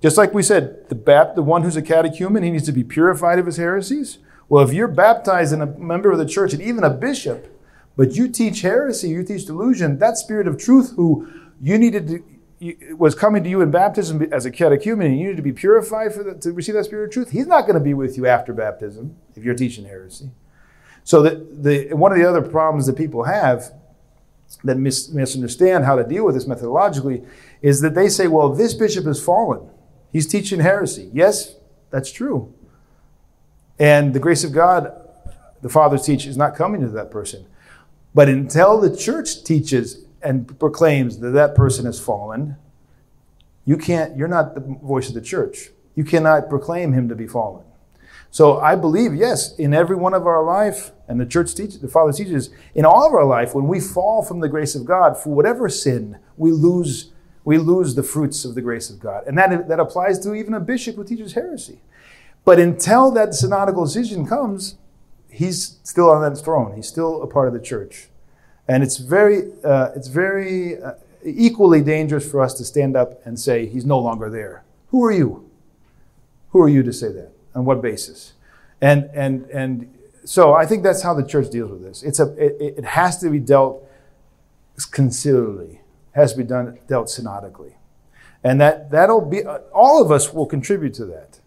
Just like we said, the, bap- the one who's a catechumen, he needs to be purified of his heresies. Well, if you're baptized and a member of the church and even a bishop, but you teach heresy, you teach delusion, that spirit of truth who you needed to, was coming to you in baptism as a catechumen, and you need to be purified for the, to receive that spirit of truth. He's not going to be with you after baptism if you're teaching heresy. So the, the, one of the other problems that people have that mis, misunderstand how to deal with this methodologically is that they say, well, this bishop has fallen. He's teaching heresy. Yes, that's true. And the grace of God, the Father's teach, is not coming to that person. But until the church teaches and proclaims that that person has fallen, you can't, you're not the voice of the church. You cannot proclaim him to be fallen. So I believe, yes, in every one of our life, and the church teaches, the Father teaches, in all of our life, when we fall from the grace of God for whatever sin, we lose, we lose the fruits of the grace of God. And that, that applies to even a bishop who teaches heresy. But until that synodical decision comes, he's still on that throne. He's still a part of the church. And it's very, uh, it's very uh, equally dangerous for us to stand up and say, he's no longer there. Who are you? Who are you to say that? On what basis? And, and, and so I think that's how the church deals with this. It's a, it, it has to be dealt conciliarly, has to be done, dealt synodically. And that, that'll be, uh, all of us will contribute to that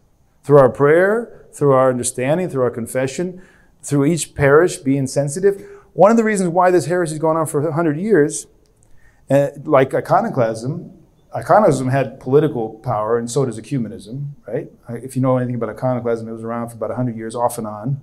through our prayer, through our understanding, through our confession, through each parish being sensitive one of the reasons why this heresy has gone on for 100 years, uh, like iconoclasm, iconoclasm had political power, and so does ecumenism, right? If you know anything about iconoclasm, it was around for about 100 years, off and on,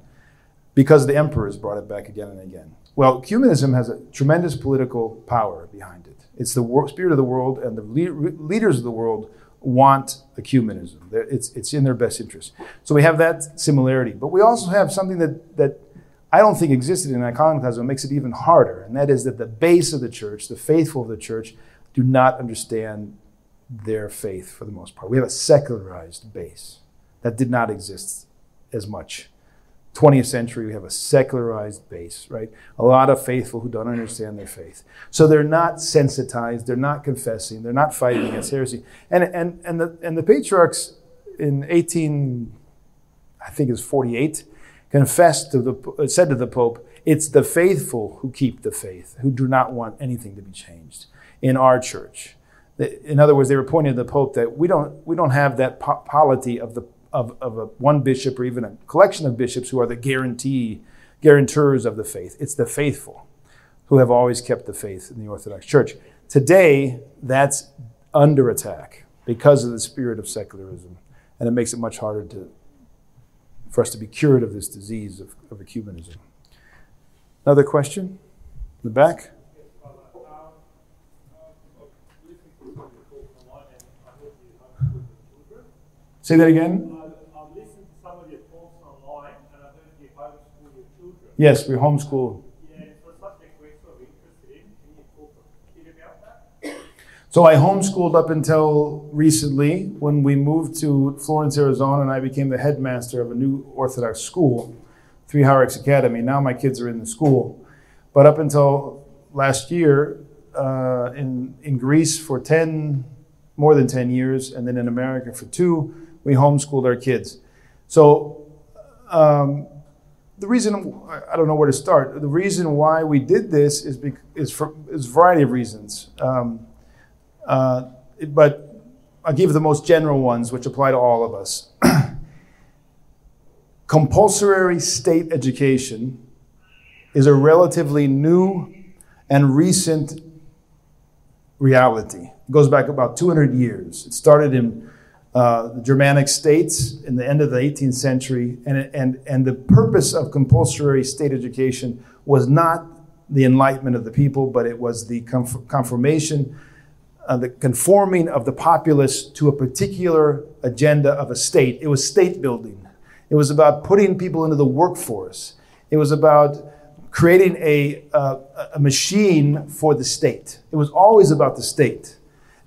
because the emperors brought it back again and again. Well, ecumenism has a tremendous political power behind it. It's the wor- spirit of the world, and the le- leaders of the world want ecumenism. It's, it's in their best interest. So we have that similarity. But we also have something that, that I don't think existed in iconoclasm. It makes it even harder, and that is that the base of the church, the faithful of the church, do not understand their faith for the most part. We have a secularized base that did not exist as much. 20th century, we have a secularized base, right? A lot of faithful who don't understand their faith. So they're not sensitized, they're not confessing, they're not fighting against heresy. And, and, and, the, and the patriarchs in 18, I think it's 48, confessed to the, said to the Pope, it's the faithful who keep the faith, who do not want anything to be changed in our church. In other words, they were pointing to the Pope that we don't, we don't have that po- polity of the of, of a, one bishop or even a collection of bishops who are the guarantee guarantors of the faith. It's the faithful who have always kept the faith in the Orthodox Church. Today, that's under attack because of the spirit of secularism, and it makes it much harder to, for us to be cured of this disease of, of ecumenism. Another question? In the back? Say that again. I've listened to some of your talks online and I've heard you homeschool your children. Yes, we homeschool. Yeah, it's a subject we're sort of interested in. Can you talk a bit about that? So I homeschooled up until recently when we moved to Florence, Arizona, and I became the headmaster of a new Orthodox school, Three Hierarchs Academy. Now my kids are in the school. But up until last year, uh, in, in Greece for 10, more than 10 years, and then in America for two, we homeschooled our kids. So um, the reason I don't know where to start. The reason why we did this is bec- is for is a variety of reasons. Um, uh, but I'll give the most general ones, which apply to all of us. Compulsory state education is a relatively new and recent reality. It goes back about 200 years. It started in uh, the Germanic states in the end of the 18th century, and, and, and the purpose of compulsory state education was not the enlightenment of the people, but it was the conf- confirmation, uh, the conforming of the populace to a particular agenda of a state. It was state building. It was about putting people into the workforce. It was about creating a, uh, a machine for the state. It was always about the state.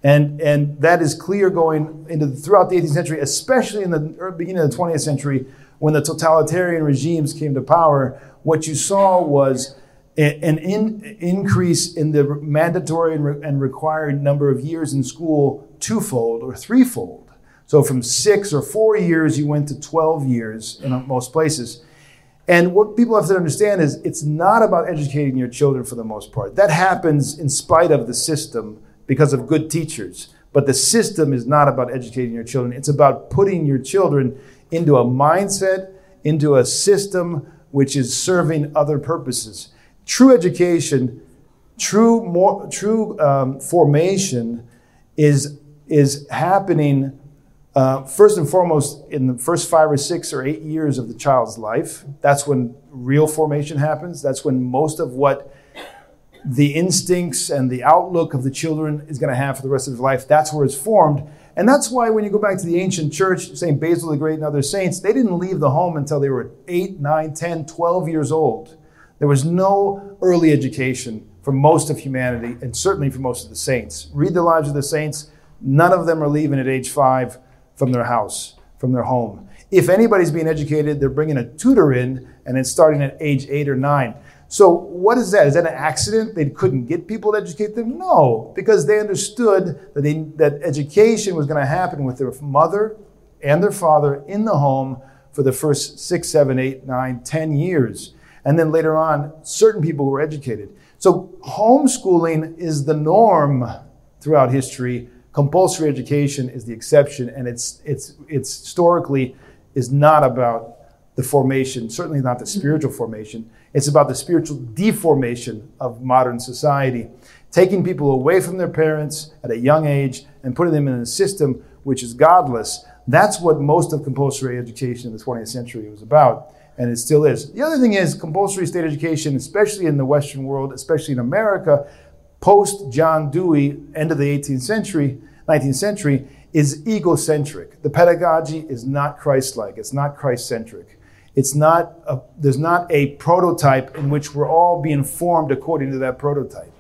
And, and that is clear going into throughout the 18th century, especially in the beginning of the 20th century, when the totalitarian regimes came to power. What you saw was an in, increase in the mandatory and, re- and required number of years in school twofold or threefold. So from six or four years, you went to 12 years in most places. And what people have to understand is it's not about educating your children for the most part. That happens in spite of the system because of good teachers. But the system is not about educating your children. It's about putting your children into a mindset, into a system which is serving other purposes. True education, true, more, true um, formation is, is happening uh, first and foremost, in the first five or six or eight years of the child's life, that's when real formation happens. That's when most of what the instincts and the outlook of the children is going to have for the rest of his life, that's where it's formed. And that's why when you go back to the ancient church, St. Basil the Great and other saints, they didn't leave the home until they were 8, 9, 10, 12 years old. There was no early education for most of humanity, and certainly for most of the saints. Read the lives of the saints. None of them are leaving at age five from their house, from their home. If anybody's being educated, they're bringing a tutor in, and it's starting at age eight or nine. So, what is that? Is that an accident? They couldn't get people to educate them? No, because they understood that, they, that education was going to happen with their mother and their father in the home for the first six, seven, eight, nine, ten years. And then later on, certain people were educated. So, homeschooling is the norm throughout history. Compulsory education is the exception, and it's, it's, it's historically is not about the formation, certainly not the spiritual formation. It's about the spiritual deformation of modern society, taking people away from their parents at a young age and putting them in a system which is godless. That's what most of compulsory education in the 20th century was about, and it still is. The other thing is compulsory state education, especially in the Western world, especially in America, post John Dewey, end of the 18th century, 19th century, is egocentric. The pedagogy is not Christ-like. It's not Christ-centric. It's not a, there's not a prototype in which we're all being formed according to that prototype.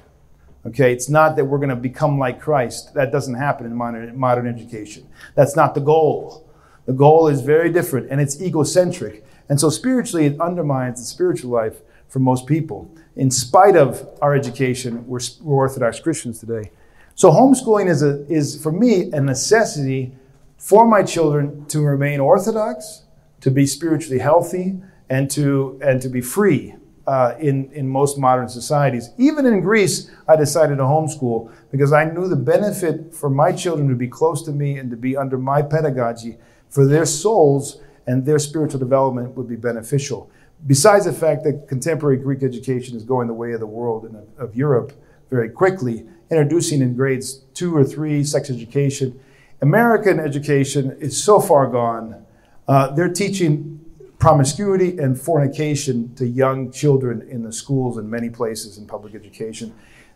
Okay, it's not that we're going to become like Christ. That doesn't happen in modern, modern education. That's not the goal. The goal is very different and it's egocentric. And so spiritually, it undermines the spiritual life for most people. In spite of our education, we're, we're Orthodox Christians today. So homeschooling is, a, is, for me, a necessity for my children to remain Orthodox, to be spiritually healthy, and to, and to be free uh, in, in most modern societies. Even in Greece, I decided to homeschool because I knew the benefit for my children to be close to me and to be under my pedagogy for their souls and their spiritual development would be beneficial. Besides the fact that contemporary Greek education is going the way of the world and of, Europe very quickly, introducing in grades two or three sex education. American education is so far gone. Uh, they're teaching promiscuity and fornication to young children in the schools in many places in public education.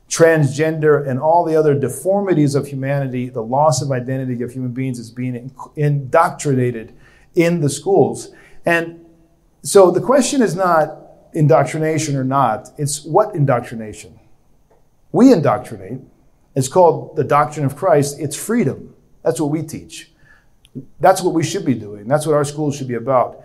Transgender and all the other deformities of humanity, the loss of identity of human beings is being indoctrinated in the schools. And so the question is not indoctrination or not, it's what indoctrination? We indoctrinate. It's called the doctrine of Christ, it's freedom. That's what we teach. That's what we should be doing. That's what our schools should be about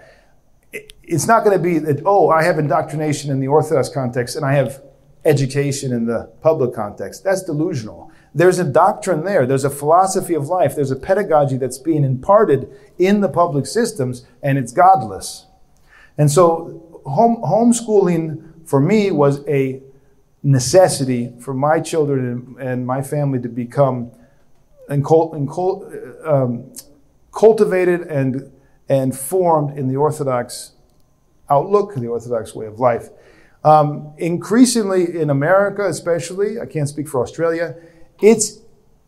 it's not going to be that, oh, I have indoctrination in the Orthodox context and I have education in the public context. That's delusional. There's a doctrine there, there's a philosophy of life, there's a pedagogy that's being imparted in the public systems, and it's godless. And so, home, homeschooling for me was a necessity for my children and, my family to become um, cultivated and, and formed in the Orthodox outlook, the Orthodox way of life. Um, increasingly in America, especially, I can't speak for Australia, it's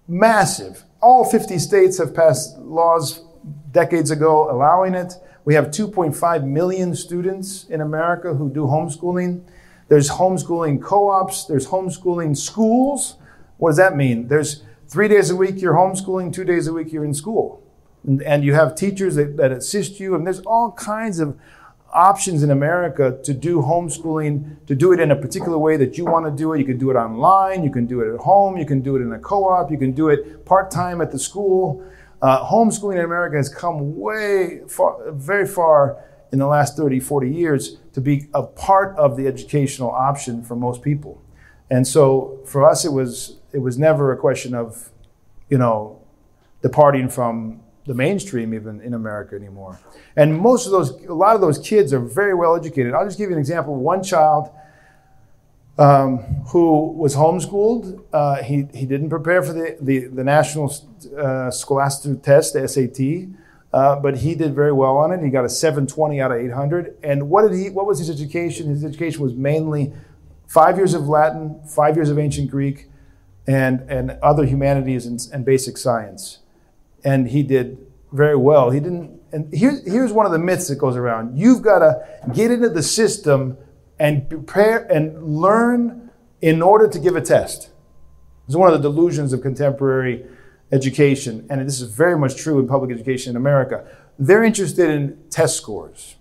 massive. All 50 states have passed laws decades ago allowing it. We have 2.5 million students in America who do homeschooling. There's homeschooling co ops, there's homeschooling schools. What does that mean? There's three days a week you're homeschooling, two days a week you're in school. And, you have teachers that, that assist you, and there's all kinds of options in America to do homeschooling, to do it in a particular way that you want to do it. You can do it online, you can do it at home, you can do it in a co op, you can do it part time at the school. Uh, homeschooling in America has come way far, very far in the last 30, 40 years to be a part of the educational option for most people. And so for us, it was, it was never a question of, you know, departing from the mainstream even in America anymore. And most of those, a lot of those kids are very well educated. I'll just give you an example. One child um, who was homeschooled, uh, he, he didn't prepare for the, the, the national uh, scholastic test, the SAT, uh, but he did very well on it. He got a 720 out of 800. And what did he? What was his education? His education was mainly five years of Latin, five years of ancient Greek, and, and other humanities and, and basic science and he did very well. He didn't, and here's, here's one of the myths that goes around. You've got to get into the system and prepare and learn in order to give a test. It's one of the delusions of contemporary education, and this is very much true in public education in America. They're interested in test scores.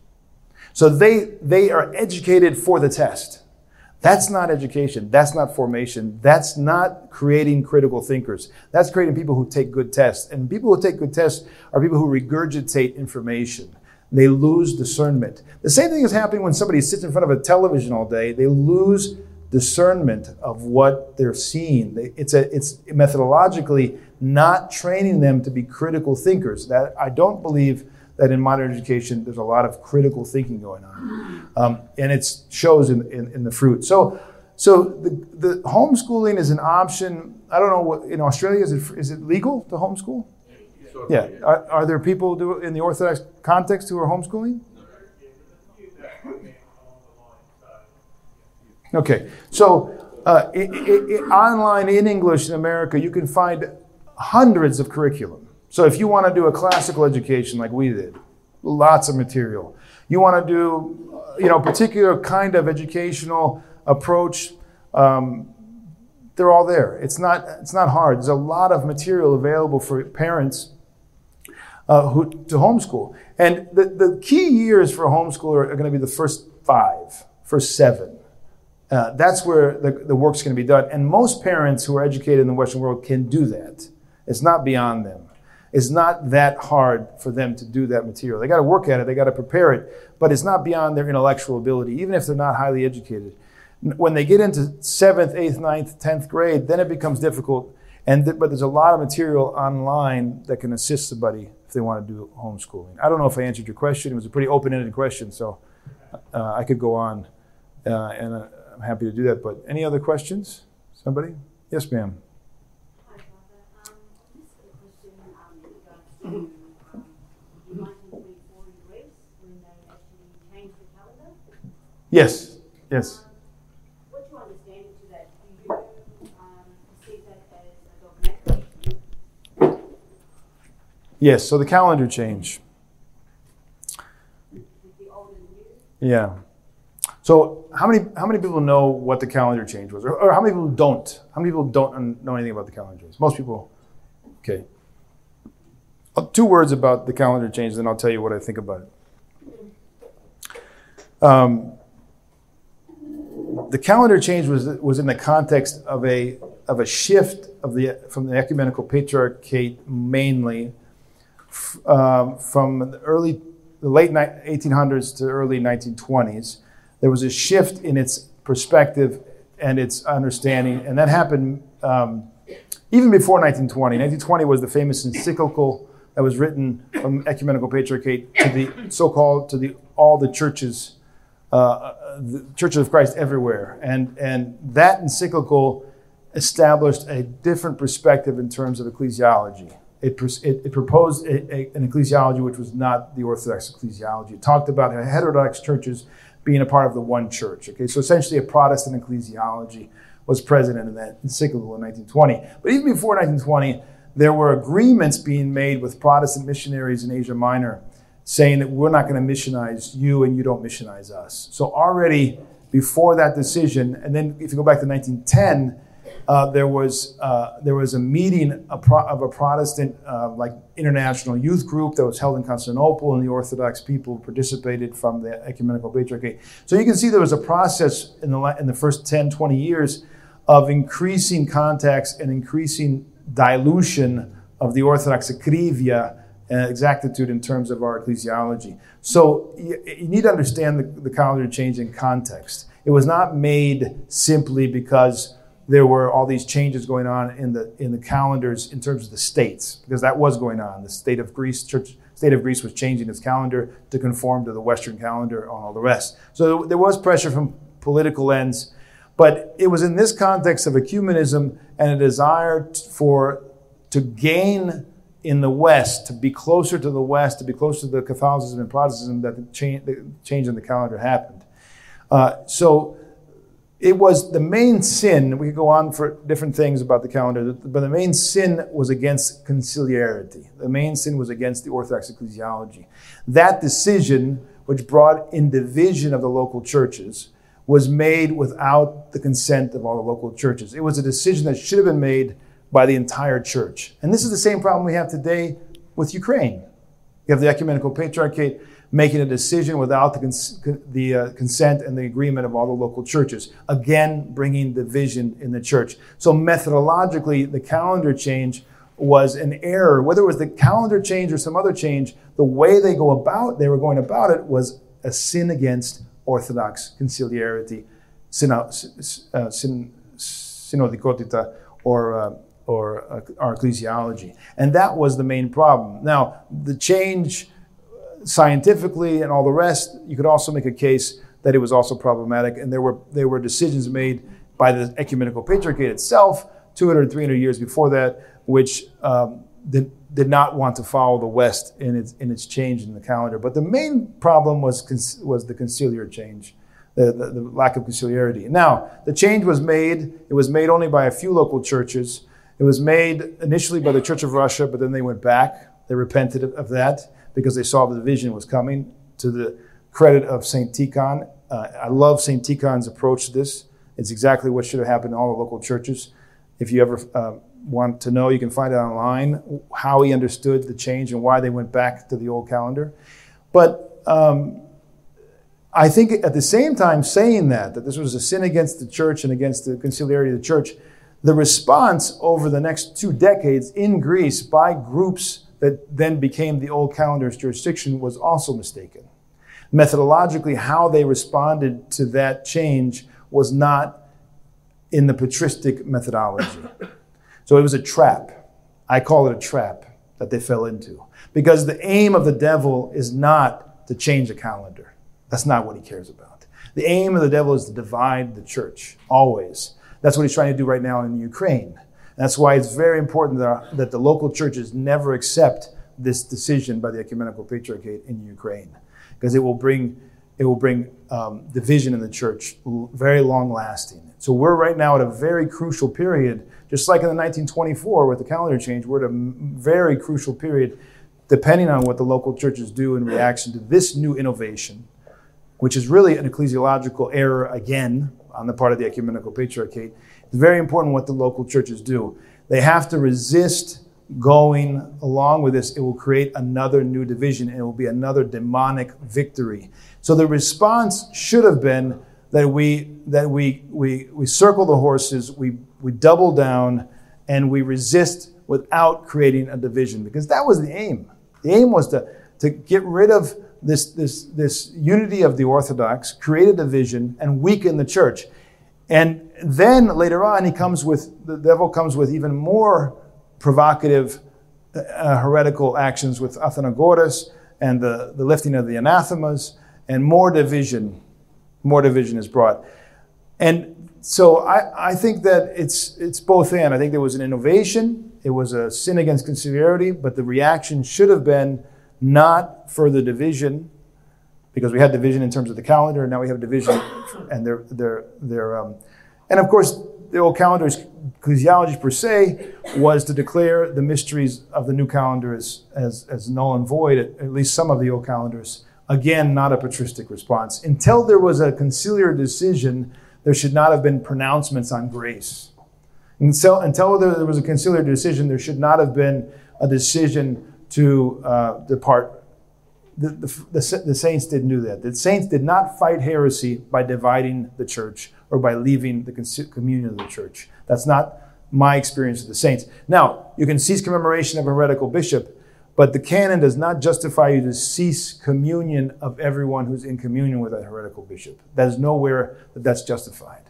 So they, they are educated for the test. That's not education. That's not formation. That's not creating critical thinkers. That's creating people who take good tests. And people who take good tests are people who regurgitate information. They lose discernment. The same thing is happening when somebody sits in front of a television all day. They lose discernment of what they're seeing. It's, a, it's methodologically not training them to be critical thinkers. That I don't believe that in modern education there's a lot of critical thinking going on, um, and it shows in, in, in, the fruit. So, so the, the homeschooling is an option. I don't know what in Australia is it is it legal to homeschool? Yeah. Are, are there people do, in the Orthodox context who are homeschooling? Okay, so uh, it, it, it, online in English in America, you can find hundreds of curriculum. So if you want to do a classical education like we did, lots of material. You want to do, you know, particular kind of educational approach. Um, they're all there. It's not, it's not hard. There's a lot of material available for parents uh, who, to homeschool. And the, the key years for a homeschooler are going to be the first five, first seven. Uh, that's where the, the work's going to be done. And most parents who are educated in the Western world can do that. It's not beyond them. It's not that hard for them to do that material. They got to work at it, they got to prepare it, but it's not beyond their intellectual ability, even if they're not highly educated. When they get into seventh, eighth, ninth, tenth grade, then it becomes difficult. And th- but there's a lot of material online that can assist somebody if they want to do homeschooling. I don't know if I answered your question. It was a pretty open-ended question, so uh, I could go on, uh, and uh, I'm happy to do that. But any other questions? Somebody? Yes, ma'am. Dogmatic issue? Yes. So the calendar change. Yeah. So how many how many people know what the calendar change was, or, or how many people don't? How many people don't know anything about the calendar change? Most people. Okay. Uh, two words about the calendar change, then I'll tell you what I think about it. Um, the calendar change was was in the context of a of a shift of the from the ecumenical patriarchate mainly f- um, from the early the late ni- 1800s to early 1920s there was a shift in its perspective and its understanding, and that happened um, even before 1920. 1920 was the famous encyclical that was written from ecumenical patriarchate to the so-called to the all the churches, uh, the churches of Christ everywhere, and and that encyclical established a different perspective in terms of ecclesiology. It, it, it proposed a, a- an ecclesiology which was not the Orthodox ecclesiology. It talked about heterodox churches being a part of the one church. Okay, so essentially a Protestant ecclesiology was present in that encyclical in 1920. But even before 1920, there were agreements being made with Protestant missionaries in Asia Minor saying that we're not going to missionize you and you don't missionize us. So already before that decision, and then if you go back to 1910, uh, there was uh, there was a meeting of a Protestant uh, like international youth group that was held in Constantinople, and the Orthodox people participated from the ecumenical patriarchate. So you can see there was a process in the in the first 10, 20 years of increasing contacts and increasing dilution of the Orthodox akrivia and uh, exactitude in terms of our ecclesiology. So you, you need to understand the, the calendar change in context. It was not made simply because there were all these changes going on in the in the calendars in terms of the states, because that was going on. The state of Greece, church state of Greece was changing its calendar to conform to the Western calendar and all the rest. So there was pressure from political ends, but it was in this context of ecumenism and a desire for to gain in the West, to be closer to the West, to be closer to the Catholicism and Protestantism, that the change, the change in the calendar happened. Uh, so it was the main sin. We could go on for different things about the calendar, but the main sin was against conciliarity. The main sin was against the Orthodox ecclesiology. That decision, which brought in division of the local churches, was made without the consent of all the local churches. It was a decision that should have been made by the entire church. And this is the same problem we have today with Ukraine. You have the ecumenical patriarchate making a decision without the, cons- the uh, consent and the agreement of all the local churches. Again, bringing division in the church. So, methodologically, the calendar change was an error. Whether it was the calendar change or some other change, the way they go about, they were going about it was a sin against Orthodox conciliarity, syno, uh, syn, synodicotita, or uh, or uh, our ecclesiology. And that was the main problem. Now, the change scientifically and all the rest, you could also make a case that it was also problematic. And there were, there were decisions made by the ecumenical patriarchate itself 200, 300 years before that, which um, did, did not want to follow the West in its, in its change in the calendar. But the main problem was, was the conciliar change. The, the, the lack of conciliarity. Now, the change was made, it was made only by a few local churches. It was made initially by the Church of Russia, but then they went back. They repented of, that because they saw the division was coming to the credit of St. Tikhon. Uh, I love St. Tikhon's approach to this. It's exactly what should have happened in all the local churches. If you ever uh, want to know, you can find it online how he understood the change and why they went back to the old calendar. But um, I think at the same time, saying that, that this was a sin against the church and against the conciliarity of the church, the response over the next two decades in Greece by groups that then became the old calendar's jurisdiction was also mistaken. Methodologically, how they responded to that change was not in the patristic methodology. So it was a trap. I call it a trap that they fell into. Because the aim of the devil is not to change the calendar. That's not what he cares about. The aim of the devil is to divide the church, always. That's what he's trying to do right now in Ukraine. That's why it's very important that, that the local churches never accept this decision by the ecumenical patriarchate in Ukraine, because it will bring it will bring um, division in the church, very long lasting. So we're right now at a very crucial period, just like in the 1924 with the calendar change. We're at a very crucial period, depending on what the local churches do in reaction to this new innovation, which is really an ecclesiological error again on the part of the ecumenical patriarchate. It's very important what the local churches do. They have to resist going along with this. It will create another new division and it will be another demonic victory. So the response should have been that we that we we we circle the horses, we we double down, and we resist without creating a division because that was the aim. The aim was to to get rid of this this this unity of the Orthodox, create a division, and weaken the church. And then later on, he comes with the devil comes with even more provocative, uh, heretical actions with Athenagoras and the, the lifting of the anathemas, and more division. More division is brought. And so I, I think that it's, it's both and. I think there was an innovation, it was a sin against conciliarity, but the reaction should have been not further division, because we had division in terms of the calendar, and now we have division, and they're, they're, they're um, and of course, the old calendar's ecclesiology per se was to declare the mysteries of the new calendar as, as, as null and void, at, at least some of the old calendars. Again, not a patristic response. Until there was a conciliar decision, there should not have been pronouncements on grace. Until, until there was a conciliar decision, there should not have been a decision to uh, depart. The, the, the, the saints didn't do that. The saints did not fight heresy by dividing the church or by leaving the communion of the church. That's not my experience of the saints. Now, you can cease commemoration of a heretical bishop, but the canon does not justify you to cease communion of everyone who's in communion with a heretical bishop. There's nowhere that that's justified.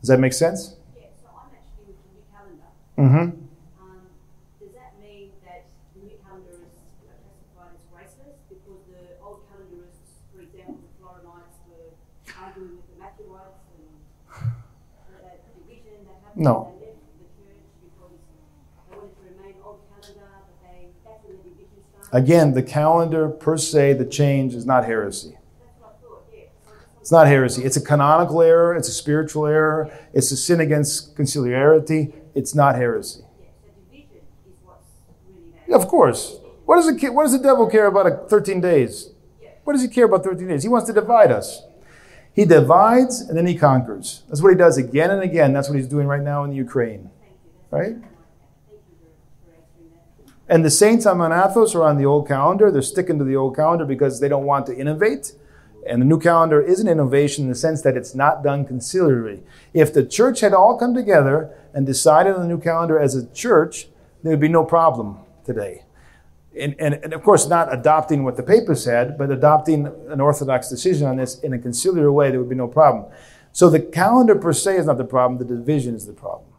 Does that make sense? Yeah, so I'm actually with the calendar. Mm-hmm. Um, does that mean that the new calendar is classified as graceless? Because the old calendarists, for example, the Florinites were arguing with the Maccabites and that division that happened. No. They left the church because they wanted to remain old calendar, but they, that's when the division started. Again, the calendar per se, the change is not heresy. That's what I thought, yeah. So I just It's not heresy. It's a canonical error. It's a spiritual error. It's a sin against conciliarity. It's not heresy. Yeah, so division is what's really bad. Of course. What does, the, what does the devil care about 13 days? What does he care about 13 days? He wants to divide us. He divides and then he conquers. That's what he does again and again. That's what he's doing right now in the Ukraine. Right? And the saints on Mount Athos are on the old calendar. They're sticking to the old calendar because they don't want to innovate. And the new calendar is an innovation in the sense that it's not done conciliarly. If the church had all come together and decided on the new calendar as a church, there would be no problem today. And, and, and of course, not adopting what the paper said, but adopting an Orthodox decision on this in a conciliar way, there would be no problem. So the calendar per se is not the problem, the division is the problem.